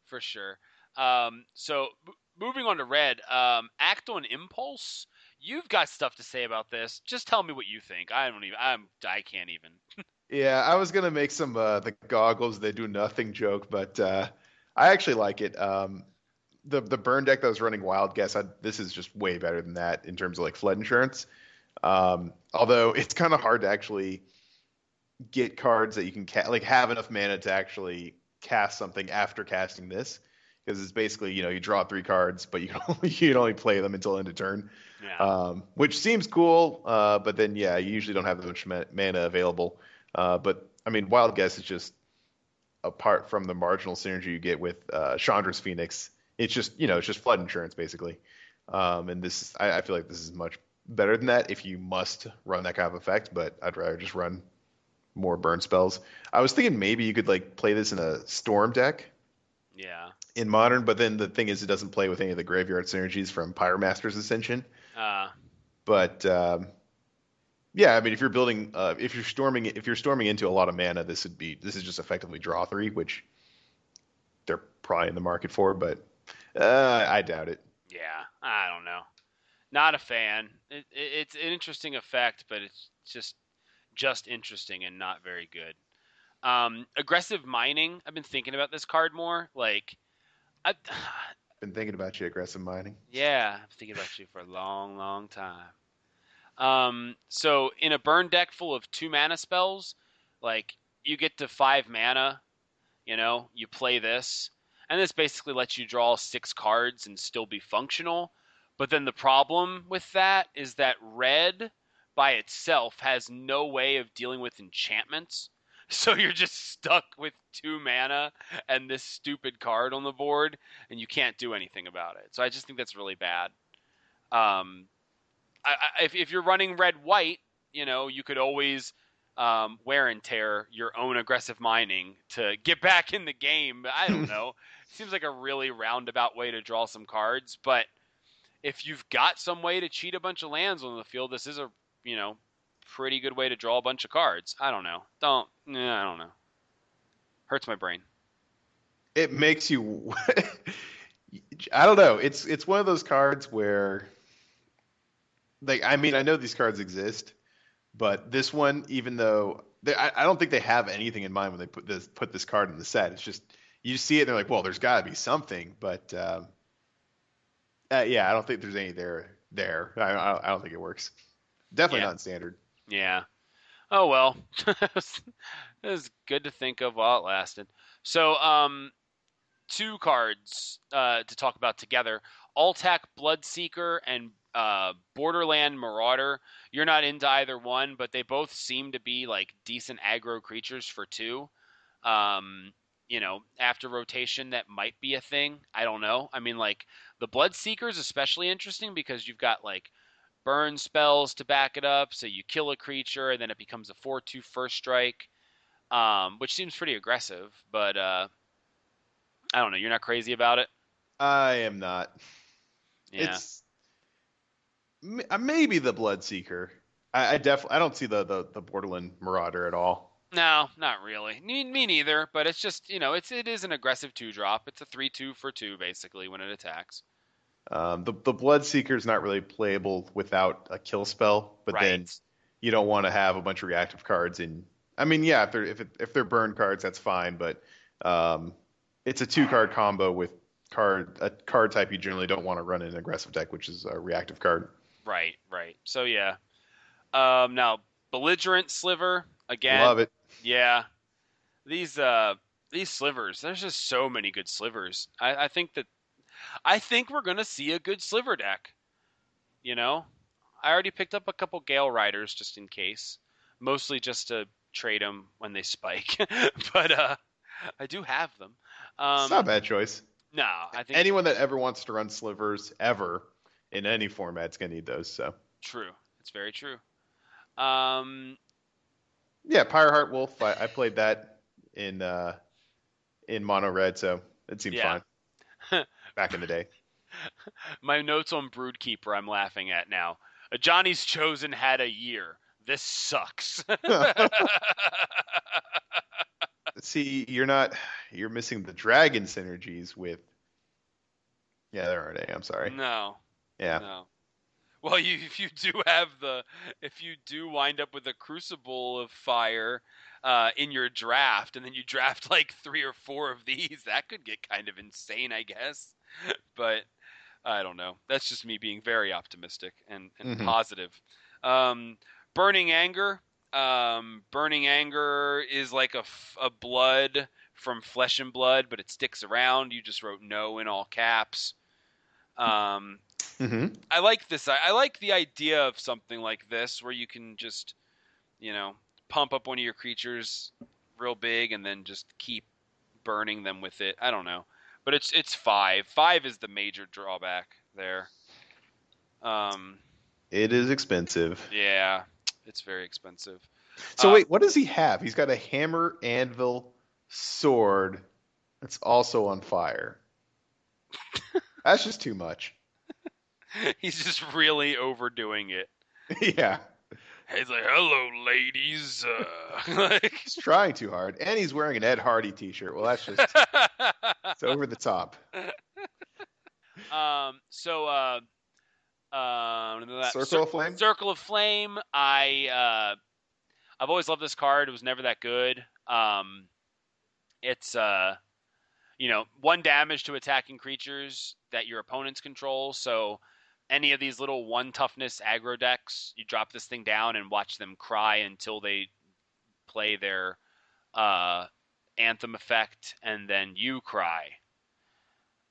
for sure. Um, so m- moving on to red, um, act on impulse. You've got stuff to say about this. Just tell me what you think. I don't even. I'm. I can't even. Yeah, I was gonna make some uh, the goggles they do nothing joke, but uh, I actually like it. Um, the the burn deck that was running Wild Guess, I, this is just way better than that in terms of like flood insurance. Um, although it's kind of hard to actually get cards that you can ca- like have enough mana to actually cast something after casting this, because it's basically you know you draw three cards, but you can only, you can only play them until end of turn Yeah. um, which seems cool. Uh, but then, yeah, you usually don't have that much ma- mana available. Uh, but I mean, Wild Guess is just apart from the marginal synergy you get with uh, Chandra's Phoenix. It's just you know it's just flood insurance basically. Um, and this I, I feel like this is much better than that if you must run that kind of effect. But I'd rather just run more burn spells. I was thinking maybe you could like play this in a storm deck yeah. in modern, but then the thing is it doesn't play with any of the graveyard synergies from Pyromancer's Ascension. Uh, But um, yeah, I mean, if you're building, uh, if you're storming, if you're storming into a lot of mana, this would be this is just effectively draw three, which they're probably in the market for, but uh, I doubt it. yeah. I don't know. Not a fan. It, it, it's an interesting effect, but it's just just interesting and not very good. Um, aggressive mining. I've been thinking about this card more. Like, I've Been thinking about you, aggressive mining. Yeah, I'm thinking about you for a long, long time. Um, so in a burn deck full of two mana spells, like you get to five mana, you know, you play this, and this basically lets you draw six cards and still be functional. But then the problem with that is that red by itself has no way of dealing with enchantments. So you're just stuck with two mana and this stupid card on the board, and you can't do anything about it. So I just think that's really bad. Um, I, I, if if you're running red white, you know you could always um, wear and tear your own aggressive mining to get back in the game. I don't know. Seems like a really roundabout way to draw some cards, but if you've got some way to cheat a bunch of lands on the field, this is a you know pretty good way to draw a bunch of cards. I don't know. Don't. Nah, I don't know. Hurts my brain. It makes you. I don't know. It's it's one of those cards where, like, I mean, I know these cards exist, but this one, even though they, I, I don't think they have anything in mind when they put this put this card in the set. It's just you see it, and they're like, well, there's got to be something, but um, uh, yeah, I don't think there's any there there. I, I, I don't think it works. Definitely Yeah. not standard. Yeah. Oh well. it was good to think of while it lasted. So, um, two cards uh, to talk about together: Altac Bloodseeker and uh, Borderland Marauder. You're not into either one, but they both seem to be like decent aggro creatures for two. Um, you know, after rotation, that might be a thing. I don't know. I mean, like the Bloodseeker is especially interesting because you've got like burn spells to back it up. So you kill a creature, and then it becomes a 4 2 first strike, um, which seems pretty aggressive. But uh, I don't know. You're not crazy about it? I am not. Yeah. It's maybe the Bloodseeker. I, I definitely I don't see the, the the Borderland Marauder at all. No, not really. Me, me neither. But it's just you know, it's it is an aggressive two drop. It's a three two for two basically when it attacks. Um, the the Bloodseeker is not really playable without a kill spell, but then you don't want to have a bunch of reactive cards in. I mean, yeah, if they're if it, if they're burn cards, that's fine, but um, it's a two card combo with card a card type you generally don't want to run in an aggressive deck, which is a reactive card. Right, right. So yeah. Um, now belligerent sliver again. Love it. Yeah. These uh these slivers, there's just so many good slivers. I, I think that I think we're gonna see a good sliver deck. You know? I already picked up a couple Gale Riders just in case. Mostly just to trade them when they spike. but uh I do have them. Um it's not a bad choice. No, I think Anyone that ever wants to run slivers ever in any format format's gonna need those. So true. It's very true. Um yeah, Pyreheart Wolf. I, I played that in uh, in mono red, so it seemed Yeah. fine back in the day. My notes on Broodkeeper I'm laughing at now. Ajani's Chosen had a year. This sucks. See, you're not. You're missing the dragon synergies with. Yeah, there aren't any. I'm sorry. no, Yeah. no. Well, you if you do have the if you do wind up with a Crucible of Fire uh, in your draft, and then you draft like three or four of these, that could get kind of insane, I guess. But I don't know. That's just me being very optimistic and, and Mhm. positive. Um, Burning Anger. Um, Burning Anger is like a, f- a blood from Flesh and Blood, but it sticks around. You just wrote no in all caps. Um, hmm I like this. I, I like the idea of something like this where you can just, you know, pump up one of your creatures real big and then just keep burning them with it. I don't know, but it's it's five. Five is the major drawback there. Um, It is expensive. yeah, it's very expensive. So Uh, wait, what does he have? He's got a hammer, anvil, sword. That's also on fire. That's just too much. He's just really overdoing it. yeah, He's like, "Hello, ladies." Uh, like, he's trying too hard, and he's wearing an Ed Hardy T-shirt. Well, that's just it's over the top. um. So, uh, um, that- Circle Cir- of Flame. Circle of Flame. I uh, I've always loved this card. It was never that good. Um, it's uh, you know, one damage to attacking creatures that your opponents control. So any of these little one toughness aggro decks, you drop this thing down and watch them cry until they play their uh, anthem effect, and then you cry.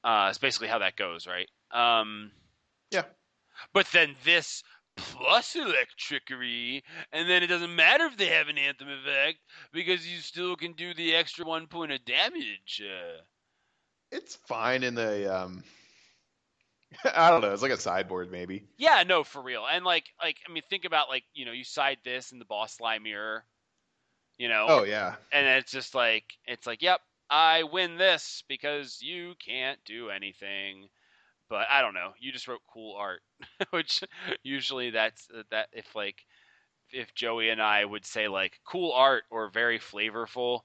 Uh, it's basically how that goes, right? Um, Yeah. But then this plus Electrickery, and then it doesn't matter if they have an anthem effect because you still can do the extra one point of damage. Uh, It's fine in the um. I don't know. It's like a sideboard, maybe. yeah, no, for real. And like, like I mean, think about like you know, you side this in the boss slime mirror, you know, Oh yeah. and it's just like it's like, yep, I win this because you can't do anything. But I don't know. You just wrote cool art, which usually that's that if like if Joey and I would say like cool art or very flavorful,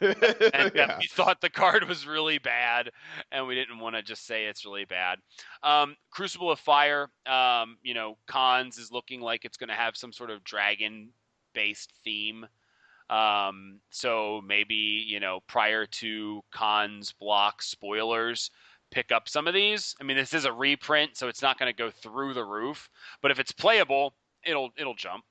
and yeah. we thought the card was really bad, and we didn't want to just say it's really bad. Um, Crucible of Fire, um, you know, Khans is looking like it's going to have some sort of dragon-based theme. Um, so maybe you know, prior to Khans block spoilers, pick up some of these. I mean, this is a reprint, so it's not going to go through the roof, but if it's playable, it'll it'll jump.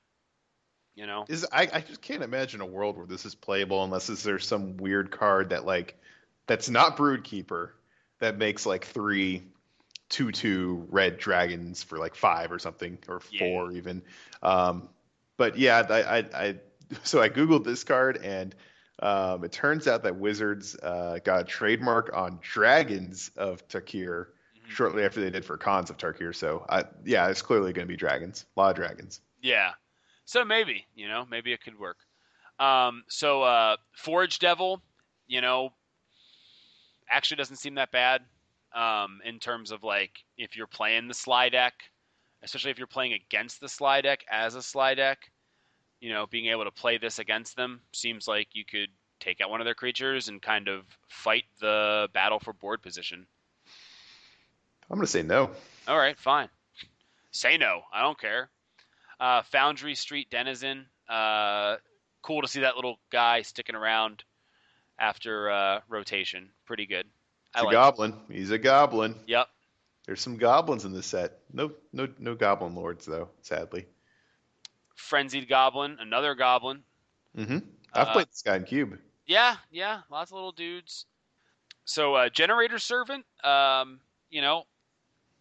You know. Is I, I just can't imagine a world where this is playable unless is there some weird card that like that's not Broodkeeper that makes like three two two red dragons for like five or something or Yeah. four even. Um, but yeah, I, I, I so I googled this card and um, it turns out that Wizards uh, got a trademark on dragons of Tarkir, shortly after they did for Khans of Tarkir. So I, yeah, it's clearly going to be dragons, a lot of dragons. Yeah. So maybe, you know, maybe it could work. Um, so uh, Forge Devil, you know, actually doesn't seem that bad um, in terms of like if you're playing the slide deck, especially if you're playing against the slide deck as a slide deck. You know, being able to play this against them seems like you could take out one of their creatures and kind of fight the battle for board position. I'm going to say no. All right, fine. Say no. I don't care. Uh, Foundry Street Denizen. Uh, cool to see that little guy sticking around after uh, rotation. Pretty good. It's I a like goblin. He's a goblin. Yep. There's some goblins in the set. No, no, no goblin lords though. Sadly. Frenzied Goblin, another goblin. Mm-hmm. I've uh, played this guy in Cube. Yeah, yeah, lots of little dudes. So, uh, Generator Servant. Um, you know,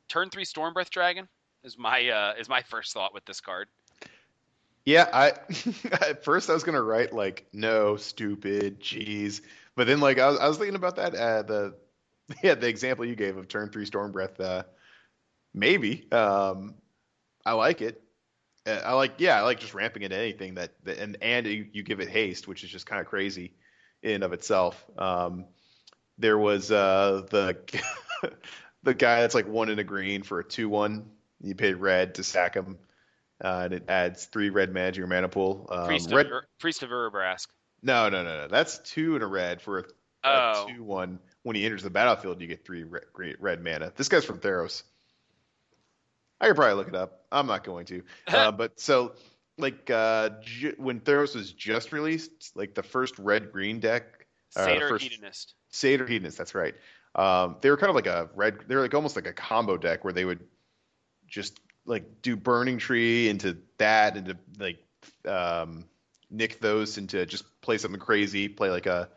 turn three Stormbreath Dragon is my uh, is my first thought with this card. Yeah, I at first I was gonna write like no stupid jeez, but then like I was, I was thinking about that uh, the yeah the example you gave of turn three Stormbreath. Uh, maybe um, I like it. Uh, I like yeah I like just ramping into anything that, that and and you, you, give it haste, which is just kind of crazy in of itself. Um, there was uh, the the guy that's like one in a green for a two one. You pay red to sack him, uh, and it adds three red mana to your mana pool. Um, Priest, red... of, Ur- Priest of Urabrask. No, no, no, no. That's two in a red for a, oh. two one. When he enters the battlefield, you get three red, red mana. This guy's from Theros. I could probably look it up. I'm not going to. uh, but so, like, uh, ju- when Theros was just released, like the first red green deck. Uh, Satyr first, Hedonist. Satyr Hedonist, that's right. Um, they were kind of like a red. They were like almost like a combo deck where they would just like do Burning Tree into that into like um, nick those into just play something crazy, play like a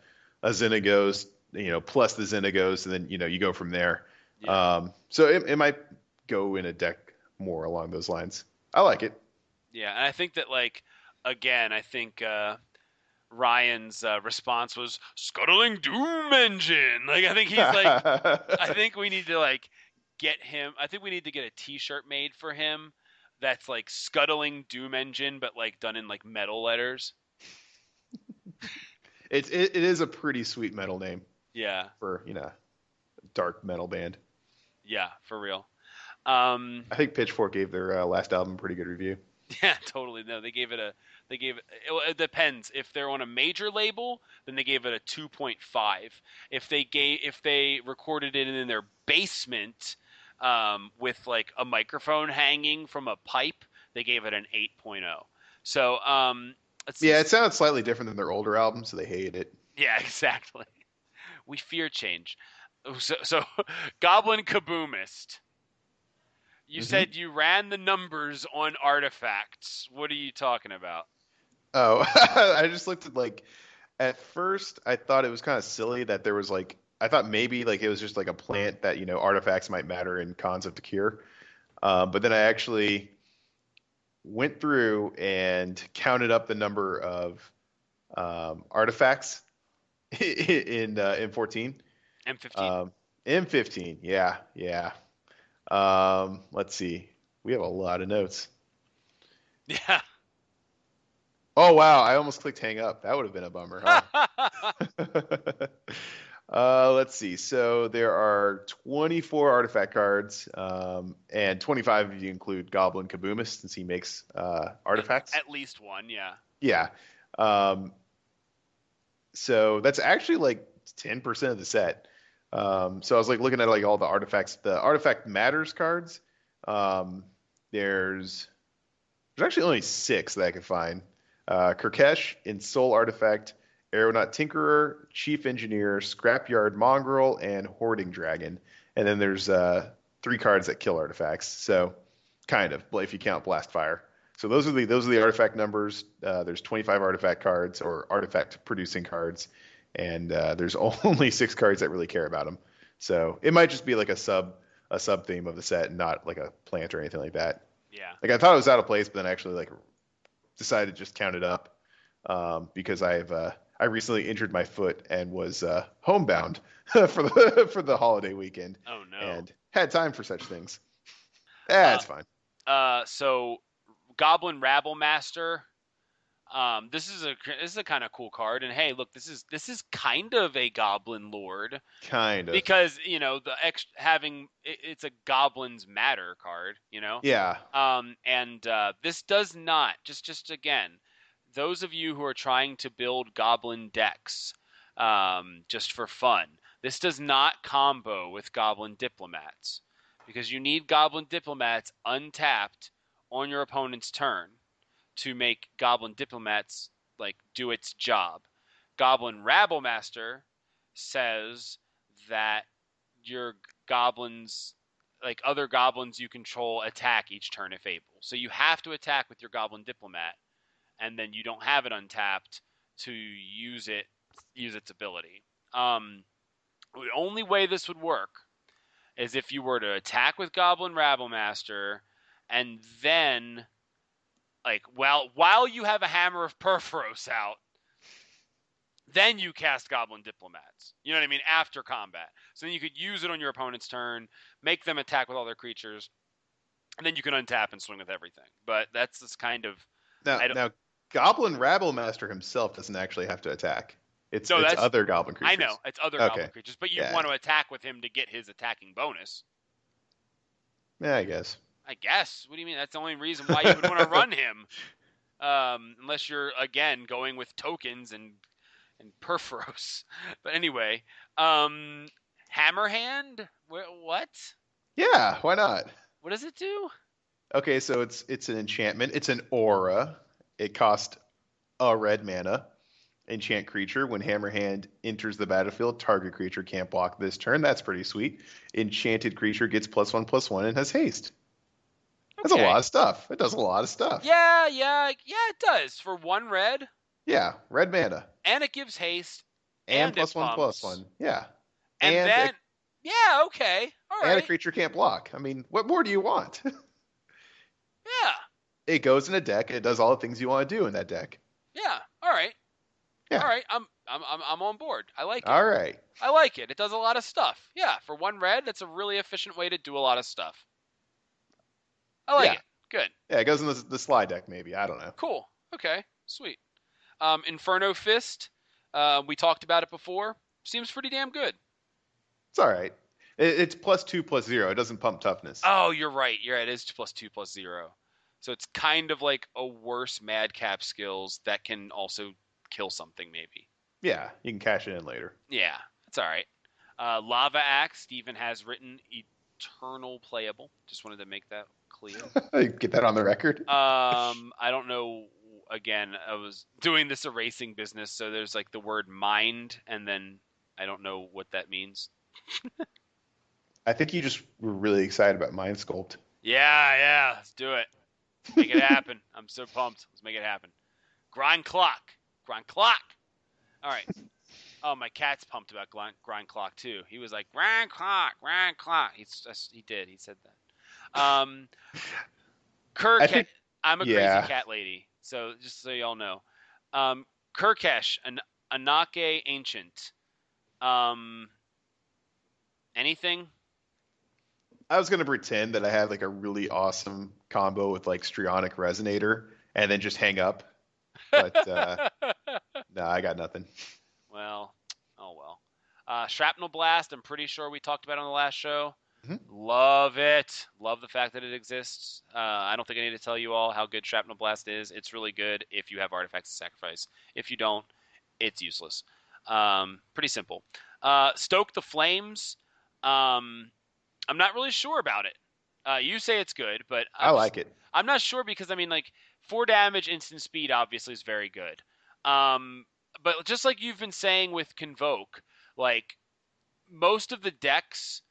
a Xenagos, you know, plus the Xenagos, and then you know you go from there. Yeah. Um, so it, it might go in a deck more along those lines. I like it. Yeah, and I think that like again, I think uh, Ryan's uh, response was scuttling doom engine. Like I think he's like I think we need to like get him I think we need to get a t-shirt made for him that's like scuttling doom engine but like done in like metal letters. it's it, it is a pretty sweet metal name. Yeah. For, you know, dark metal band. Yeah, for real. Um, I think Pitchfork gave their uh, last album a pretty good review. Yeah, totally. No, they gave it a. They gave it. It, it depends. If they're on a major label, then they gave it a two point five. If they gave, if they recorded it in their basement, um, with like a microphone hanging from a pipe, they gave it an 8.0. So, um, yeah, it sounded slightly different than their older albums, so they hated it. Yeah, exactly. We fear change. So, so Goblin Kaboomist. You mm-hmm. said you ran the numbers on artifacts. What are you talking about? Oh, I just looked at like at first I thought it was kind of silly that there was like I thought maybe like it was just like a plant that you know artifacts might matter in Khans of Tarkir, uh, but then I actually went through and counted up the number of um, artifacts in uh, M14. M15. Um, M15. Yeah, yeah. Um, let's see. We have a lot of notes. Yeah. Oh wow! I almost clicked hang up. That would have been a bummer, huh? uh, let's see. So there are 24 artifact cards, um, and 25 if you include Goblin Kaboomist, since he makes uh, artifacts. At least one, yeah. Yeah. Um, so that's actually like 10% of the set. Um, so I was like looking at like all the artifacts, the artifact matters cards. Um, there's there's actually only six that I could find. Uh, Kurkesh, Ensoul Artifact, Aeronaut Tinkerer, Chief Engineer, Scrapyard Mongrel, and Hoarding Dragon. And then there's uh, three cards that kill artifacts. So kind of, if you count Blast Fire. So those are the those are the artifact numbers. Uh, there's 25 artifact cards or artifact producing cards, and uh, there's only six cards that really care about them. So it might just be like a sub a sub theme of the set, not like a plant or anything like that. Yeah. Like I thought it was out of place, but then I actually like decided to just count it up um, because I've uh, I recently injured my foot and was uh, homebound for the for the holiday weekend. Oh no! And had time for such things. Yeah, it's fine. Uh, so Goblin Rabblemaster. Um, this is a this is a kind of cool card, and hey, look, this is this is kind of a Goblin Lord, kind of because you know the ex having it, it's a Goblins Matter card, you know. Yeah. Um, and uh, this does not just just again, those of you who are trying to build Goblin decks, um, just for fun, this does not combo with Goblin Diplomats because you need Goblin Diplomats untapped on your opponent's turn to make Goblin Diplomats like do its job. Goblin Rabblemaster says that your goblins like other goblins you control attack each turn if able. So you have to attack with your goblin diplomat and then you don't have it untapped to use it use its ability. Um, the only way this would work is if you were to attack with Goblin Rabblemaster and then like while while you have a hammer of Purphoros out, then you cast Goblin Diplomats. You know what I mean? After combat. So then you could use it on your opponent's turn, make them attack with all their creatures, and then you can untap and swing with everything. But that's this kind of now, now Goblin Rabblemaster himself doesn't actually have to attack. It's, no, it's other goblin creatures. I know, it's other okay. goblin creatures, but you yeah. want to attack with him to get his attacking bonus. Yeah, I guess. I guess. What do you mean? That's the only reason why you would want to run him. Um, unless you're again going with tokens and and Purphoros. But anyway, um, Hammerhand. What? Yeah, why not? What does it do? Okay, so it's it's an enchantment. It's an aura. It costs a red mana. Enchant creature. When Hammerhand enters the battlefield, target creature can't block this turn. That's pretty sweet. Enchanted creature gets plus one plus one and has haste. That's okay. a lot of stuff. It does a lot of stuff. Yeah, yeah, yeah, it does. For one red. Yeah, red mana. And it gives haste. And, and plus one plus one. Yeah. And, and then, a, yeah, okay. All right. And a creature can't block. I mean, what more do you want? yeah. It goes in a deck and it does all the things you want to do in that deck. Yeah. All right. Yeah. All right. I'm I'm I'm, I'm on board. I like it. All right. I like it. It does a lot of stuff. Yeah. For one red, that's a really efficient way to do a lot of stuff. I like yeah. it. Good. Yeah, it goes in the, the slide deck, maybe. I don't know. Cool. Okay. Sweet. Um, Inferno Fist. Uh, we talked about it before. Seems pretty damn good. It's all right. It, it's plus two plus zero. It doesn't pump toughness. Oh, you're right. You're right. It is plus two plus zero. So it's kind of like a worse madcap skills that can also kill something, maybe. Yeah, you can cash it in later. Yeah, it's all right. Uh, Lava Axe, Stephen has written eternal playable. Just wanted to make that clear. Get that on the record. Um, I don't know. Again, I was doing this erasing business, so there's like the word mind, and then I don't know what that means. I think you just were really excited about Mind Sculpt. Yeah, yeah, let's do it. Make it happen. I'm so pumped. Let's make it happen. Grind clock. Grind clock. All right. Oh, my cat's pumped about grind, grind clock too. He was like grind clock, grind clock. He's he did. He said that. Um, Kirk, think, I'm a yeah. crazy cat lady, so just so y'all know. Um, Kirkesh, an Anake Ancient. Um, anything? I was gonna pretend that I had like a really awesome combo with like Strionic Resonator, and then just hang up. But uh, no, I got nothing. Well, oh well. Uh, Shrapnel Blast. I'm pretty sure we talked about on the last show. Mm-hmm. Love it. Love the fact that it exists. Uh, I don't think I need to tell you all how good Shrapnel Blast is. It's really good if you have Artifacts of Sacrifice. If you don't, it's useless. Um, pretty simple. Uh, Stoke the Flames. Um, I'm not really sure about it. Uh, you say it's good, but I'm i like just, it. I'm not sure because I mean, like four damage, instant speed, obviously is very good. Um, but just like you've been saying with Convoke, like most of the decks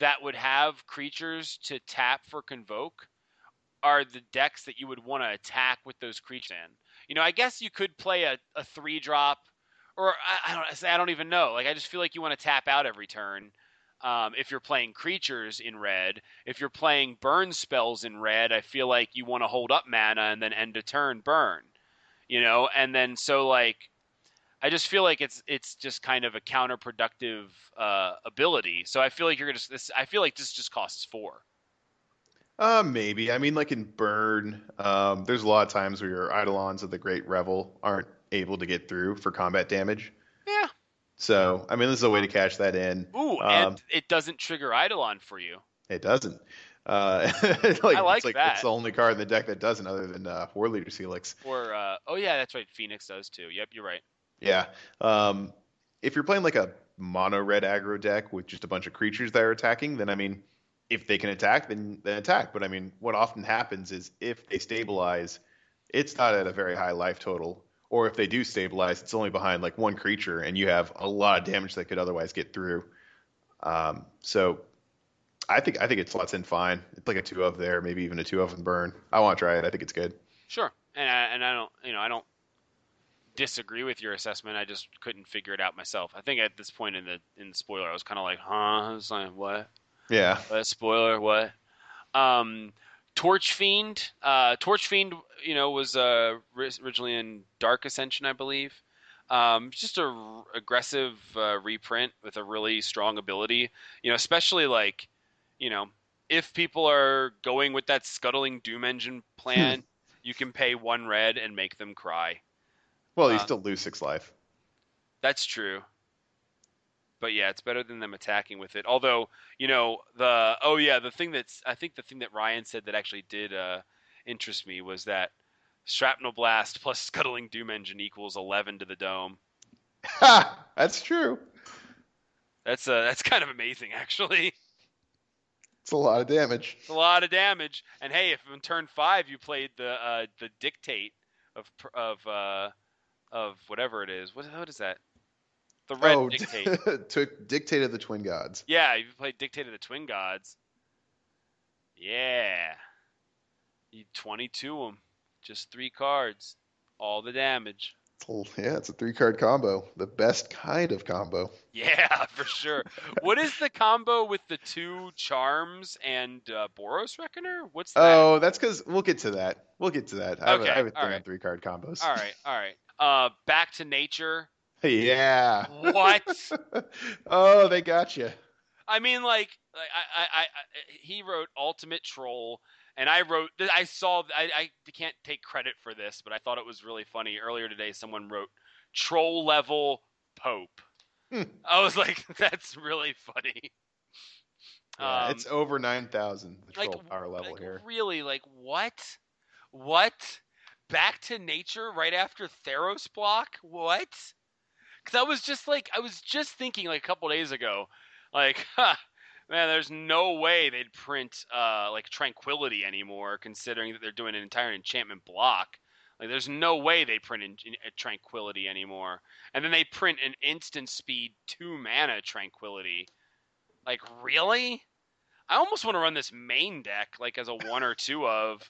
that would have creatures to tap for convoke are the decks that you would want to attack with those creatures in. You know, I guess you could play a, a three drop, or I, I don't I don't even know. Like I just feel like you want to tap out every turn. Um, if you're playing creatures in red, if you're playing burn spells in red, I feel like you want to hold up mana and then end a turn burn. You know, and then so like I just feel like it's it's just kind of a counterproductive uh, ability. So I feel like you're gonna. This, I feel like this just costs four. Uh, maybe. I mean, like in Burn, um, there's a lot of times where your Eidolons of the Great Revel aren't able to get through for combat damage. Yeah. So, I mean, this is a way to cash that in. Ooh, Um, and it doesn't trigger Eidolon for you. It doesn't. Uh, like, I like it's like that. It's the only card in the deck that doesn't, other than uh, Warleader's Helix. Or uh, oh yeah, that's right. Phoenix does too. Yep, you're right. Yeah. Um, if you're playing like a mono red aggro deck with just a bunch of creatures that are attacking, then I mean, if they can attack, then then attack. But I mean, what often happens is if they stabilize, it's not at a very high life total. Or if they do stabilize, it's only behind like one creature, and you have a lot of damage that could otherwise get through. Um, so I think I think it slots in fine. It's like a two of there, maybe even a two of in burn. I want to try it. I think it's good. Sure, and I, and I don't, you know, I don't disagree with your assessment. I just couldn't figure it out myself. I think at this point in the in the spoiler, I was kind of like, huh? I was like, what? Yeah. What spoiler? What? Um, Torch Fiend. Uh, Torch Fiend, you know, was uh, originally in Dark Ascension, I believe. Um, just a r- aggressive uh, reprint with a really strong ability. You know, especially like, you know, if people are going with that scuttling Doom Engine plan, you can pay one red and make them cry. Well, you Uh, still lose six life. That's true. But yeah, it's better than them attacking with it. Although, you know, the oh yeah, the thing that's I think the thing that Ryan said that actually did uh, interest me was that shrapnel blast plus scuttling doom engine equals 11 to the dome. Ha! That's true. That's uh that's kind of amazing actually. It's a lot of damage. It's a lot of damage. And hey, if in turn 5 you played the uh the dictate of of uh of whatever it is. What what is that? The red oh, dictate. took dictated the twin gods. Yeah, you played Dictate of the Twin Gods. Yeah. You 22 them. Just three cards. All the damage. Yeah, it's a three card combo. The best kind of combo. Yeah, for sure. what is the combo with the two Charms and uh, Boros Reckoner? What's that? Oh, that's because we'll get to that. We'll get to that. I have, a- Okay, I have a thing right. on three card combos. All right, all right. Uh, Back to Nature. yeah. What? oh, they got you. I mean, like, I, I, I, he wrote Ultimate Troll, and I wrote. I saw. I, I can't take credit for this, but I thought it was really funny. Earlier today, someone wrote Troll level Pope. Hmm. I was like, that's really funny. Yeah, Um, it's over nine thousand. The like, troll power level like, here. Really, like what? What? Back to nature right after Theros block? What? Because I was just like, I was just thinking like a couple days ago, like, huh, man, there's no way they'd print uh, like Tranquility anymore, considering that they're doing an entire enchantment block. Like, there's no way they print in, in, uh, Tranquility anymore. And then they print an instant speed two mana Tranquility. Like, really? I almost want to run this main deck like as a one or two of.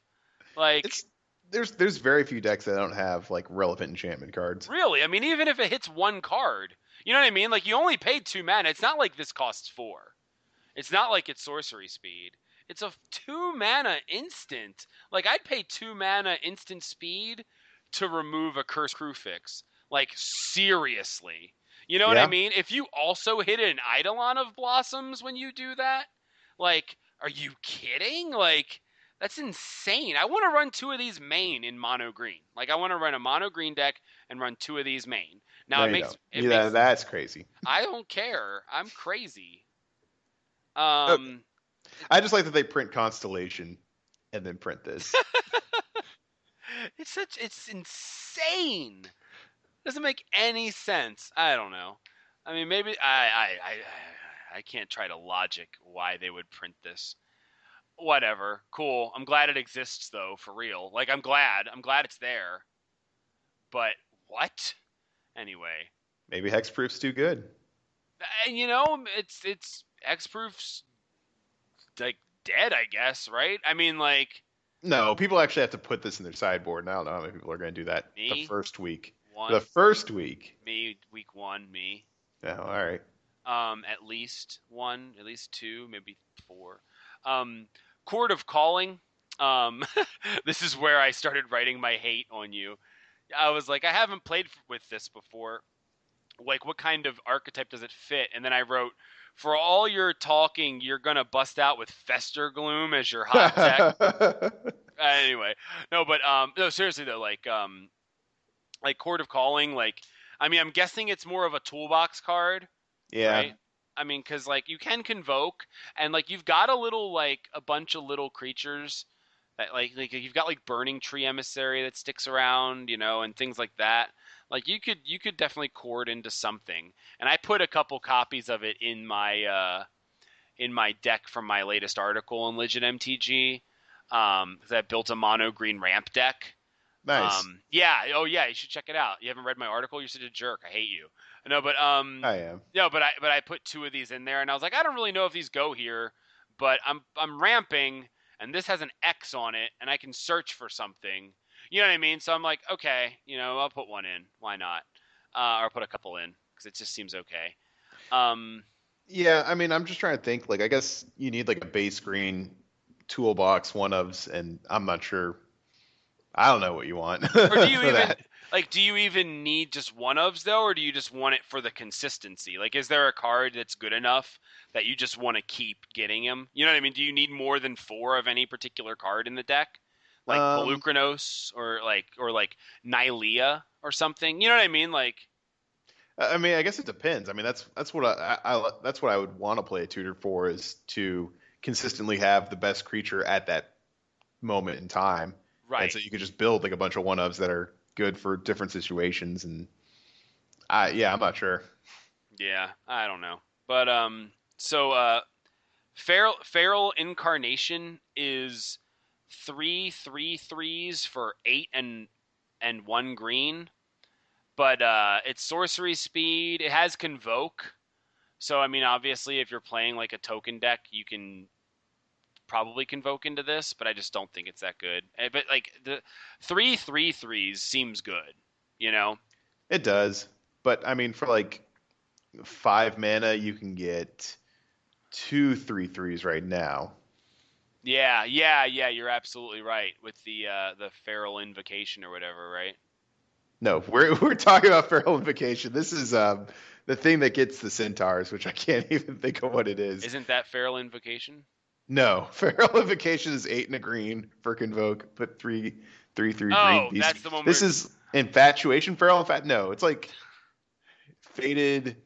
Like, It's there's there's very few decks that don't have like relevant enchantment cards. Really? I mean, even if it hits one card, you know what I mean? Like, you only paid two mana. It's not like this costs four. It's not like it's sorcery speed. It's a two mana instant. Like, I'd pay two mana instant speed to remove a curse crew fix. Like, seriously. You know what I mean? If you also hit an Eidolon of Blossoms when you do that, like, are you kidding? Like, that's insane. I want to run two of these main in mono green. Like I want to run a mono green deck and run two of these main. Now No, it makes it yeah, makes that's crazy. I don't care. I'm crazy. Um I just like that they print Constellation and then print this. it's such it's insane. Doesn't make any sense. I don't know. I mean maybe I I I I can't try to logic why they would print this. Whatever. Cool. I'm glad it exists though, for real. Like I'm glad. I'm glad it's there. But what? Anyway. Maybe Hexproof's too good. And you know, it's it's Hexproof's like dead, I guess, right? I mean like No, people actually have to put this in their sideboard. And I don't know how many people are going to do that Me? the first week. one The first week. me week 1, me. Oh, all right. um, at least one, at least two, maybe four. Um, Chord of Calling. Um, this is where I started writing my hate on you. I was like, I haven't played with this before. like what kind of archetype does it fit? And then I wrote, for all your talking, you're gonna bust out with Festergloom as your hot tech. anyway, no, but um, no, seriously though, like um, like Chord of Calling, like I mean, I'm guessing it's more of a toolbox card. yeah. Right? I mean, because like you can convoke, and like you've got a little like a bunch of little creatures that like like you've got like burning tree emissary that sticks around, you know, and things like that. Like you could you could definitely chord into something, and I put a couple copies of it in my uh, in my deck from my latest article in Legit MTG. Um, I built a mono green ramp deck. Nice. Um, yeah. Oh, yeah. You should check it out. You haven't read my article. You're such a jerk. I hate you. No, but um, I am. no, but I but I put two of these in there, and I was like, I don't really know if these go here, but I'm I'm ramping, and this has an X on it, and I can search for something. You know what I mean? So I'm like, okay, you know, I'll put one in. Why not? Uh, or put a couple in because it just seems okay. Um, Yeah, I mean, I'm just trying to think. Like, I guess you need like a base green toolbox one ofs, and I'm not sure. I don't know what you want. or do you even that. Like? Do you even need just one ofs though, or do you just want it for the consistency? Like, is there a card that's good enough that you just want to keep getting him? You know what I mean? Do you need more than four of any particular card in the deck? like Um, Polukranos or like or like Nylea or something. You know what I mean? Like I mean, I guess it depends. I mean, that's that's what I, I, I that's what I would want to play a tutor for is to consistently have the best creature at that moment in time. right. And so you could just build like a bunch of one ofs that are good for different situations. And I yeah, I'm not sure. yeah, I don't know. But um so uh Feral Feral Incarnation is three three threes for eight and and one green. But uh it's sorcery speed. It has convoke. So I mean obviously if you're playing like a token deck, you can probably convoke into this, but I just don't think it's that good. Eh, But like the three three threes seems good, you know? It does, but I mean, for like five mana, you can get two three threes right now. Yeah, yeah, yeah. You're absolutely right with the uh, the feral invocation or whatever, right? No, we're we're talking about feral invocation. This is um the thing that gets the centaurs, which I can't even think of what it is. Isn't that feral invocation? No, feral invocation is eight and a green for convoke. Put three, three, three Oh, green. that's the one This is infatuation. Feral infat. No, it's like faded,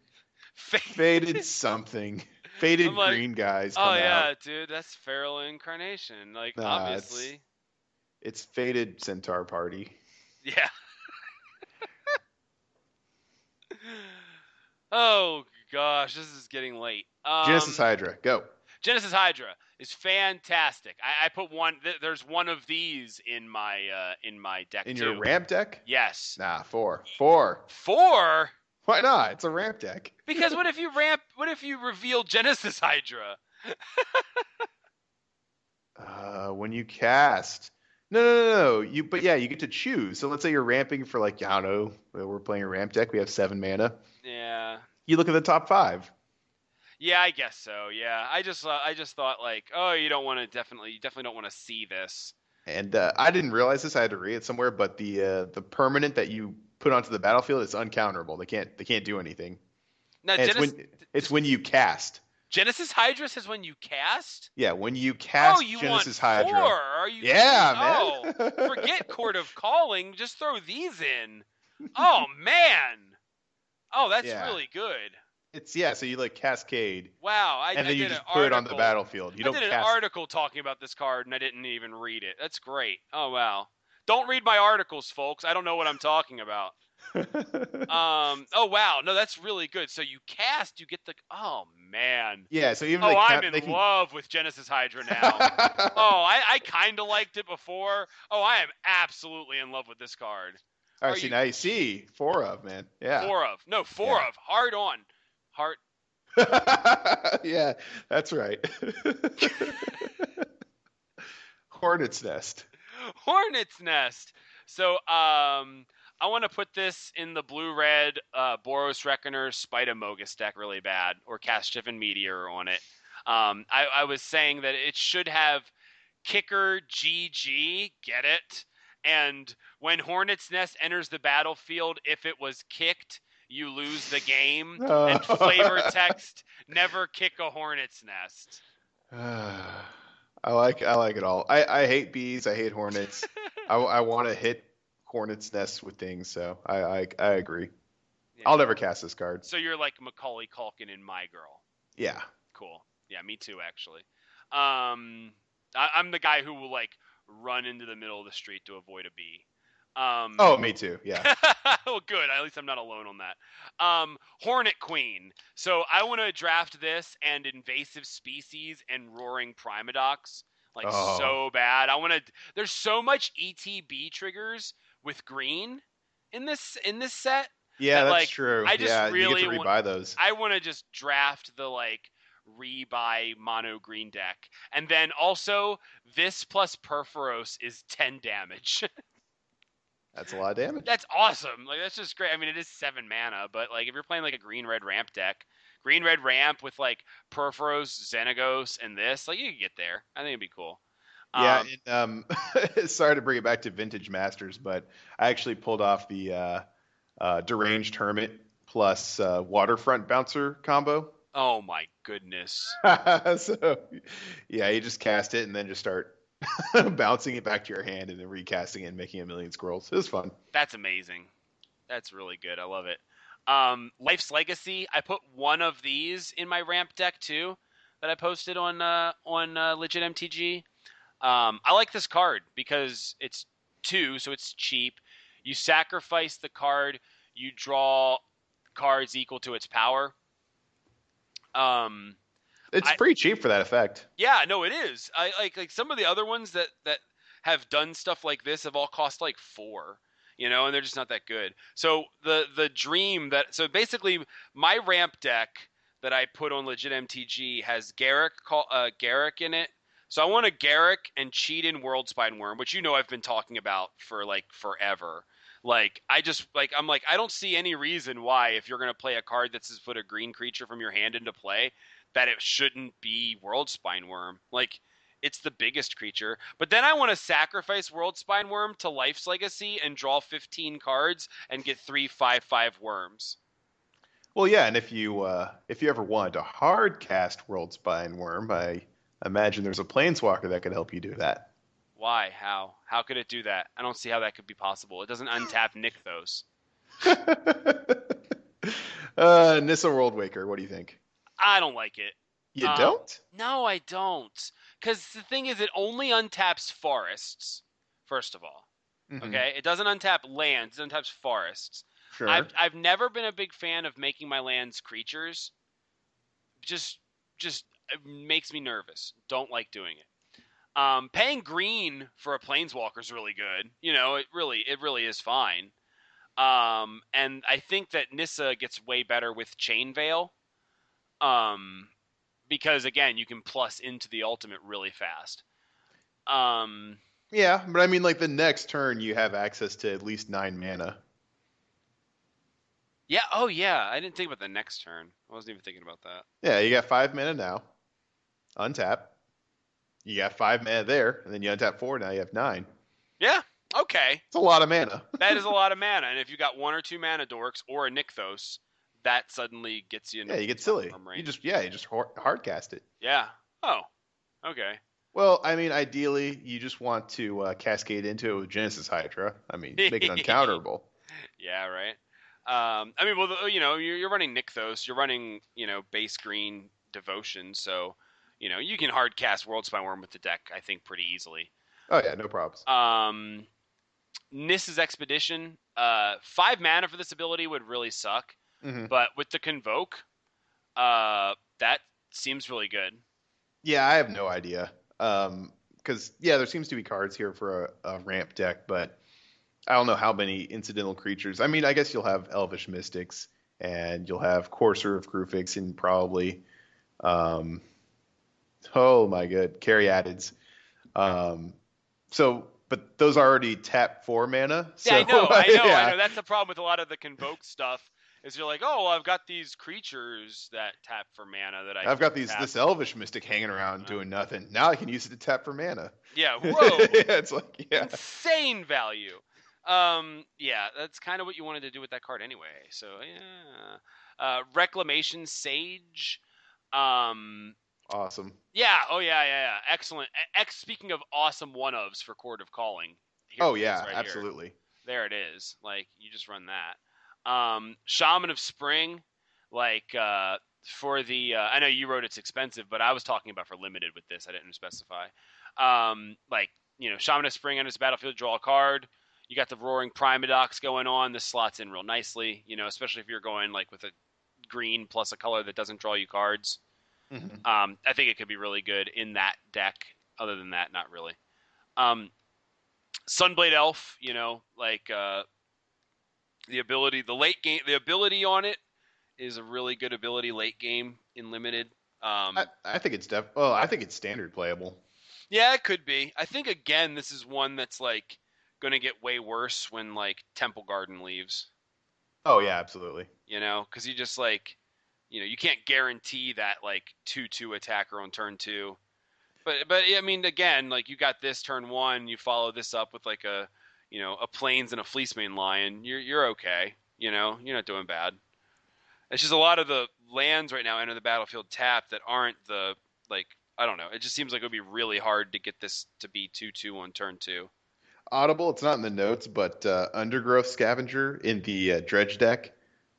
faded something. Faded like, green guys. oh yeah, out. dude, that's feral incarnation. Like Nah, obviously, It's faded centaur party. yeah. oh gosh, this is getting late. Um, Genesis Hydra, go. Genesis Hydra is fantastic. I, I put one. Th- there's one of these in my uh, in my deck In too. your ramp deck? Yes, Nah, four. Four. four. Why not? It's a ramp deck. Because what if you ramp? What if you reveal Genesis Hydra? Uh, when you cast. No, no, no, no. You, but yeah, you get to choose. So let's say you're ramping for like I don't know. We're playing a ramp deck. We have seven mana. Yeah, You look at the top five. Yeah, I guess so. Yeah, I just uh, I just thought like, oh, you don't want to definitely, you definitely don't want to see this. And uh, I didn't realize this. I had to read it somewhere. But the uh, the permanent that you put onto the battlefield is uncounterable. They can't they can't do anything. Now, And it's when it's when you cast. Genesis Hydra is when you cast. Yeah, when you cast oh, you Genesis want Hydra. four? Are you? Yeah, oh, man. forget Chord of Calling. Just throw these in. Oh man. Oh, that's Yeah. really good. It's yeah. So you like cascade, Wow, I, and I then you did just an put it on the battlefield. You I don't did an cast. article talking about this card and I didn't even read it. That's great. Oh wow. Don't read my articles, folks. I don't know what I'm talking about. Um. Oh wow. No, that's really good. So you cast, you get the. Oh man. yeah. So even Oh, like, I'm in can... love with Genesis Hydra now. oh, I, I kind of liked it before. Oh, I am absolutely in love with this card. All are see you- now you see four of man. Yeah. Four of. No, four Yeah. of. Hard on. Heart. yeah, that's right. Hornet's nest. Hornet's Nest. So, um, I want to put this in the blue red uh, Boros Reckoner Spider-Mogus deck really bad, or Cast Shivan Meteor on it. Um, I, I was saying that it should have Kicker GG, get it? And when Hornet's Nest enters the battlefield, if it was kicked, you lose the game, Oh. and flavor text never kick a hornet's nest. I like I like it all. I, I hate bees. I hate hornets. I, I want to hit hornets' nests with things. So I I, I agree. Yeah. I'll never cast this card. So you're like Macaulay Culkin in My Girl. Yeah. Cool. Yeah, me too, actually. Um, I, I'm the guy who will like run into the middle of the street to avoid a bee. Um, Oh, me too. Yeah. well, good. At least I'm not alone on that. Um, Hornet Queen. So I want to draft this and invasive species and roaring primadox like Oh. so bad. I want to. There's so much ETB triggers with green in this in this set. Yeah, That, that's like, true. I just yeah, really you get to want- rebuy those. I want to just draft the like rebuy mono green deck, and then also this plus Purphoros is 10 damage. That's a lot of damage. that's awesome. Like that's just great. I mean, it is seven mana, but like if you're playing like a green red ramp deck, green red ramp with like Purphoros, Xenagos, and this, like you could get there. I think it'd be cool. Yeah, Um, and, um, sorry to bring it back to Vintage Masters, but I actually pulled off the uh, uh, Deranged Hermit plus uh, Waterfront Bouncer combo. oh my goodness. so, yeah, you just cast it and then just start bouncing it back to your hand and then recasting it and making a million scrolls. It was fun. That's amazing. That's really good. I love it. Um, Life's Legacy. I put one of these in my ramp deck too, that I posted on uh, on uh, Legit MTG. Um, I like this card because it's two, so it's cheap. You sacrifice the card, you draw cards equal to its power. Um, It's I- pretty cheap for that effect. yeah, no, it is. I like like some of the other ones that that have done stuff like this have all cost like four, you know, and they're just not that good. So the the dream that so basically my ramp deck that I put on legit MTG has Garruk call uh, Garruk in it. So I want a Garruk and cheat in Worldspine Wurm, which you know I've been talking about for like forever. Like I just like I'm like I don't see any reason why if you're gonna play a card that's just put a green creature from your hand into play that it shouldn't be Worldspine Wurm. Like it's the biggest creature. But then I want to sacrifice Worldspine Wurm to Life's Legacy and draw 15 cards and get three five five worms. Well, yeah, and if you uh, if you ever wanted to hard cast Worldspine Wurm, I imagine there's a Planeswalker that could help you do that. Why? How? How could it do that? I don't see how that could be possible. It doesn't untap Nykthos. uh, Nissa Worldwaker, what do you think? I don't like it. You Um, don't? No, I don't. Because the thing is, it only untaps forests. First of all, Mhm, okay, it doesn't untap lands. It untaps forests. Sure. I've I've never been a big fan of making my lands creatures. Just just it makes me nervous. Don't like doing it. Um, paying green for a planeswalker is really good. You know, it really it really is fine. Um, and I think that Nissa gets way better with Chain Veil. Um, because again, you can plus into the ultimate really fast. Um, Yeah, but I mean, like the next turn, you have access to at least nine mana. yeah. Oh yeah. I didn't think about the next turn. I wasn't even thinking about that. Yeah, you got five mana now. Untap. You got five mana there, and then you untap four. Now you have nine. Yeah. Okay. It's a lot of mana. that is a lot of mana. And if you got one or two mana dorks or a Nykthos, that suddenly gets you. yeah, you get silly. You just yeah, you just hard, hard cast it. yeah. Oh. Okay. Well, I mean, ideally, you just want to uh, cascade into it with Genesis Hydra. I mean, make it uncounterable. Yeah. Right. Um. I mean, well, you know, you're, you're running Nykthos. You're running, you know, base green devotion. So, you know, you can hard cast Worldspine Wurm with the deck. I think pretty easily. Oh yeah, no problems. Um, Nissa's Expedition. Uh, five mana for this ability would really suck. Hmm But with the Convoke, uh, that seems really good. Yeah, I have no idea. Um, because yeah, there seems to be cards here for a, a ramp deck, but I don't know how many incidental creatures. I mean, I guess you'll have Elvish Mystics and you'll have Courser of Kruphix and probably, um, oh my god, Caryatids. Um, so, but those are already tap four mana. So, Yeah, I know, I know, yeah. I know. That's the problem with a lot of the Convoke stuff. Is you're like, oh, well, I've got these creatures that tap for mana that I. I've got these tap. this Elvish Mystic hanging around doing nothing. Now I can use it to tap for mana. Yeah, whoa, yeah, it's like yeah. insane value. Um, yeah, that's kind of what you wanted to do with that card anyway. So yeah, uh, Reclamation Sage. Um, awesome. Yeah. Oh yeah, yeah, yeah. Excellent. X. Speaking of awesome one ofs for Chord of Calling. oh yeah, right absolutely. Here. There it is. Like you just run that. Um, Shaman of Spring. Like uh, for the, uh, I know you wrote it's expensive, but I was talking about for limited with this. I didn't specify. Um, like you know, Shaman of Spring on his battlefield, draw a card. You got the Roaring Primadox going on. This slots in real nicely. You know, especially if you're going like with a green plus a color that doesn't draw you cards. Mm-hmm. Um, I think it could be really good in that deck. Other than that, not really. Um, Sunblade Elf, you know, like uh, the ability, the late game, the ability on it is a really good ability late game in limited. Um, I, I, think it's def. Well, I think it's standard playable. Yeah, it could be. I think again, this is one that's like going to get way worse when like Temple Garden leaves. Oh yeah, absolutely. You know, because you just like, you know, you can't guarantee that like two two attacker on turn two. But but I mean, again, like you got this turn one, you follow this up with like a, you know, a plains and a fleecemane lion. You're you're okay. You know, you're not doing bad. It's just a lot of the lands right now enter the battlefield tapped that aren't the like I don't know. It just seems like it would be really hard to get this to be two two on turn two. Audible, it's not in the notes, but uh, Undergrowth Scavenger in the uh, Dredge deck,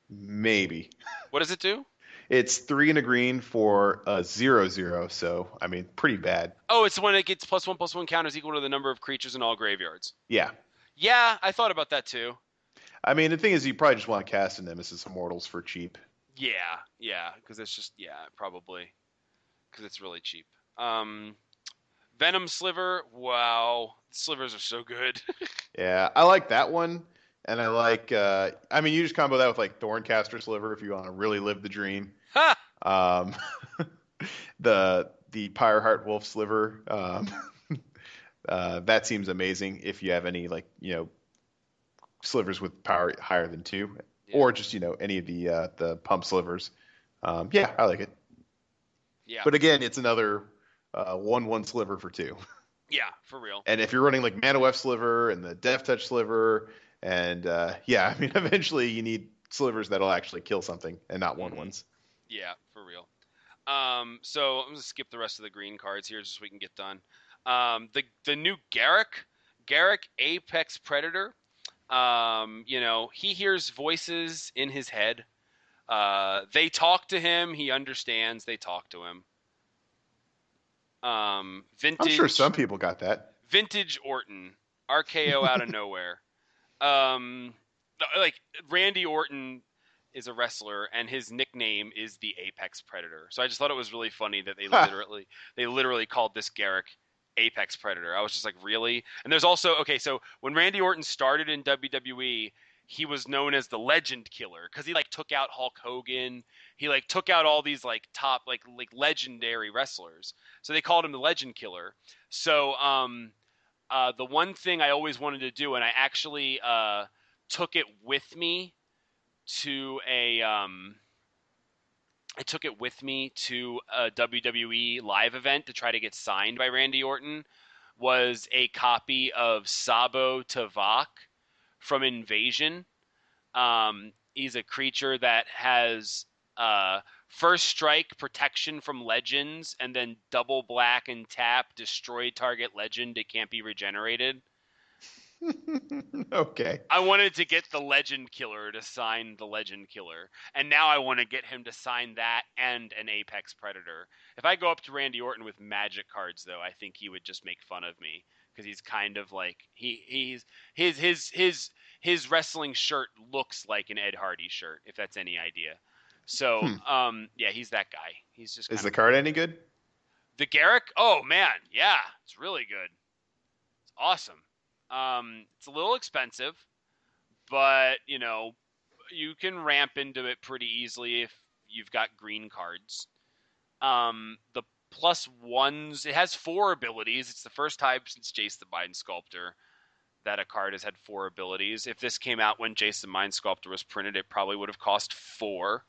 maybe. What does it do? It's three and a green for a zero zero, so I mean, pretty bad. Oh, it's the one that gets plus one plus one counters equal to the number of creatures in all graveyards. Yeah. Yeah, I thought about that too. I mean, the thing is, you probably just want to cast a Nemesis of Mortals for cheap. Yeah, yeah, because it's just yeah, probably because it's really cheap. Um, Venom Sliver, wow, slivers are so good. yeah, I like that one, and I like. Uh, I mean, you just combo that with like Thorncaster Sliver if you want to really live the dream. Ha! Um, the the Pyreheart Wolf Sliver. Um, uh, that seems amazing if you have any like you know slivers with power higher than two, yeah. or just you know any of the uh, the pump slivers. Um, yeah, I like it. Yeah. But again, it's another uh, one one sliver for two. Yeah, for real. And if you're running like Mana Weft sliver and the Death Touch sliver, and uh, yeah, I mean eventually you need slivers that'll actually kill something and not one mm-hmm. ones. Yeah, for real. Um, so I'm gonna skip the rest of the green cards here just so we can get done. Um, the the new Garruk, Garruk Apex Predator. Um, you know, he hears voices in his head. Uh, they talk to him. He understands. They talk to him. Um, vintage. I'm sure some people got that. Vintage Orton, RKO out of nowhere. Um, like Randy Orton is a wrestler, and his nickname is the Apex Predator. So I just thought it was really funny that they literally they literally called this Garruk Apex Predator. I was just like, really? And there's also okay, so when Randy Orton started in WWE, he was known as the Legend Killer because he like took out Hulk Hogan. He like took out all these like top like like legendary wrestlers. So they called him the Legend Killer. So um, uh, the one thing I always wanted to do, and I actually uh, took it with me to a um, I took it with me to a WWE live event to try to get signed by Randy Orton was a copy of Tsabo Tavoc from Invasion. Um, he's a creature that has uh, first strike protection from legends and then double black and tap destroy target legend it can't be regenerated okay. I wanted to get the Legend Killer to sign the Legend Killer, and now I want to get him to sign that and an Apex Predator. If I go up to Randy Orton with Magic cards, though, I think he would just make fun of me because he's kind of like he he's his his his his wrestling shirt looks like an Ed Hardy shirt, if that's any idea. So, hmm. um, yeah, he's that guy. He's just is the card any good? The Garruk? Oh man, yeah, it's really good. It's awesome. Um, it's a little expensive, but you know you can ramp into it pretty easily if you've got green cards. Um, the plus ones, it has four abilities. It's the first time since Jace the Mind Sculptor that a card has had four abilities. If this came out when Jace the Mind Sculptor was printed, it probably would have cost four.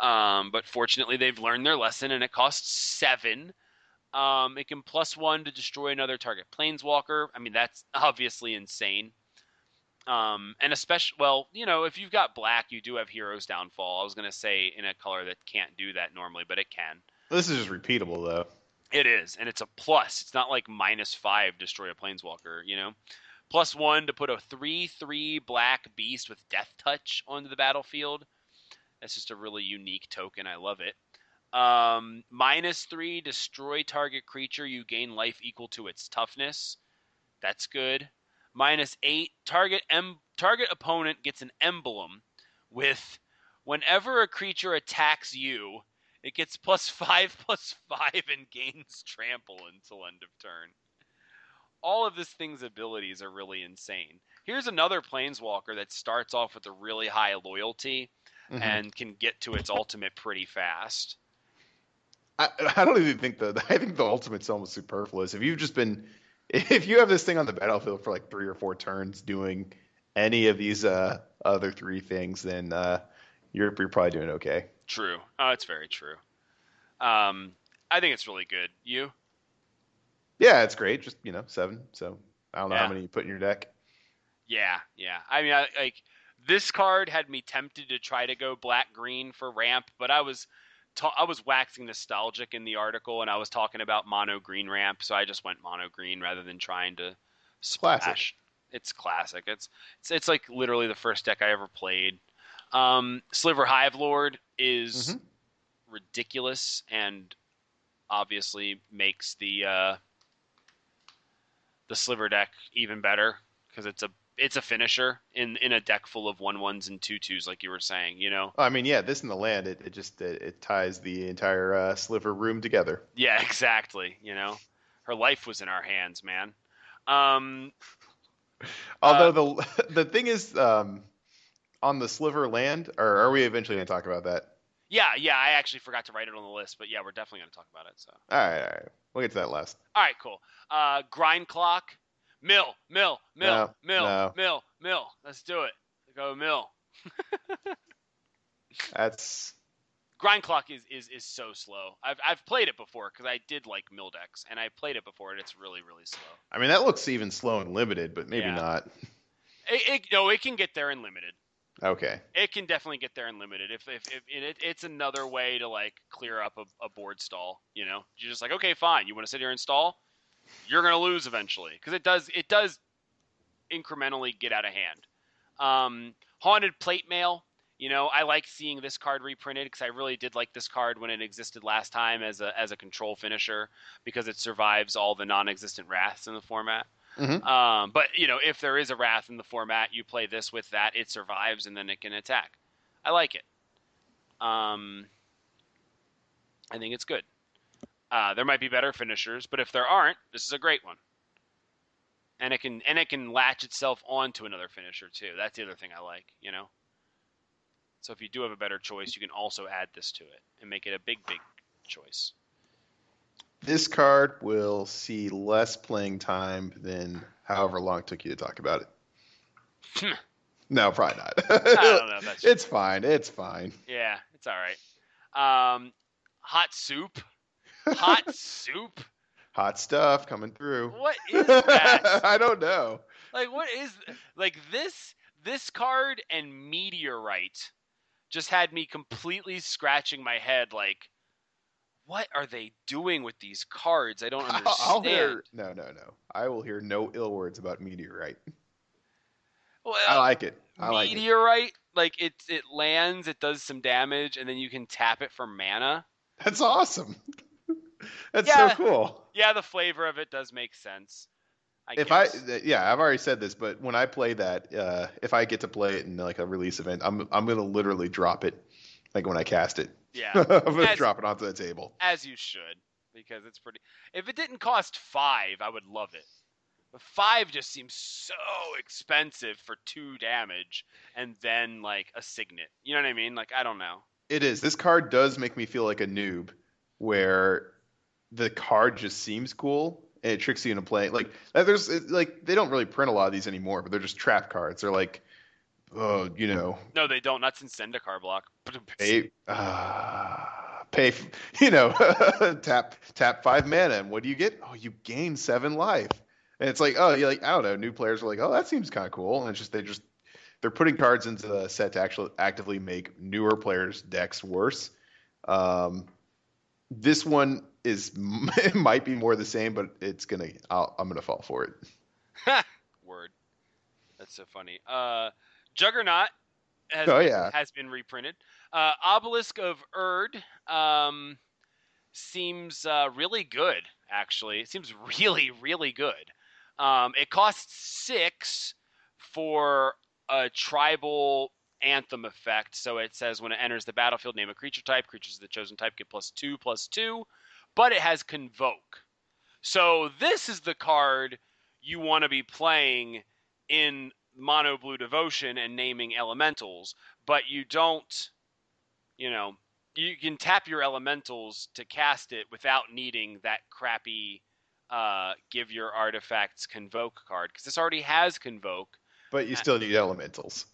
Um, but fortunately, they've learned their lesson and it costs seven. Um, it can plus one to destroy another target planeswalker. I mean, that's obviously insane. Um, and especially, well, you know, if you've got black, you do have Hero's Downfall. I was gonna say in a color that can't do that normally, but it can. This is just repeatable though. It is, and it's a plus. It's not like minus five destroy a planeswalker, you know. Plus one to put a three-three black beast with Death Touch onto the battlefield. That's just a really unique token. I love it. Um, minus three, destroy target creature. You gain life equal to its toughness. That's good. Minus eight, target em- target opponent gets an emblem with whenever a creature attacks you, it gets plus five plus five and gains trample until end of turn. All of this thing's abilities are really insane. Here's another planeswalker that starts off with a really high loyalty Mhm. and can get to its ultimate pretty fast. I, I don't even think the I think the ultimate's almost superfluous. If you've just been if you have this thing on the battlefield for like three or four turns doing any of these uh, other three things, then uh, you're you're probably doing okay. True. Oh, it's very true. Um, I think it's really good. You? Yeah, it's great. Just you know, seven. So I don't know Yeah. how many you put in your deck. Yeah, yeah. I mean, I, like this card had me tempted to try to go black green for ramp, but I was ta- I was waxing nostalgic in the article, and I was talking about mono green ramp, so I just went mono green rather than trying to splash. Classic. It's classic. It's it's it's like literally the first deck I ever played. Um, Sliver Hivelord is Mhm. ridiculous and obviously makes the uh, the Sliver deck even better because it's a it's a finisher in in a deck full of one ones and two twos, like you were saying. You know, I mean, yeah, this in the land, it, it just it, it ties the entire uh, sliver room together. yeah, exactly. You know, her life was in our hands, man. Um, Although the the thing is, um, on the sliver land, or are we eventually going to talk about that? yeah, yeah. I actually forgot to write it on the list, but yeah, we're definitely going to talk about it. So, All right, all right, we'll get to that last. all right, cool. Uh, grind clock, mill, mill, mill, No, mill, no. mill, mill. Let's do it. Go mill. That's grind clock is, is is so slow. I've I've played it before because I did like mill decks, and I played it before, and it's really really slow. I mean, that looks even slow and limited, but maybe Yeah. not. It, it no, it can get there in limited. Okay. It can definitely get there in limited. If if, if it, it's another way to like clear up a, a board stall. You know, you're just like, okay, fine. You want to sit here and stall? You're gonna lose eventually because it does it does incrementally get out of hand. Um, haunted plate mail. You know, I like seeing this card reprinted because I really did like this card when it existed last time as a as a control finisher because it survives all the non-existent wraths in the format. Mhm. Um, but you know, if there is a wrath in the format, you play this with that, it survives, and then it can attack. I like it. Um, I think it's good. Uh, there might be better finishers, but if there aren't, this is a great one. And it can and it can latch itself onto another finisher too. That's the other thing I like, you know. So if you do have a better choice, you can also add this to it and make it a big, big choice. This card will see less playing time than however long it took you to talk about it. no, probably not. I don't know it's fine. It's fine. Yeah, it's all right. Um, hot soup. Hot soup. Hot stuff coming through. What is that? I don't know. like, what is like this? This card and meteorite just had me completely scratching my head. Like, what are they doing with these cards? I don't understand. I'll hear. No, no, no. I will hear no ill words about meteorite. Well, I like it. I like it. meteorite, like it it lands, it does some damage, and then you can tap it for mana. That's awesome. That's Yeah. so cool. Yeah, the flavor of it does make sense. I if guess. I yeah, I've already said this, but when I play that, uh, if I get to play it in like a release event, I'm I'm gonna literally drop it, like when I cast it. yeah, I'm gonna As- drop it onto the table. as you should, because it's pretty. If it didn't cost five, I would love it. But five just seems so expensive for two damage, and then like a signet. You know what I mean? Like I don't know. It is. This card does make me feel like a noob, where the card just seems cool and it tricks you into playing. Like uh, there's like they don't really print a lot of these anymore, but they're just trap cards. They're like, oh, you know, No, they don't. That's in Zendikar block. pay, uh, pay, you know, tap tap five mana, and what do you get? Oh, you gain seven life. And it's like, oh, yeah, like I don't know, new players are like, oh, that seems kind of cool, and it's just they just they're putting cards into the set to actually actively make newer players' decks worse. Um, this one is it might be more the same, but it's gonna i am gonna fall for it. Word, that's so funny. Uh, Juggernaut has, oh, been, yeah. has been reprinted. Uh, Obelisk of Urd um, seems uh, really good. Actually, it seems really really good. Um, it costs six for a tribal anthem effect. So it says when it enters the battlefield, name a creature type. Creatures of the chosen type get plus two, plus two, but it has convoke. So this is the card you want to be playing in mono blue devotion and naming elementals, but you don't, you know, you can tap your elementals to cast it without needing that crappy uh, give your artifacts convoke card because this already has convoke. But you still need elementals.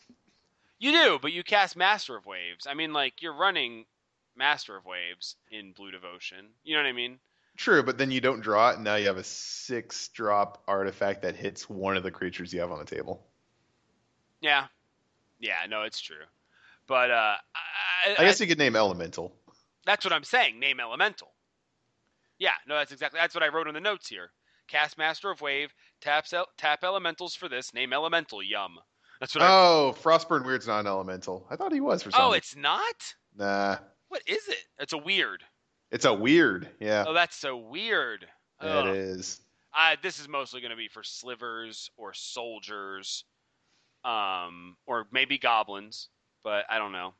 You do, but you cast Master of Waves. I mean, like you're running Master of Waves in Blue Devotion. You know what I mean? True, but then you don't draw it, and now you have a six drop artifact that hits one of the creatures you have on the table. Yeah, yeah, no, it's true. But uh, I, I guess I, you could name Elemental. That's what I'm saying. Name Elemental. Yeah, no, that's exactly that's what I wrote in the notes here. Cast Master of Wave, tap tap elementals for this. Name Elemental. Yum. That's what. Oh, I... Frostburn Weird's not an elemental. I thought he was for some. Oh, it's not. Nah. What is it? It's a weird. It's a weird. Yeah. Oh, that's so weird. It is. I, this is mostly going to be for slivers or soldiers, um, or maybe goblins, but I don't know.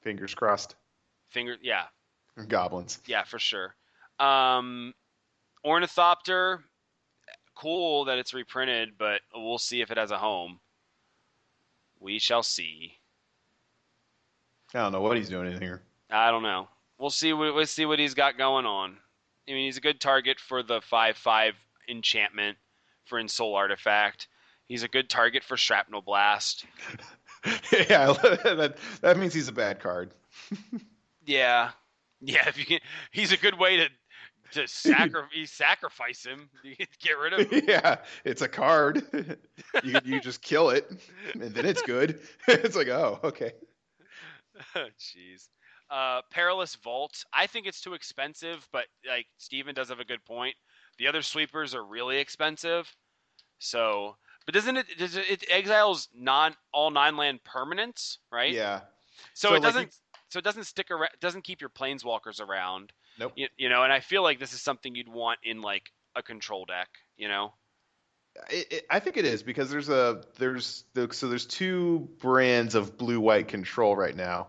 Fingers crossed. Finger, yeah. Goblins. Yeah, for sure. Um, Ornithopter, cool that it's reprinted, but we'll see if it has a home. We shall see. I don't know what he's doing in here. I don't know. We'll see. What, we'll see what he's got going on. I mean, he's a good target for the five-five enchantment for Ensoul Artifact. He's a good target for Shrapnel Blast. yeah, that that means he's a bad card. yeah, yeah. If you can, he's a good way to to sacri- sacrifice him. Get rid of him. Yeah, it's a card. you you just kill it, and then it's good. it's like, oh, okay. Jeez. Uh, Perilous Vault. I think it's too expensive, but like Steven does have a good point. The other sweepers are really expensive. So, but doesn't it? Does it, it exiles non all nine land permanents, right? Yeah. So, so it doesn't. so it doesn't stick around. Doesn't keep your planeswalkers around. Nope. You, you know, and I feel like this is something you'd want in like a control deck. You know. It, it, I think it is because there's a there's the, so there's two brands of blue white control right now.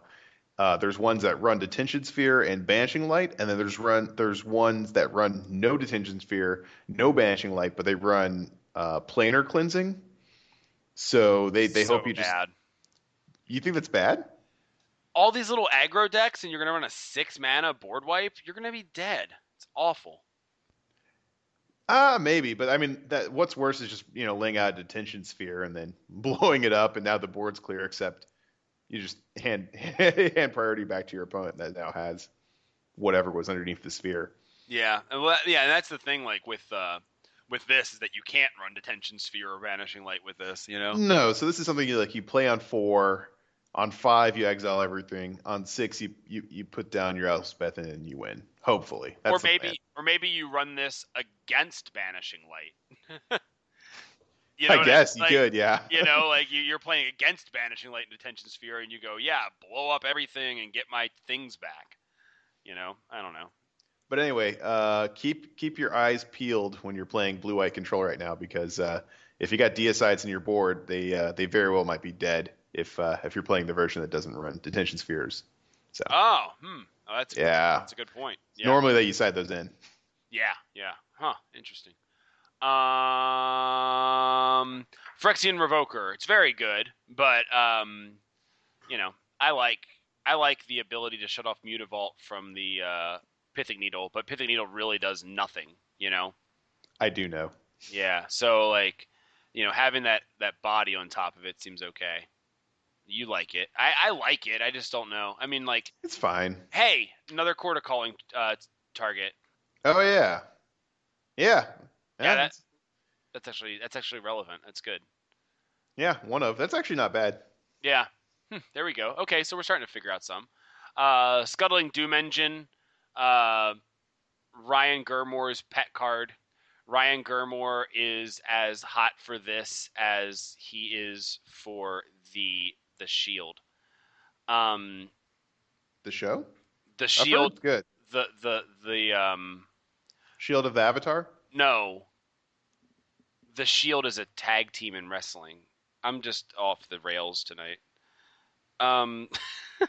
Uh, there's ones that run detention sphere and banishing light, and then there's run there's ones that run no detention sphere, no banishing light, but they run uh, planar cleansing. So they they so hope you just. Bad. You think that's bad? all these little aggro decks and you're gonna run a six mana board wipe, you're gonna be dead. It's awful. Ah, uh, maybe, but I mean, that what's worse is just you know laying out a detention sphere and then blowing it up, and now the board's clear. Except you just hand hand priority back to your opponent that now has whatever was underneath the sphere. Yeah, well, yeah, and that's the thing. Like with uh, with this is that you can't run detention sphere or banishing light with this. You know. No, so this is something you like you play on four on five, you exile everything. On six, you you, you put down your Elspeth and then you win. Hopefully, That's or maybe or maybe you run this against banishing light. you know I guess you like, could, yeah. you know, like you, you're playing against banishing light and detention sphere, and you go, yeah, blow up everything and get my things back. You know, I don't know. But anyway, uh, keep keep your eyes peeled when you're playing blue white control right now because uh, if you got deicides in your board, they uh, they very well might be dead if uh, if you're playing the version that doesn't run detention spheres. So. Oh, hmm. Oh, that's yeah. That's a good point. Yeah. Normally they you side those in. Yeah, yeah. Huh. Interesting. Um, Phyrexian Revoker. It's very good, but um, you know, I like I like the ability to shut off Mutavault from the uh, Pithing Needle, but Pithing Needle really does nothing. You know. I do know. Yeah. So like, you know, having that that body on top of it seems okay you like it. I, I like it. I just don't know. I mean, like it's fine. Hey, another quarter calling uh, target. Oh yeah, yeah. Yeah, that That's actually that's actually relevant. That's good. Yeah, one of. That's actually not bad. Yeah. Hmm, there we go. Okay, so we're starting to figure out some. Uh, Scuttling Doom Engine, uh, Ryan Gurmore's pet card. Ryan Gurmore is as hot for this as he is for the the Shield. Um, The show? the Shield, good. the the the um, Shield of the Avatar? no, the Shield is a tag team in wrestling. I'm just off the rails tonight. Um, uh,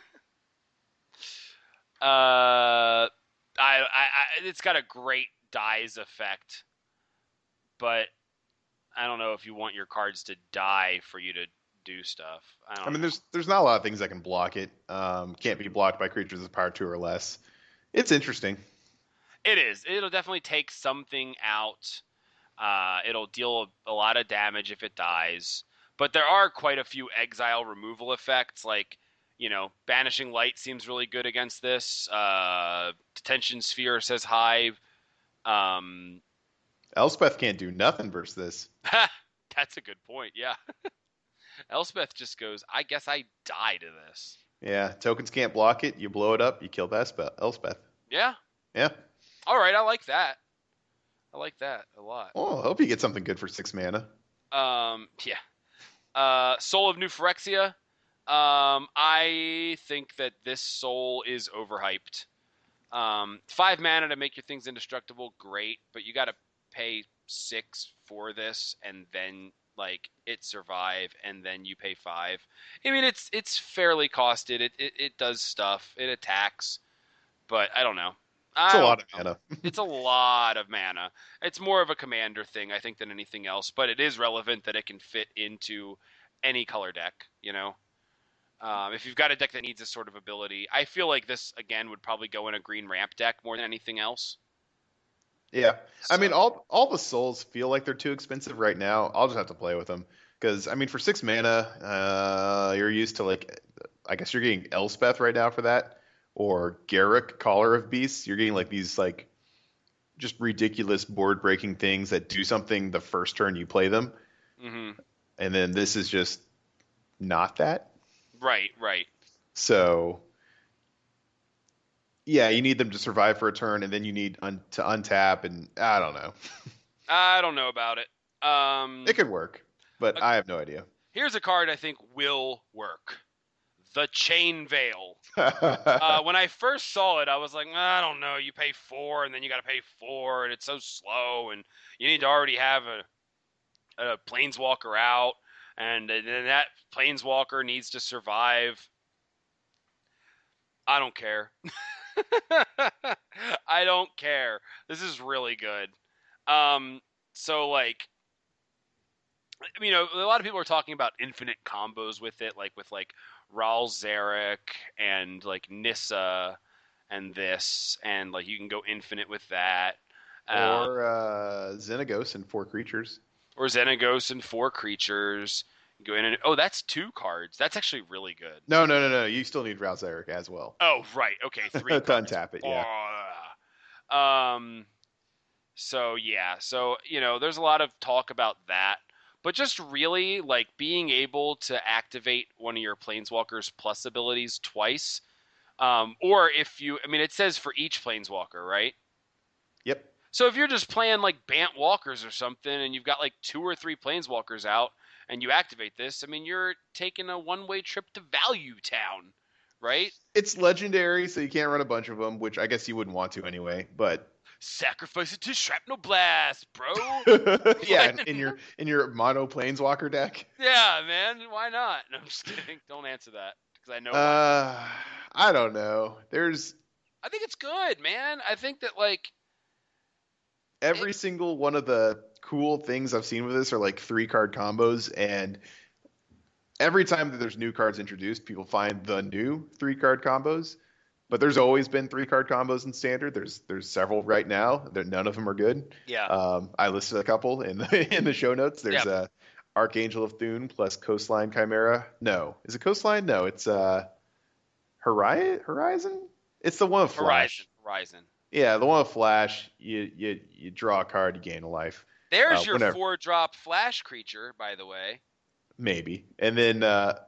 I, I, I, it's got a great dies effect, but I don't know if you want your cards to die for you to do stuff. I don't. I mean, know. there's there's not a lot of things that can block it. Um, can't be blocked by creatures with power two or less. It's interesting. It is. It'll definitely take something out. Uh, it'll deal a lot of damage if it dies. But there are quite a few exile removal effects, like, you know, Banishing Light seems really good against this. Uh, Detention Sphere says hi. Um, Elspeth can't do nothing versus this. that's a good point, yeah. Elspeth just goes, I guess I die to this. Yeah, tokens can't block it. You blow it up. You kill Elspeth. Elspeth. Yeah. Yeah. All right, I like that. I like that a lot. Oh, I hope you get something good for six mana. Um, yeah. Uh, Soul of New Phyrexia. Um, I think that this soul is overhyped. Um, five mana to make your things indestructible, great, but you got to pay six for this, and then like it survive, and then you pay five. I mean, it's it's fairly costed. It it, it does stuff. It attacks, but I don't know. It's a lot of mana. it's a lot of mana. It's more of a commander thing, I think, than anything else. But it is relevant that it can fit into any color deck. You know, um, if you've got a deck that needs this sort of ability, I feel like this again would probably go in a green ramp deck more than anything else. Yeah. I mean, all all the souls feel like they're too expensive right now. I'll just have to play with them because I mean, for six mana, uh, you're used to like, I guess you're getting Elspeth right now for that, or Garruk Caller of Beasts. You're getting like these like just ridiculous board breaking things that do something the first turn you play them, hmm and then this is just not that. Right, right. So. Yeah, you need them to survive for a turn, and then you need un- to untap, and I don't know. I don't know about it. Um, It could work, but Okay. I have no idea. here's a card I think will work: the Chain Veil. uh, when I first saw it, I was like, I don't know. You pay four, and then you got to pay four, and it's so slow, and you need to already have a a planeswalker out, and then that planeswalker needs to survive. I don't care. I don't care. This is really good. Um, so like, you know, a lot of people are talking about infinite combos with it, like with like Ral Zarek and like Nissa and this, and like you can go infinite with that. Um, or uh, Xenagos and four creatures. or Xenagos and four creatures. Go in and oh, that's two cards. That's actually really good. No, no, no, no. You still need Ral Zarek as well. Oh, right. Okay, three to cards. untap it, yeah. Oh, um. So yeah, so you know, there's a lot of talk about that, but just really like being able to activate one of your planeswalkers plus abilities twice, um, or if you, I mean, it says for each planeswalker, right? Yep. So if you're just playing like Bant Walkers or something, and you've got like two or three Planeswalkers out, and you activate this, I mean, you're taking a one-way trip to Value Town, right? It's legendary, so you can't run a bunch of them, which I guess you wouldn't want to anyway. But Sacrifice it to Shrapnel Blast, bro. yeah, in, your in your mono planeswalker deck. yeah, man. Why not? No, I'm just kidding. Don't answer that because I know. Uh, I don't know. There's I think it's good, man. I think that like every single one of the cool things I've seen with this are like three card combos, and every time that there's new cards introduced, people find the new three card combos. But there's always been three card combos in standard. There's there's several right now. That none of them are good. yeah, Um, I listed a couple in the in the show notes. There's Yeah. uh, Archangel of Thune plus Coastline Chimera. No, is it Coastline? No, it's uh, Horizon. Horizon. It's the one with Flash. Horizon, Horizon. Yeah, the one with Flash. You you you draw a card, you gain a life. There's Uh, your whenever. four drop flash creature, by the way. Maybe. And then uh,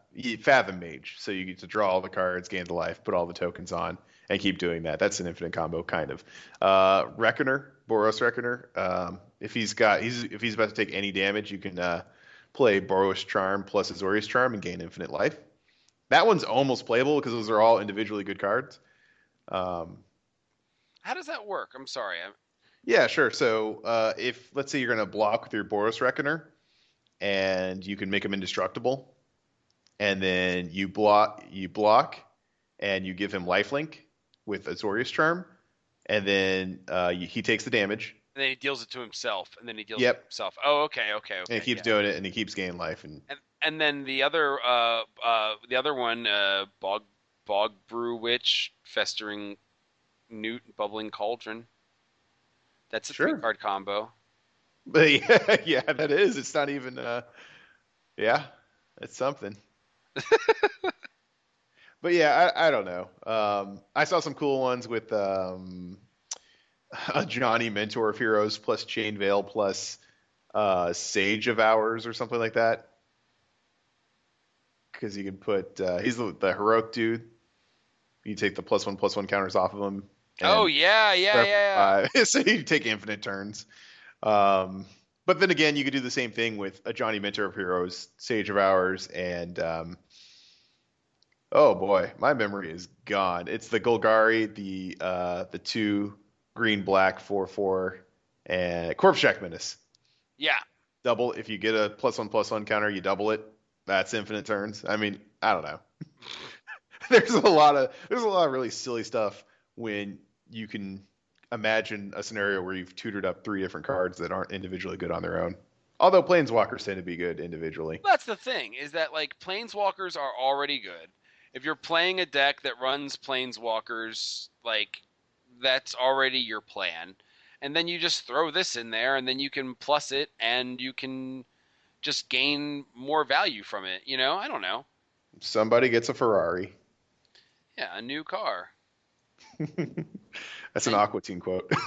Fathom Mage. So you get to draw all the cards, gain the life, put all the tokens on, and keep doing that. That's an infinite combo, kind of. Uh, Reckoner, Boros Reckoner. Um, if he's got, he's if he's about to take any damage, you can uh, play Boros Charm plus Azorius Charm and gain infinite life. That one's almost playable because those are all individually good cards. Um, How does that work? I'm sorry. I'm, yeah, sure. So uh, if let's say you're going to block with your Boros Reckoner, and you can make him indestructible, and then you block, you block, and you give him lifelink with Azorius Charm, and then uh, you, he takes the damage, and then he deals it to himself, and then he deals Yep. it to himself. Oh, okay, okay, okay. and he keeps yeah. doing it, and he keeps gaining life, and And, and then the other, uh, uh, the other one, uh, bog, bog brew witch, festering newt, bubbling cauldron. That's a Sure. three card combo. but yeah, yeah, that is. It's not even. Uh, yeah, it's something. but yeah, I, I don't know. Um, I saw some cool ones with um, Ajani Mentor of Heroes plus Chain Veil plus uh, Sage of Hours or something like that. Because you can put uh, he's the, the heroic dude. You take the plus one plus one counters off of him. Oh yeah, yeah, yeah. yeah. so you take infinite turns. Um, but then again, you could do the same thing with Ajani Mentor of Heroes, Sage of Hours, and um, oh boy, my memory is gone. It's the Golgari, the uh, the two green black four four, and Corpsejack Menace. yeah. Double if you get a plus one plus one counter, you double it. That's infinite turns. I mean, I don't know. there's a lot of there's a lot of really silly stuff when you can imagine a scenario where you've tutored up three different cards that aren't individually good on their own. Although planeswalkers tend to be good individually. That's the thing is that like planeswalkers are already good. If you're playing a deck that runs planeswalkers, like that's already your plan. And then you just throw this in there and then you can plus it and you can just gain more value from it, you know? I don't know. Somebody gets a Ferrari. Yeah, a new car. That's an Aqua Teen quote.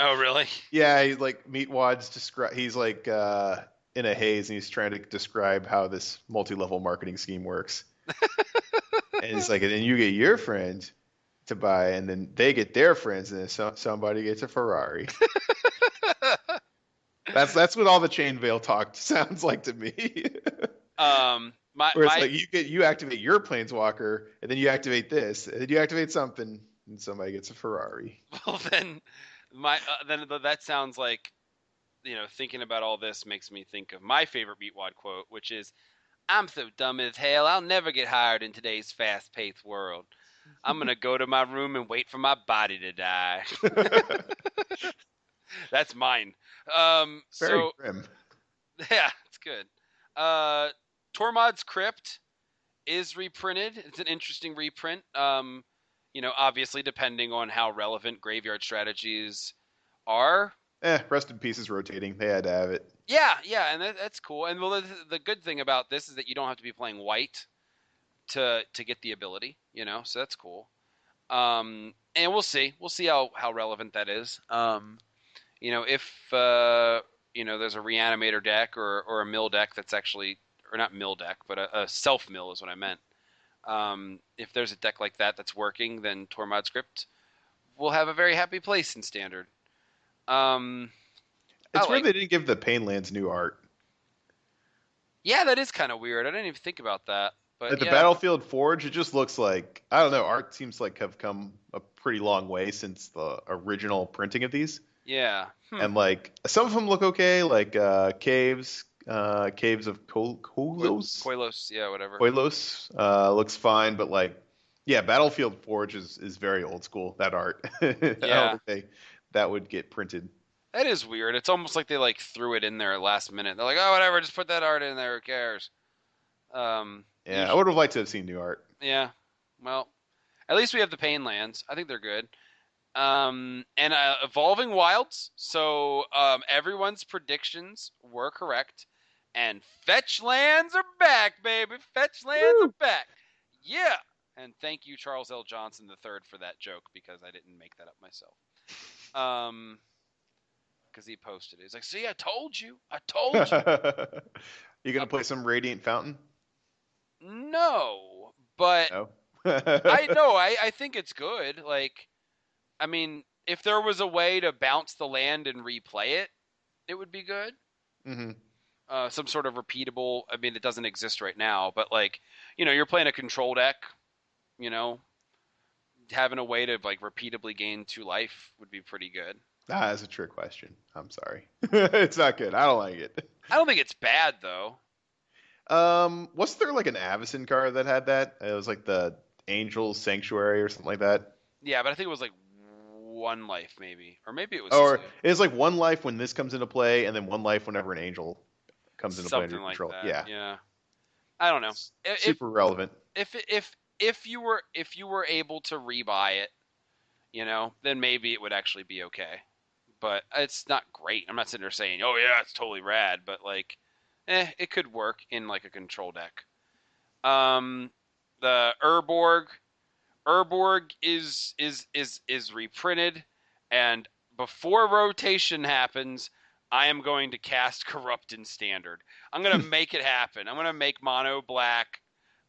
Oh, really? yeah, he's like Meatwad's describe. He's like uh, in a haze, and he's trying to describe how this multi-level marketing scheme works. and he's like, and then you get your friend to buy, and then they get their friends, and then so, somebody gets a Ferrari. that's that's what all the chain veil talk sounds like to me. Um my, Where it's my like you get you activate your planeswalker, and then you activate this, and then you activate something, and somebody gets a Ferrari. well then my uh, then that sounds like you know thinking about all this makes me think of my favorite Meatwad quote which is i'm so dumb as hell i'll never get hired in today's fast-paced world. I'm gonna go to my room and wait for my body to die. That's mine. Um Very so grim. yeah it's good. Uh tormod's crypt is reprinted. It's an interesting reprint. Um you know obviously depending on how relevant graveyard strategies are. Eh, rest in peace is rotating. They had to have it. yeah yeah and that, that's cool. And well the, the good thing about this is that you don't have to be playing white to to get the ability you know so that's cool. Um and we'll see. We'll see how how relevant that is. Um you know if uh you know there's a reanimator deck or or a mill deck that's actually or not mill deck but a, a self mill is what i meant um if there's a deck like that that's working then tormod's crypt will have a very happy place in standard um It's I weird like- they didn't give the Painlands new art. Yeah, that is kind of weird. I didn't even think about that. But At the yeah. Battlefield Forge, it just looks like I don't know. Art seems like have come a pretty long way since the original printing of these, Yeah. Hmm. and like some of them look okay, like uh, caves, uh, caves of Kolos, Koilos, yeah, whatever. Koilos, uh, looks fine, but like yeah, Battlefield Forge is is very old school. That art, I don't Yeah. think they, that would get printed. That is weird. It's almost like they like threw it in there last minute. They're like, oh, whatever, just put that art in there. Who cares? Um. Yeah, I would have liked to have seen new art. Yeah. Well, at least we have the Pain Lands. I think they're good. Um, and uh, Evolving Wilds. So um, everyone's predictions were correct. And Fetch Lands are back, baby. Fetch Lands are back. Yeah. And thank you, Charles L. Johnson III, for that joke because I didn't make that up myself. Um, because he posted it. He's like, "See, I told you, I told you." you gonna play some Radiant Fountain? no, but No. I know. I, I think it's good. Like, I mean, if there was a way to bounce the land and replay it, it would be good. hmm Uh, some sort of repeatable. I mean, it doesn't exist right now, but like, you know, you're playing a control deck. You know, having a way to like repeatably gain two life would be pretty good. Ah, that's a trick question. I'm sorry. it's not good. I don't like it. I don't think it's bad though. Um, wasn't there like an Avacyn card that had that? It was like the Angel Sanctuary or something like that. Yeah, but I think it was like one life maybe, or maybe it was Or two. it's like one life when this comes into play, and then one life whenever an Angel comes into play something under like control. that. Yeah, yeah. I don't know. If, super relevant. if if if you were if you were able to rebuy it, you know, then maybe it would actually be okay. But it's not great. I'm not sitting there saying, "Oh yeah, it's totally rad," but like, eh, it could work in like a control deck. Um, the Urborg, Urborg is is is is reprinted, and before rotation happens, I am going to cast Corrupt in Standard. I'm gonna make it happen. I'm gonna make Mono Black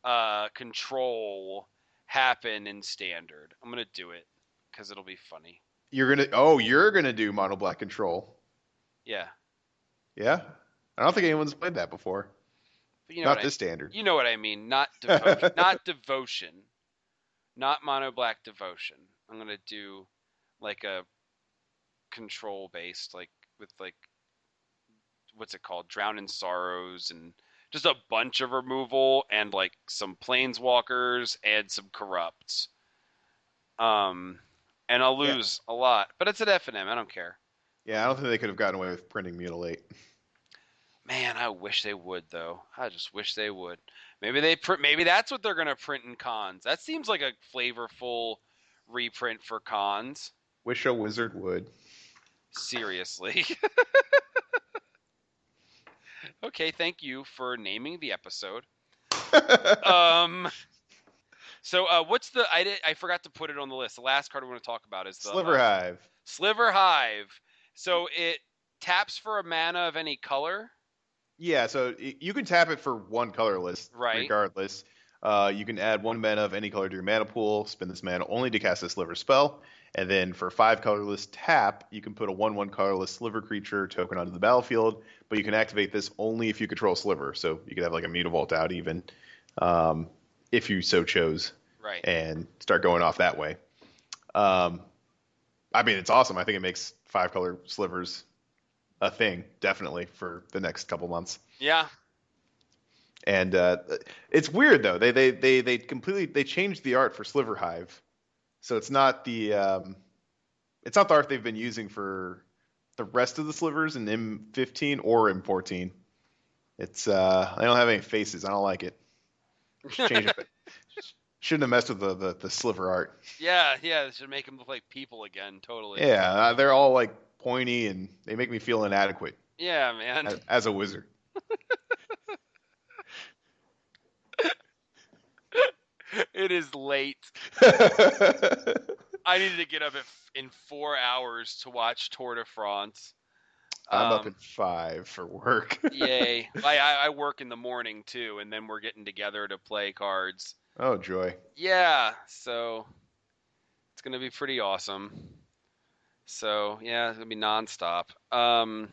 uh, control happen in standard. I'm gonna do it because it'll be funny. You're gonna oh, you're gonna do mono black control. Yeah, Yeah, I don't think anyone's played that before. but you know Not this I, standard. you know what I mean. Not devotion. not devotion. Not mono black devotion. I'm gonna do like a control based, like with like what's it called? Drown in sorrows and just a bunch of removal and like some planeswalkers and some corrupts. Um, and I'll Yeah. lose a lot, but it's at F and M. I don't care. Yeah, I don't think they could have gotten away with printing mutilate. Man, I wish they would though. I just wish they would. Maybe they print. Maybe that's what they're gonna print in Khans. That seems like a flavorful reprint for Khans. Wish a wizard would. Seriously. okay, thank you for naming the episode. Um. So, uh, what's the? I did. I forgot to put it on the list. The last card we want to talk about is the Sliver uh, Hive. Sliver Hive. So it taps for a mana of any color. Yeah, so you can tap it for one colorless, Right. regardless. Uh, you can add one mana of any color to your mana pool, spend this mana only to cast a sliver spell, and then for five colorless tap, you can put a one-one colorless sliver creature token onto the battlefield. But you can activate this only if you control sliver, so you could have like a Mutavault out even, um, if you so chose, Right. and start going off that way. Um, I mean, it's awesome. I think it makes five color slivers a thing, definitely for the next couple months. Yeah. And uh, it's weird though. They they they they completely they changed the art for Sliver Hive, so it's not the um, it's not the art they've been using for the rest of the slivers in M15 or M14. It's uh, they don't have any faces. I don't like it. Change it. Shouldn't have messed with the, the the sliver art. Yeah, yeah, this should make them look like people again. Totally. Yeah, uh, they're all like pointy and they make me feel inadequate Yeah, man. as, as a wizard. it is late. I needed to get up at, in four hours to watch Tour de France. I'm up Um, at five for work. Yay! I, I I work in the morning too, and then we're getting together to play cards. oh joy. Yeah, so it's gonna be pretty awesome. So yeah, it's gonna be nonstop. Um,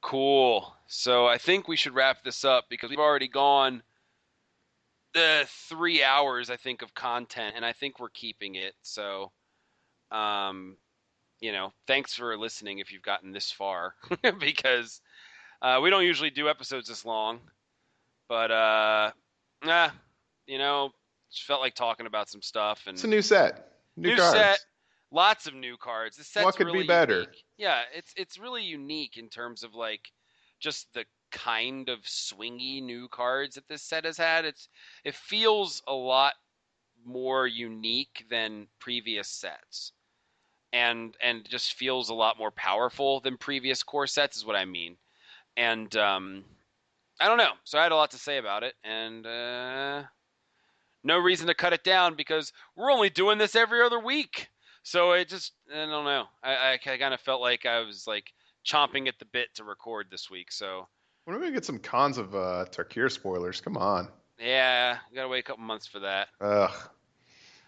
cool. So I think we should wrap this up because we've already gone the three hours I think of content, and I think we're keeping it. So, um, you know, thanks for listening if you've gotten this far because uh, we don't usually do episodes this long, but uh, nah, you know, just felt like talking about some stuff and It's a new set. New, New cards. set. lots of new cards. This set's What could be better? unique. Yeah, it's it's really unique in terms of like just the kind of swingy new cards that this set has had. It's it feels a lot more unique than previous sets. And and just feels a lot more powerful than previous core sets is what I mean. And um I don't know. So I had a lot to say about it and uh no reason to cut it down because we're only doing this every other week. So it just, I don't know. I, I kind of felt like I was like chomping at the bit to record this week. So when are we gonna get some Khans of uh, Tarkir spoilers? Come on. Yeah, gotta wait a couple months for that. Ugh.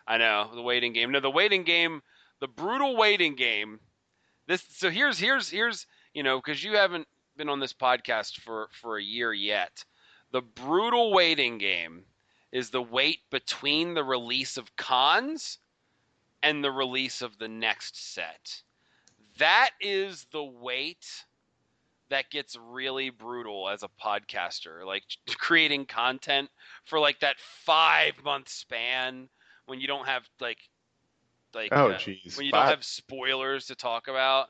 I know the waiting game. No, the waiting game, the brutal waiting game. This. So here's here's here's you know because you haven't been on this podcast for for a year yet. The brutal waiting game is the wait between the release of Khans and the release of the next set. That is the wait that gets really brutal as a podcaster, like creating content for like that five month span when you don't have like like oh uh, jeez when you don't have spoilers to talk about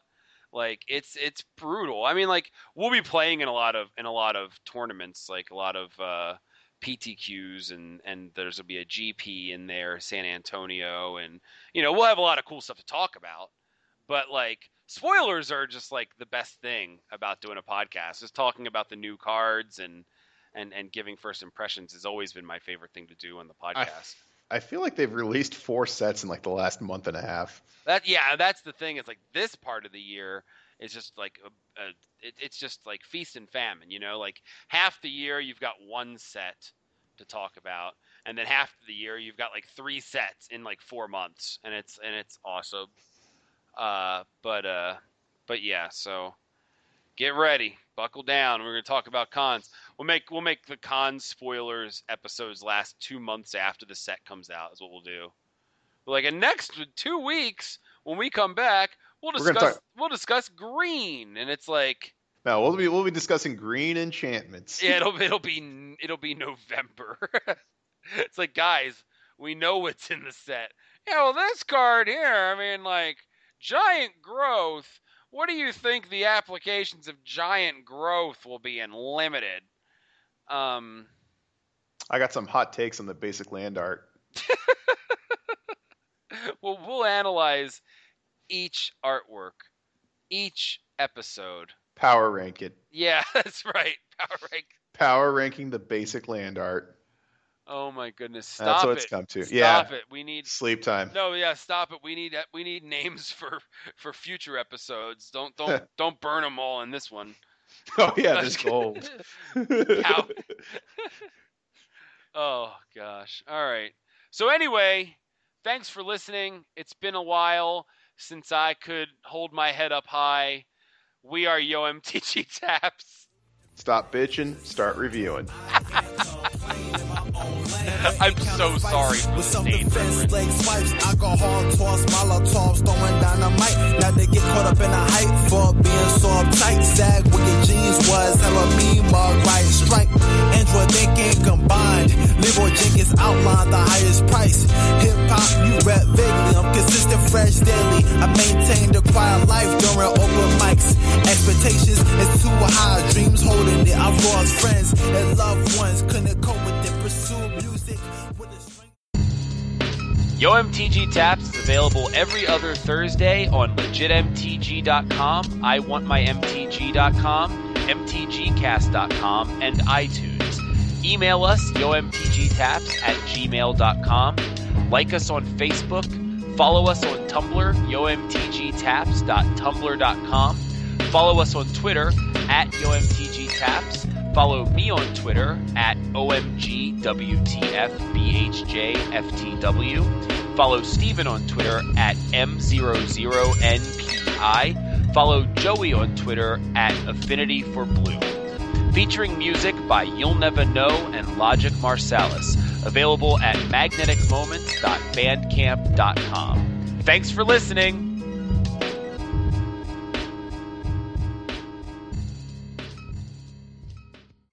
like it's it's brutal i mean like we'll be playing in a lot of in a lot of tournaments like a lot of uh PTQs and and there's will be a GP in there, San Antonio, and you know we'll have a lot of cool stuff to talk about. But like spoilers are just like the best thing about doing a podcast. Is talking about the new cards and and and giving first impressions has always been my favorite thing to do on the podcast. I, I feel like they've released four sets in like the last month and a half. That yeah, that's the thing. It's like this part of the year is just like a, a it, it's just like feast and famine. You know, like half the year you've got one set to talk about, and then half the year you've got like three sets in like four months, and it's and it's awesome. Uh, but uh, but yeah, so get ready, buckle down. We're gonna talk about Khans. We'll make we'll make the Khans spoilers episodes last two months after the set comes out. Is what we'll do. Like in next two weeks when we come back, we'll discuss we'll discuss green, and it's like. No, we'll be we'll be discussing green enchantments. Yeah, it'll it'll be it'll be November. it's like guys, we know what's in the set. Yeah, well, this card here, I mean, like giant growth. What do you think the applications of giant growth will be in limited? Um, I got some hot takes on the basic land art. well, we'll analyze each artwork, each episode. Power rank it. Yeah, that's right. Power rank. Power ranking the basic land art. Oh my goodness! Stop That's what it. it's come to. Stop yeah. it. We need sleep time. No, yeah, stop it. We need we need names for for future episodes. Don't don't don't burn them all in this one. Oh yeah, there's gold. oh gosh. All right. So anyway, thanks for listening. It's been a while since I could hold my head up high. We are Yo MTG Taps. Stop bitching, start reviewing. I'm so sorry With some defense leg swipes, alcohol toss, molotovs, throwing dynamite. Now they get caught up in the hype for being so uptight. Sag with your jeans was hella me mug, right strike. Android thinking combined. Leroy Jenkins outlined the highest price. Hip hop, you rap vaguely. I'm consistent, fresh daily. I maintain the quiet life during open mics. Expectations is too high, dreams holding it. I've lost friends and loved ones, couldn't cope with it. Yo MTG Taps is available every other Thursday on legitmtg.com, iwantmymtg.com, mtgcast.com, and iTunes. Email us, yomtgtaps at gmail.com. Like us on Facebook. Follow us on Tumblr, yomtgtaps.tumblr.com. Follow us on Twitter, at yomtgtaps. Follow me on Twitter at OMGWTFBHJFTW. Follow Steven on Twitter at M00NPI. Follow Joey on Twitter at Affinity for Blue. Featuring music by You'll Never Know and Logic Marsalis. Available at magneticmoments.bandcamp.com. Thanks for listening.